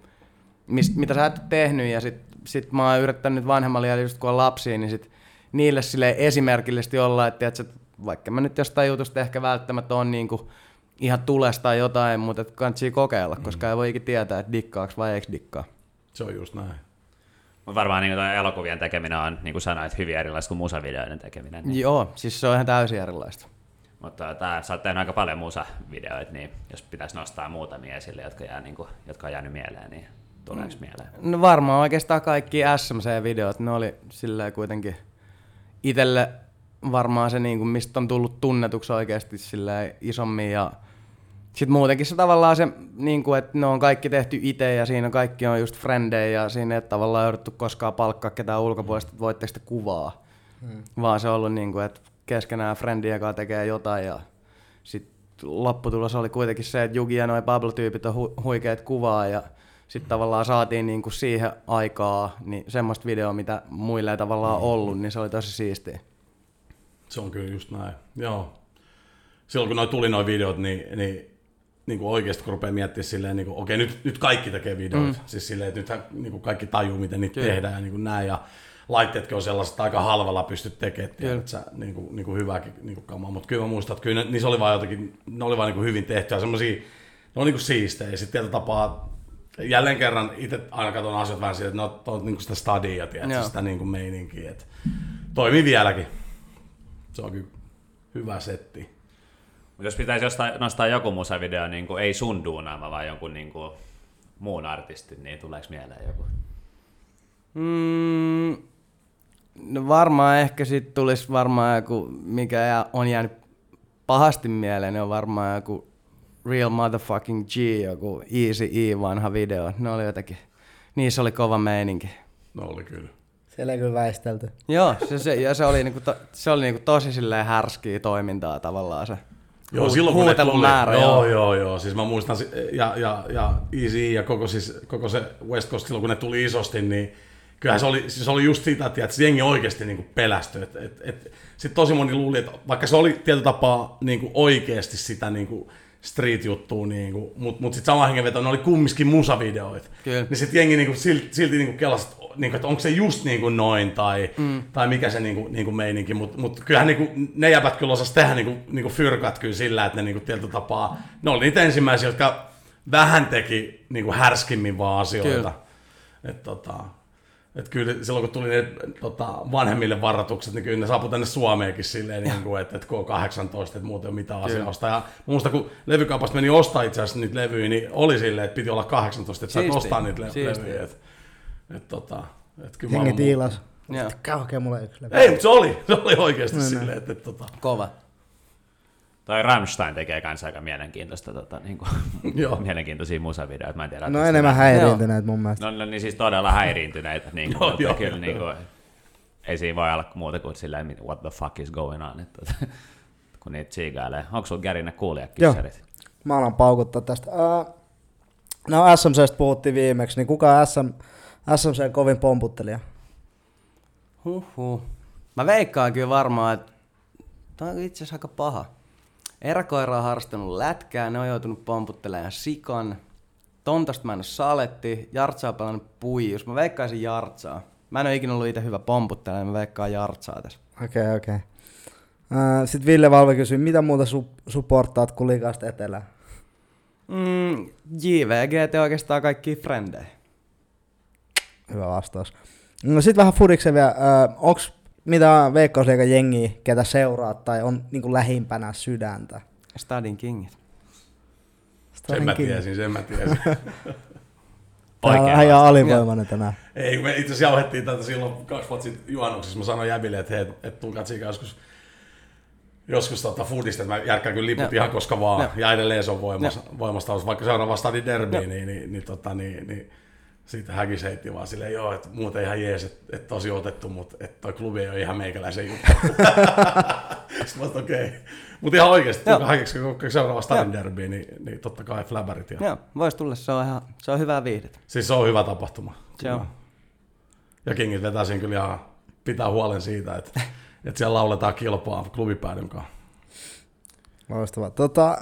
mist, mitä sä et tehnyt, ja sit, sit mä oon yrittänyt nyt vanhemmalle ja just kun on lapsia, niin sit niille sille esimerkillisesti olla, että tiedätkö, että vaikka mä nyt jostain jutusta ehkä välttämättä on niinku ihan tulesta tai jotain, mutta et kannattaa kokeilla, koska ei voi ikinä tietää, että dikkaaks vai eikö dikkaa. Se on just näin. Mutta varmaan niin kuin, elokuvien tekeminen on, niin kuin sanoit, hyvin erilaista kuin musavideoiden tekeminen. Niin. Joo, siis se on ihan täysin erilaista. Mutta tää, sä oot tehnyt aika paljon musavideoita, niin jos pitäisi nostaa muutamia esille, jotka, jää, niin kuin, jotka on jäänyt mieleen, niin tuleeko mieleen? No varmaan oikeastaan kaikki SMC-videot, ne oli silleen kuitenkin itelle varmaan se, niin kuin, mistä on tullut tunnetuksi oikeasti silleen isommin ja sitten muutenkin se tavallaan se, niin kuin, että ne on kaikki tehty itse ja siinä kaikki on just frendejä ja siinä ei tavallaan jouduttu koskaan palkkaa ketään ulkopuolesta, että voitteko te kuvaa. Hmm. Vaan se on ollut niin kuin, että keskenään frendien kanssa tekee jotain ja sitten lopputulos oli kuitenkin se, että Jugi ja noi Pablo-tyypit on hu- huikeat kuvaa ja sitten tavallaan saatiin niin kuin siihen aikaa niin semmoista videoa, mitä muille ei tavallaan ollut, niin se oli tosi siistiä. Se on kyllä just näin. Joo. silloin kun noi tuli noin videot, niin, niin niin kuin oikeasti kun rupeaa miettimään silleen, niin kuin, okei, nyt, nyt kaikki tekee videoita. Mm. Siis silleen, että nythän niin kuin kaikki tajuu, miten niitä Kyllä. tehdään ja niin kuin näin. Ja laitteetkin on sellaiset, että aika halvalla pystyt tekemään, että sä, niin kuin, niin kuin hyvääkin niin kuin kamaa. Mutta kyllä mä muistan, että kyllä ne, niissä oli vaan jotenkin, ne oli vaan niin kuin hyvin tehty ja semmoisia, ne on niin kuin siistejä. Sitten tietyllä tapaa, jälleen kerran itse aina katson asiat vähän siitä, että ne on, on niin kuin sitä stadia, tiedätkö, sitä niin kuin meininkiä. Että toimii vieläkin. Se on kyllä hyvä setti. Jos pitäisi jostain nostaa joku musavideo, niin kuin, ei sun duunaama, vaan jonkun niin kuin, muun artistin, niin tuleeko mieleen joku? Mm, no varmaan ehkä sitten tulisi varmaan joku, mikä on jäänyt pahasti mieleen, niin on varmaan joku Real Motherfucking G, joku Easy E vanha video. Ne oli jotenkin, niissä oli kova meininki. No oli kyllä. Siellä ei kyllä väistelty. Joo, se, se, ja se oli, niinku to, se oli niinku tosi silleen härskiä toimintaa tavallaan se. Joo, silloin kun ne tuli, määrä, joo, joo, joo, joo, siis mä muistan, ja, ja, ja Easy ja koko, siis, koko se West Coast, silloin kun ne tuli isosti, niin kyllähän se oli, siis oli just sitä, että se jengi oikeasti niin kuin pelästyi. Et, et, et, Sitten tosi moni luuli, että vaikka se oli tietyllä tapaa niin kuin oikeasti sitä niin kuin street-juttua, niin kuin, mutta mut sitten sama hengenveto, ne oli kumminkin musavideoita. Kyllä. Niin sitten jengi niin kuin, silti, silti niin kuin kelasi, niin kuin, että onko se just niin kuin noin tai, mm. tai mikä se niin kuin, niin kuin meininki. Mutta mut kyllähän niin kuin, ne jäbät kyllä osas tehdä niin kuin, niin kuin fyrkat kyllä sillä, että ne niin kuin, tietyllä tapaa, ne oli niitä ensimmäisiä, jotka vähän teki niin kuin härskimmin vaan asioita. Kyllä. Et, tota, että kyllä silloin kun tuli ne tota, vanhemmille varoitukset, niin kyllä ne saapui tänne Suomeenkin silleen, niin kuin, että, että kun on 18, että muuten on mitään asiaa ostaa. Ja muista kun levykaupasta meni ostaa itse asiassa niitä levyjä, niin oli silleen, että piti olla 18, että sait ostaa niitä le- levyjä. Että, että, tota, että kyllä Hengi tiilas. Käy hakemaan mulle yksi levy. Ei, mutta se oli, se oli oikeasti no, silleen, että, että tota. Kova. Tai Rammstein tekee kanssa aika mielenkiintoista, tota, niin kuin, mielenkiintoisia musavideoita. Mä en tiedä, no enemmän häiriintyneitä mun mielestä. No, no, niin siis todella häiriintyneitä. Niin kuin, joo, joo, kyllä, niin kuin, ei siinä voi olla muuta kuin silleen, what the fuck is going on, että, kun niitä tsiigailee. Onko sulla Gärinä kuulijakissarit? Joo, mä alan paukuttaa tästä. Uh, no SMCstä puhuttiin viimeksi, niin kuka on SM, SMC kovin pomputtelija? Huhhuh. Mä veikkaan kyllä varmaan, että tämä on itse asiassa aika paha. Eräkoira on harrastanut lätkää, ne on joutunut pomputtelemaan sikan. Tontasta mä en ole saletti, Jartsaa pelannut puijus. Mä veikkaisin Jartsaa. Mä en ole ikinä ollut itse hyvä pomputtelemaan, mä veikkaan Jartsaa tässä. Okei, okay, okei. Okay. Sitten Ville Valve kysyy, mitä muuta su- supportaat kuin liikasta etelää? Mm, JVG te oikeastaan kaikki frendejä. Hyvä vastaus. No sitten vähän fudiksen vielä. Uh, onks mitä Veikkausliikan jengiä, ketä seuraa tai on niin kuin lähimpänä sydäntä? Stadin Kingit. Stadin sen mä tiesin, sen mä tiesin. Oikein ihan alivoimainen tänään. Ei, me itse asiassa jauhettiin tätä silloin kaksi vuotta sitten juhannuksessa. Mä sanoin Jäbille, että hei, et tulkaa tsiikaa joskus joskus tota foodista, että mä järkkään kyllä liput ja. ihan koska vaan, ja, ja edelleen se on voimassa, voimassa vaikka seuraava stadin derby, niin, niin, niin, niin, tota, niin, niin siitä häkis heitti vaan silleen, joo, että muuten ihan jees, että, että tosi otettu, mutta että toi klubi ei ole ihan meikäläisen juttu. Sitten mä okei. Okay. Mutta ihan oikeasti, kun häkiksi seuraava Stadin derby, niin, niin totta kai flabarit. Ja... Joo, voisi tulla, se on, ihan, se on hyvää viihdettä. Siis se on hyvä tapahtuma. Se on. Ja Kingit vetää siinä kyllä ihan, pitää huolen siitä, että, että siellä lauletaan kilpaa klubipäädyn kanssa. Loistavaa. Tota,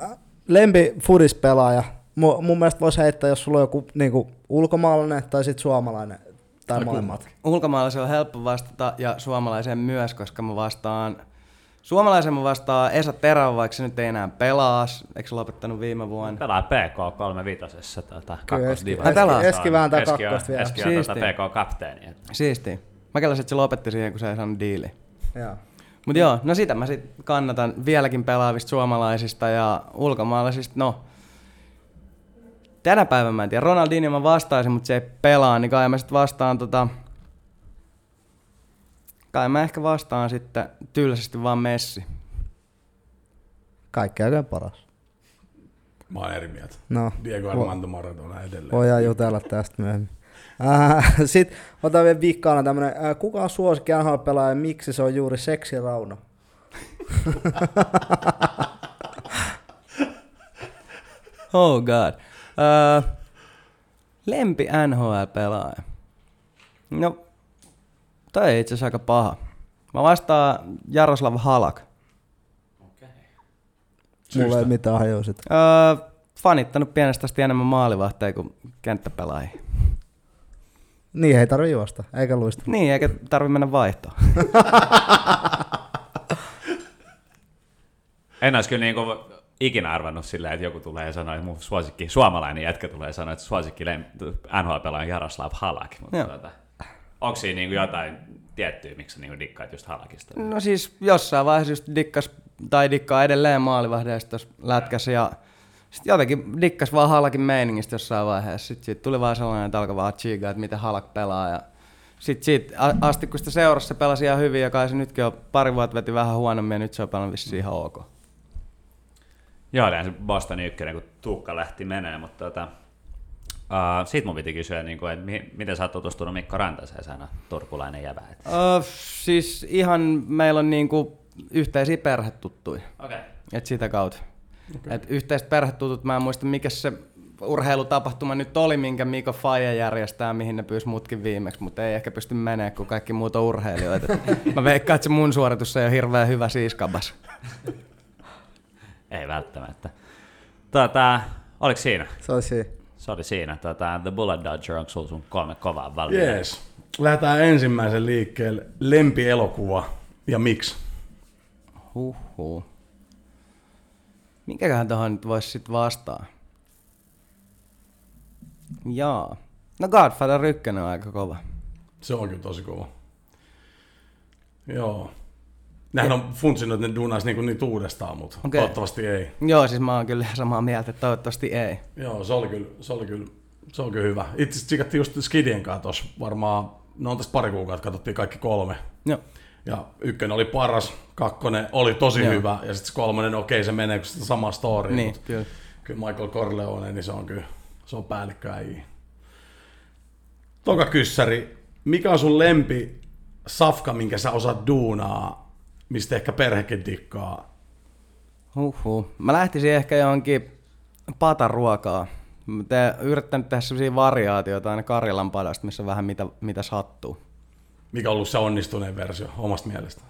lempi fudispelaaja, mun, mun mielestä voisi heittää, jos sulla on joku niin kuin, ulkomaalainen tai sitten suomalainen tai, tai molemmat. Ulkomaalaisen on helppo vastata ja suomalaisen myös, koska mä vastaan Suomalaisen mä vastaan Esa Terävä, vaikka se nyt ei enää pelaa. Eikö se lopettanut viime vuonna? Pelaa PK 35 tota, kakkosdiva. Eski, eski vääntää kakkosta vielä. Eski on tuota PK-kapteeni. Siisti. Mä kelasin, että se lopetti siihen, kun se ei saanut diili. Joo. Mutta joo, no sitä mä sitten kannatan vieläkin pelaavista suomalaisista ja ulkomaalaisista. No, tänä päivänä mä en tiedä. Ronaldinho mä vastaisin, mutta se ei pelaa, niin kai mä sitten vastaan tota... Kai mä ehkä vastaan sitten tylsästi vaan Messi. Kaikki aika paras. Mä oon eri mieltä. No, Diego Armando Maradona edelleen. Voidaan jutella tästä myöhemmin. Äh, Sitten otan vielä viikkaana tämmönen, äh, kuka on suosikki NHL-pelaaja ja miksi se on juuri seksirauna? oh god. Öö, lempi NHL-pelaaja. No, toi ei itse asiassa aika paha. Mä vastaan Jaroslav Halak. Okei. Mulla ei mitään hajua sitä. Öö, fanittanut pienestä asti enemmän maalivahteja kuin kenttäpelaajia. Niin ei tarvi juosta, eikä luista. Niin, eikä tarvi mennä vaihtoon. En olisi kyllä niinku ikinä arvannut silleen, että joku tulee sanoa, että mun suosikki, suomalainen jätkä tulee sanoa, että suosikki NHL-pelaaja on Jaroslav Halak. Mutta Joo. tota, onko siinä niinku jotain tiettyä, miksi sä niinku dikkaat just Halakista? No siis jossain vaiheessa just dikkas, tai dikkaa edelleen maalivahdeista tuossa lätkässä ja sitten jotenkin dikkas vaan Halakin meiningistä jossain vaiheessa. Sitten siitä tuli vaan sellainen, että alkoi vaan chiigaa, että miten Halak pelaa ja sitten siitä asti, kun sitä seurassa se pelasi ihan hyvin ja kai se nytkin on pari vuotta veti vähän huonommin ja nyt se on pelannut vissiin ihan ok. Joo, se Bostonin ykkönen, kun Tuukka lähti menee, mutta tota, uh, siitä mun piti kysyä, niin kuin, että mi- miten sä oot tutustunut Mikko Rantaseen, sä aina turkulainen et- Öö, siis ihan meillä on niinku yhteisiä perhetuttuja. Okei. Et sitä kautta. Okay. Et yhteiset perhetutut, mä en muista mikä se urheilutapahtuma nyt oli, minkä Miko Faija järjestää, mihin ne pyysi mutkin viimeksi, mutta ei ehkä pysty menemään, kun kaikki muut on urheilijoita. Mä veikkaan, että se mun suoritus ei ole hirveän hyvä siiskabas. Ei välttämättä. Tota, oliko siinä? Se olisi siinä. Se oli siinä. Tota, The Bullet Dodger, onko sulla sun kolme kovaa valmiina? Jees. Lähdetään ensimmäisen liikkeelle. Lempielokuva ja miksi? Huhhuh. Minkäköhän tuohon nyt voisi sitten vastaa? Jaa. No Godfather 1 on aika kova. Se on kyllä tosi kova. Joo. Nehän on funtsinut, että ne duunaisi niinku niitä uudestaan, mutta okay. Toivottavasti ei. Joo, siis mä oon kyllä samaa mieltä, että toivottavasti ei. Joo, se oli kyllä, se oli kyllä, se oli kyllä hyvä. Itse asiassa tsikattiin just Skidien kanssa tuossa varmaan, no on tästä pari kuukautta, katsottiin kaikki kolme. Joo. Ja ykkönen oli paras, kakkonen oli tosi Joo. hyvä, ja sitten kolmonen, no okei se menee, kun sitä sama story. Niin, mutta kyllä. kyllä Michael Corleone, niin se on kyllä, se on päällikköäjiä. Toka kyssäri, mikä on sun lempi safka, minkä sä osaat duunaa, mistä ehkä perhekin dikkaa? Huhhuh. Mä lähtisin ehkä johonkin patan ruokaa. Mä teen- yrittänyt tehdä sellaisia variaatioita aina Karjalan padasta, missä on vähän mitä, mitä sattuu. Mikä on ollut se onnistuneen versio omasta mielestä?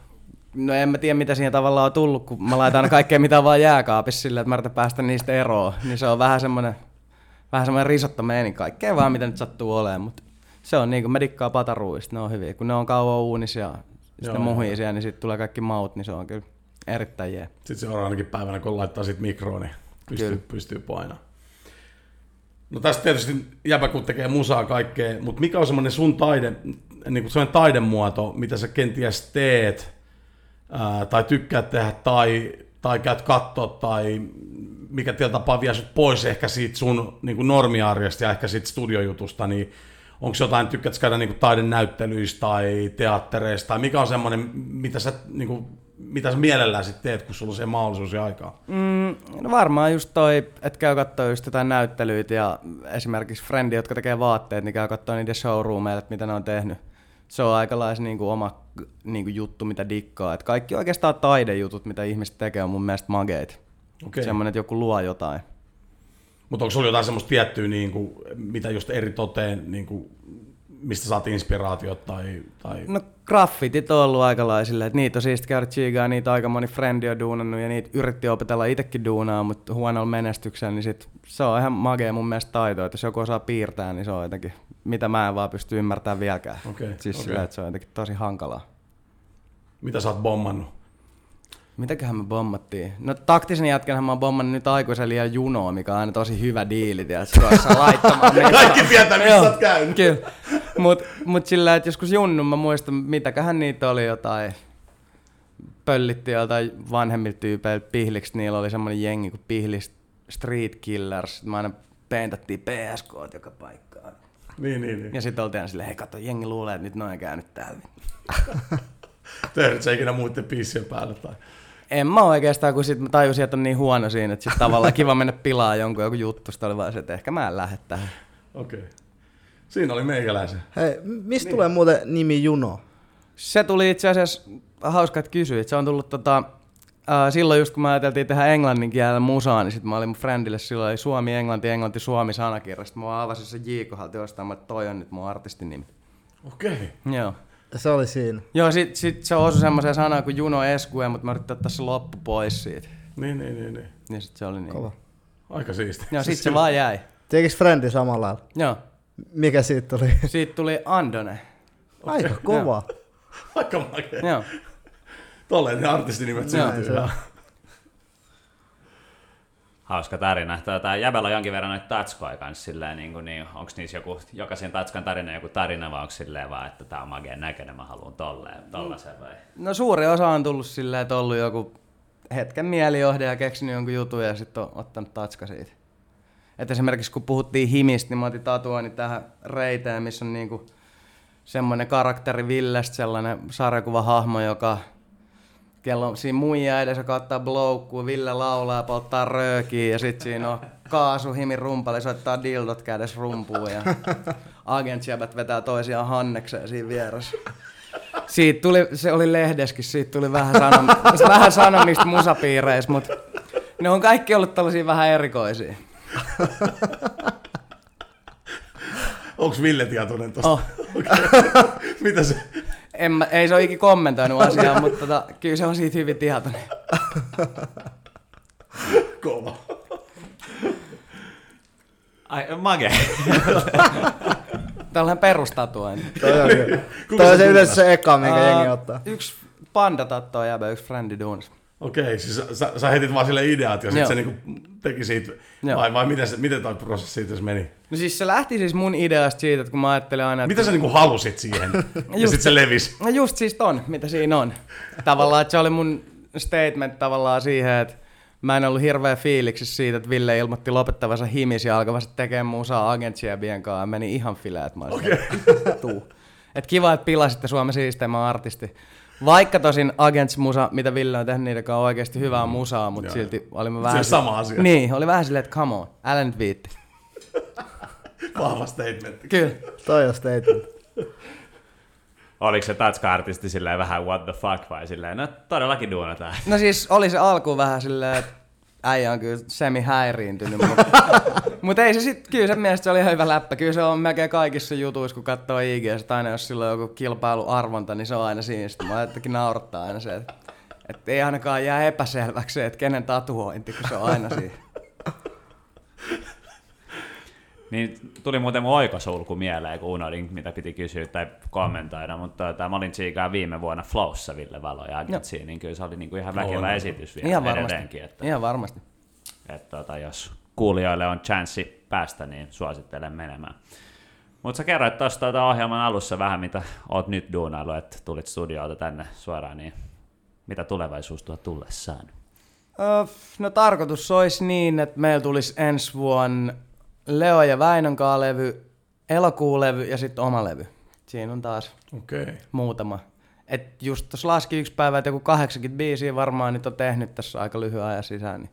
No en mä tiedä, mitä siihen tavallaan on tullut, kun mä laitan kaikkea, mitä vaan jääkaapissa sillä, että mä yritän päästä niistä eroon. Niin se on vähän semmoinen, vähän semmoinen risotto meininki. Kaikkea vaan, mitä nyt sattuu olemaan, mutta se on niin kuin mä dikkaan pataruista, ne on hyviä. Kun ne on kauan uunissa ja sitten muhii siellä, niin sitten tulee kaikki maut, niin se on kyllä erittäin jee. Sitten seuraavanakin päivänä, kun laittaa sit mikroon, niin pystyy, Kyllä. pystyy painamaan. No tästä tietysti jäbä kun tekee musaa kaikkea, mutta mikä on semmoinen sun taide, niin kuin semmoinen taidemuoto, mitä sä kenties teet, ää, tai tykkäät tehdä, tai, tai käyt katsoa, tai mikä tietyllä tapaa vie sut pois ehkä siitä sun niin kuin normiarjesta ja ehkä siitä studiojutusta, niin onko jotain, tykkäätkö käydä niin taidenäyttelyistä tai teattereista, tai mikä on semmoinen, mitä sä, niin kuin, mitä sä mielellään sit teet, kun sulla on se mahdollisuus ja aikaa? Mm, no varmaan just toi, että käy katsoa just jotain näyttelyitä ja esimerkiksi frendi, jotka tekee vaatteet, niin käy katsoa niiden showroomeille, että mitä ne on tehnyt. Se on aikalaisen niin kuin oma niin kuin juttu, mitä dikkaa. Et kaikki oikeastaan taidejutut, mitä ihmiset tekee, on mun mielestä mageita. Okei. Semmoinen, että joku luo jotain. Mutta onko sulla jotain semmoista tiettyä, niin kuin, mitä just eri toteen, niin kuin, mistä saat inspiraatiot tai... tai... No graffitit on ollut aikalaisille, että niitä on siisti käydä chigaa, niitä aika moni frendi on duunannut ja niitä yritti opetella itsekin duunaa, mutta huonolla menestyksellä, niin sit se on ihan magea mun mielestä taito, että jos joku osaa piirtää, niin se on jotenkin, mitä mä en vaan pysty ymmärtämään vieläkään. Okei, siis okei. sillä, että se on jotenkin tosi hankalaa. Mitä sä oot bommannut? Mitäköhän me bommattiin? No taktisen jätkänhän mä oon bommannut nyt aikuisen liian junoa, mikä on aina tosi hyvä diili, tiedätkö, laittamaan. Kaikki tietää, missä oot käynyt. Kyllä. Mut, mut sillä, että joskus junnun mä muistan, mitäköhän niitä oli jotain, pöllitti joltain vanhemmilta tyypeiltä pihliksi, niillä oli semmoinen jengi kuin pihlis Street Killers, mä aina peintattiin PSK joka paikkaan. Niin, niin, niin. Ja sitten oltiin aina silleen, hei kato, jengi luulee, että nyt noin käynyt täällä. Tehdät sä ikinä muiden piissien päälle tai... En mä oikeastaan, kun sit mä tajusin, että on niin huono siinä, että sit tavallaan kiva mennä pilaa jonkun joku juttu, sit oli vaan se, että ehkä mä en lähde tähän. Okei. Okay. Siinä oli meikäläisen. Hei, mistä tulee muuten nimi Juno? Se tuli itse asiassa, hauska, että kysyit. Se on tullut tota, äh, silloin just kun mä ajateltiin tehdä englannin kielellä musaa, niin sit mä olin mun friendille silloin oli Suomi, Englanti, Englanti, Suomi sanakirja. Sitten mä avasin se J kohdalta jostain, mä että toi on nyt mun artistin nimi. Okei. Okay. Joo. Se oli siinä. Joo, sit, sit se osui semmoiseen sanaan kuin Juno Eskue, mutta mä yritin ottaa se loppu pois siitä. Niin, niin, niin, niin. Ja sit se oli niin. Kova. Aika siisti. Joo, sit se vaan jäi. Tekiks Frendi samalla lailla? Joo. Mikä siitä tuli? Siitä tuli Andone. Aika kova. Aika makea. Joo. Tolleen ne artistinimet Joo. syntyy. Se on. Hauska tarina. Tota, Jäbällä on jonkin verran noita tatskoja kanssa silleen, niin, kuin, niin onko niissä joku, jokaisen tatskan tarina joku tarina, vai onko silleen vaan, että tämä on mageen näköinen, mä haluan tolleen, tollasen vai? No suuri osa on tullut silleen, että ollut joku hetken mielijohde ja keksinyt jonkun jutun ja sitten on ottanut tatska siitä. Et esimerkiksi kun puhuttiin himistä, niin mä otin tatuoinnin tähän reiteen, missä on niinku semmoinen karakteri Villestä, sellainen sarjakuvahahmo, joka kello siinä muija edessä kattaa bloukkuu, Ville laulaa ja polttaa röökiä ja sitten siinä on kaasu himin rumpali, soittaa dildot kädessä rumpuun ja agentsijäbät vetää toisiaan hannekseen siinä vieressä. Siitä tuli, se oli lehdeskin, siitä tuli vähän, sanom, vähän sanomista musapiireissä, mutta ne on kaikki ollut tällaisia vähän erikoisia. Onks Ville tietoinen tosta? Oh. Mitä se? En mä, ei se ole ikinä kommentoinut asiaa, mutta tota, kyllä se on siitä hyvin tietoinen. Kova. Ai, mage. Tällainen perustatuointi. Toi on, Toi on se yleensä se eka, minkä Ää, jengi ottaa. Yksi panda tattoo jäbä, yksi frendi duunis. Okei, siis sä, sä, heitit vaan sille ideat ja sit Joo. se niinku teki siitä, Joo. vai, vai miten, se, miten toi prosessi siitä meni? No siis se lähti siis mun ideasta siitä, että kun mä ajattelin aina, että... Mitä sä niinku halusit siihen? ja Just sit se levis. No just siis ton, mitä siinä on. Tavallaan, että se oli mun statement tavallaan siihen, että mä en ollut hirveä fiiliksissä siitä, että Ville ilmoitti lopettavansa himis ja alkavasti tekemään musaa agentsiebien kanssa. Ja meni ihan fileen, että mä olisin okay. tuu. Et kiva, että pilasitte Suomen siisteimmän artisti. Vaikka tosin Agents Musa, mitä Ville on tehnyt, niiden kanssa on oikeasti hyvää musaa, mutta Joo. silti olimme Se vähän... on sama asia. Niin, oli vähän silleen, että come on, älä nyt viitti. Vahva statement. Kyllä. Toi on statement. Oliko se tatska-artisti silleen vähän what the fuck vai silleen, no todellakin duunataan. No siis oli se alkuun vähän silleen, että äijä on kyllä semi häiriintynyt, mutta mut ei se sit, kyllä se mielestä se oli ihan hyvä läppä. Kyllä se on melkein kaikissa jutuissa, kun katsoo IG, että aina jos sillä on joku kilpailuarvonta, niin se on aina siinä. Sitten mä ajattelin naurattaa aina se, että, että ei ainakaan jää epäselväksi se, että kenen tatuointi, kun se on aina siinä. Niin tuli muuten mun oikosulku mieleen, kun unohdin, mitä piti kysyä tai kommentoida, mutta tota, mä olin tsiikaa viime vuonna Flowssa Ville Valo ja Agentsiin, niin kyllä se oli niinku ihan väkevä Oli. esitys vielä Ihan varmasti. edelleenkin. Että, Ihan varmasti. että tota, jos kuulijoille on chanssi päästä, niin suosittelen menemään. Mutta sä kerroit tuossa tuota ohjelman alussa vähän, mitä oot nyt duunailu, että tulit studiolta tänne suoraan, niin mitä tulevaisuus tuo tullessaan? Öö, no tarkoitus olisi niin, että meillä tulisi ensi vuonna Leo ja Väinön levy, elokuun levy ja sitten oma levy. Siinä on taas Okei. Okay. muutama. Et just tuossa laski yksi päivä, että joku 80 biisiä varmaan nyt on tehnyt tässä aika lyhyen ajan sisään. Niin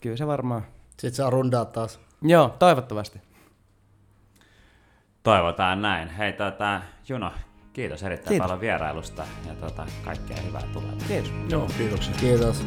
kyllä se varmaan. Sitten saa rundaa taas. Joo, toivottavasti. Toivotaan näin. Hei tota, Juno, kiitos erittäin Kiitos. paljon vierailusta ja tota, kaikkea hyvää tulee. Kiitos. Joo, kiitoksia. Kiitos.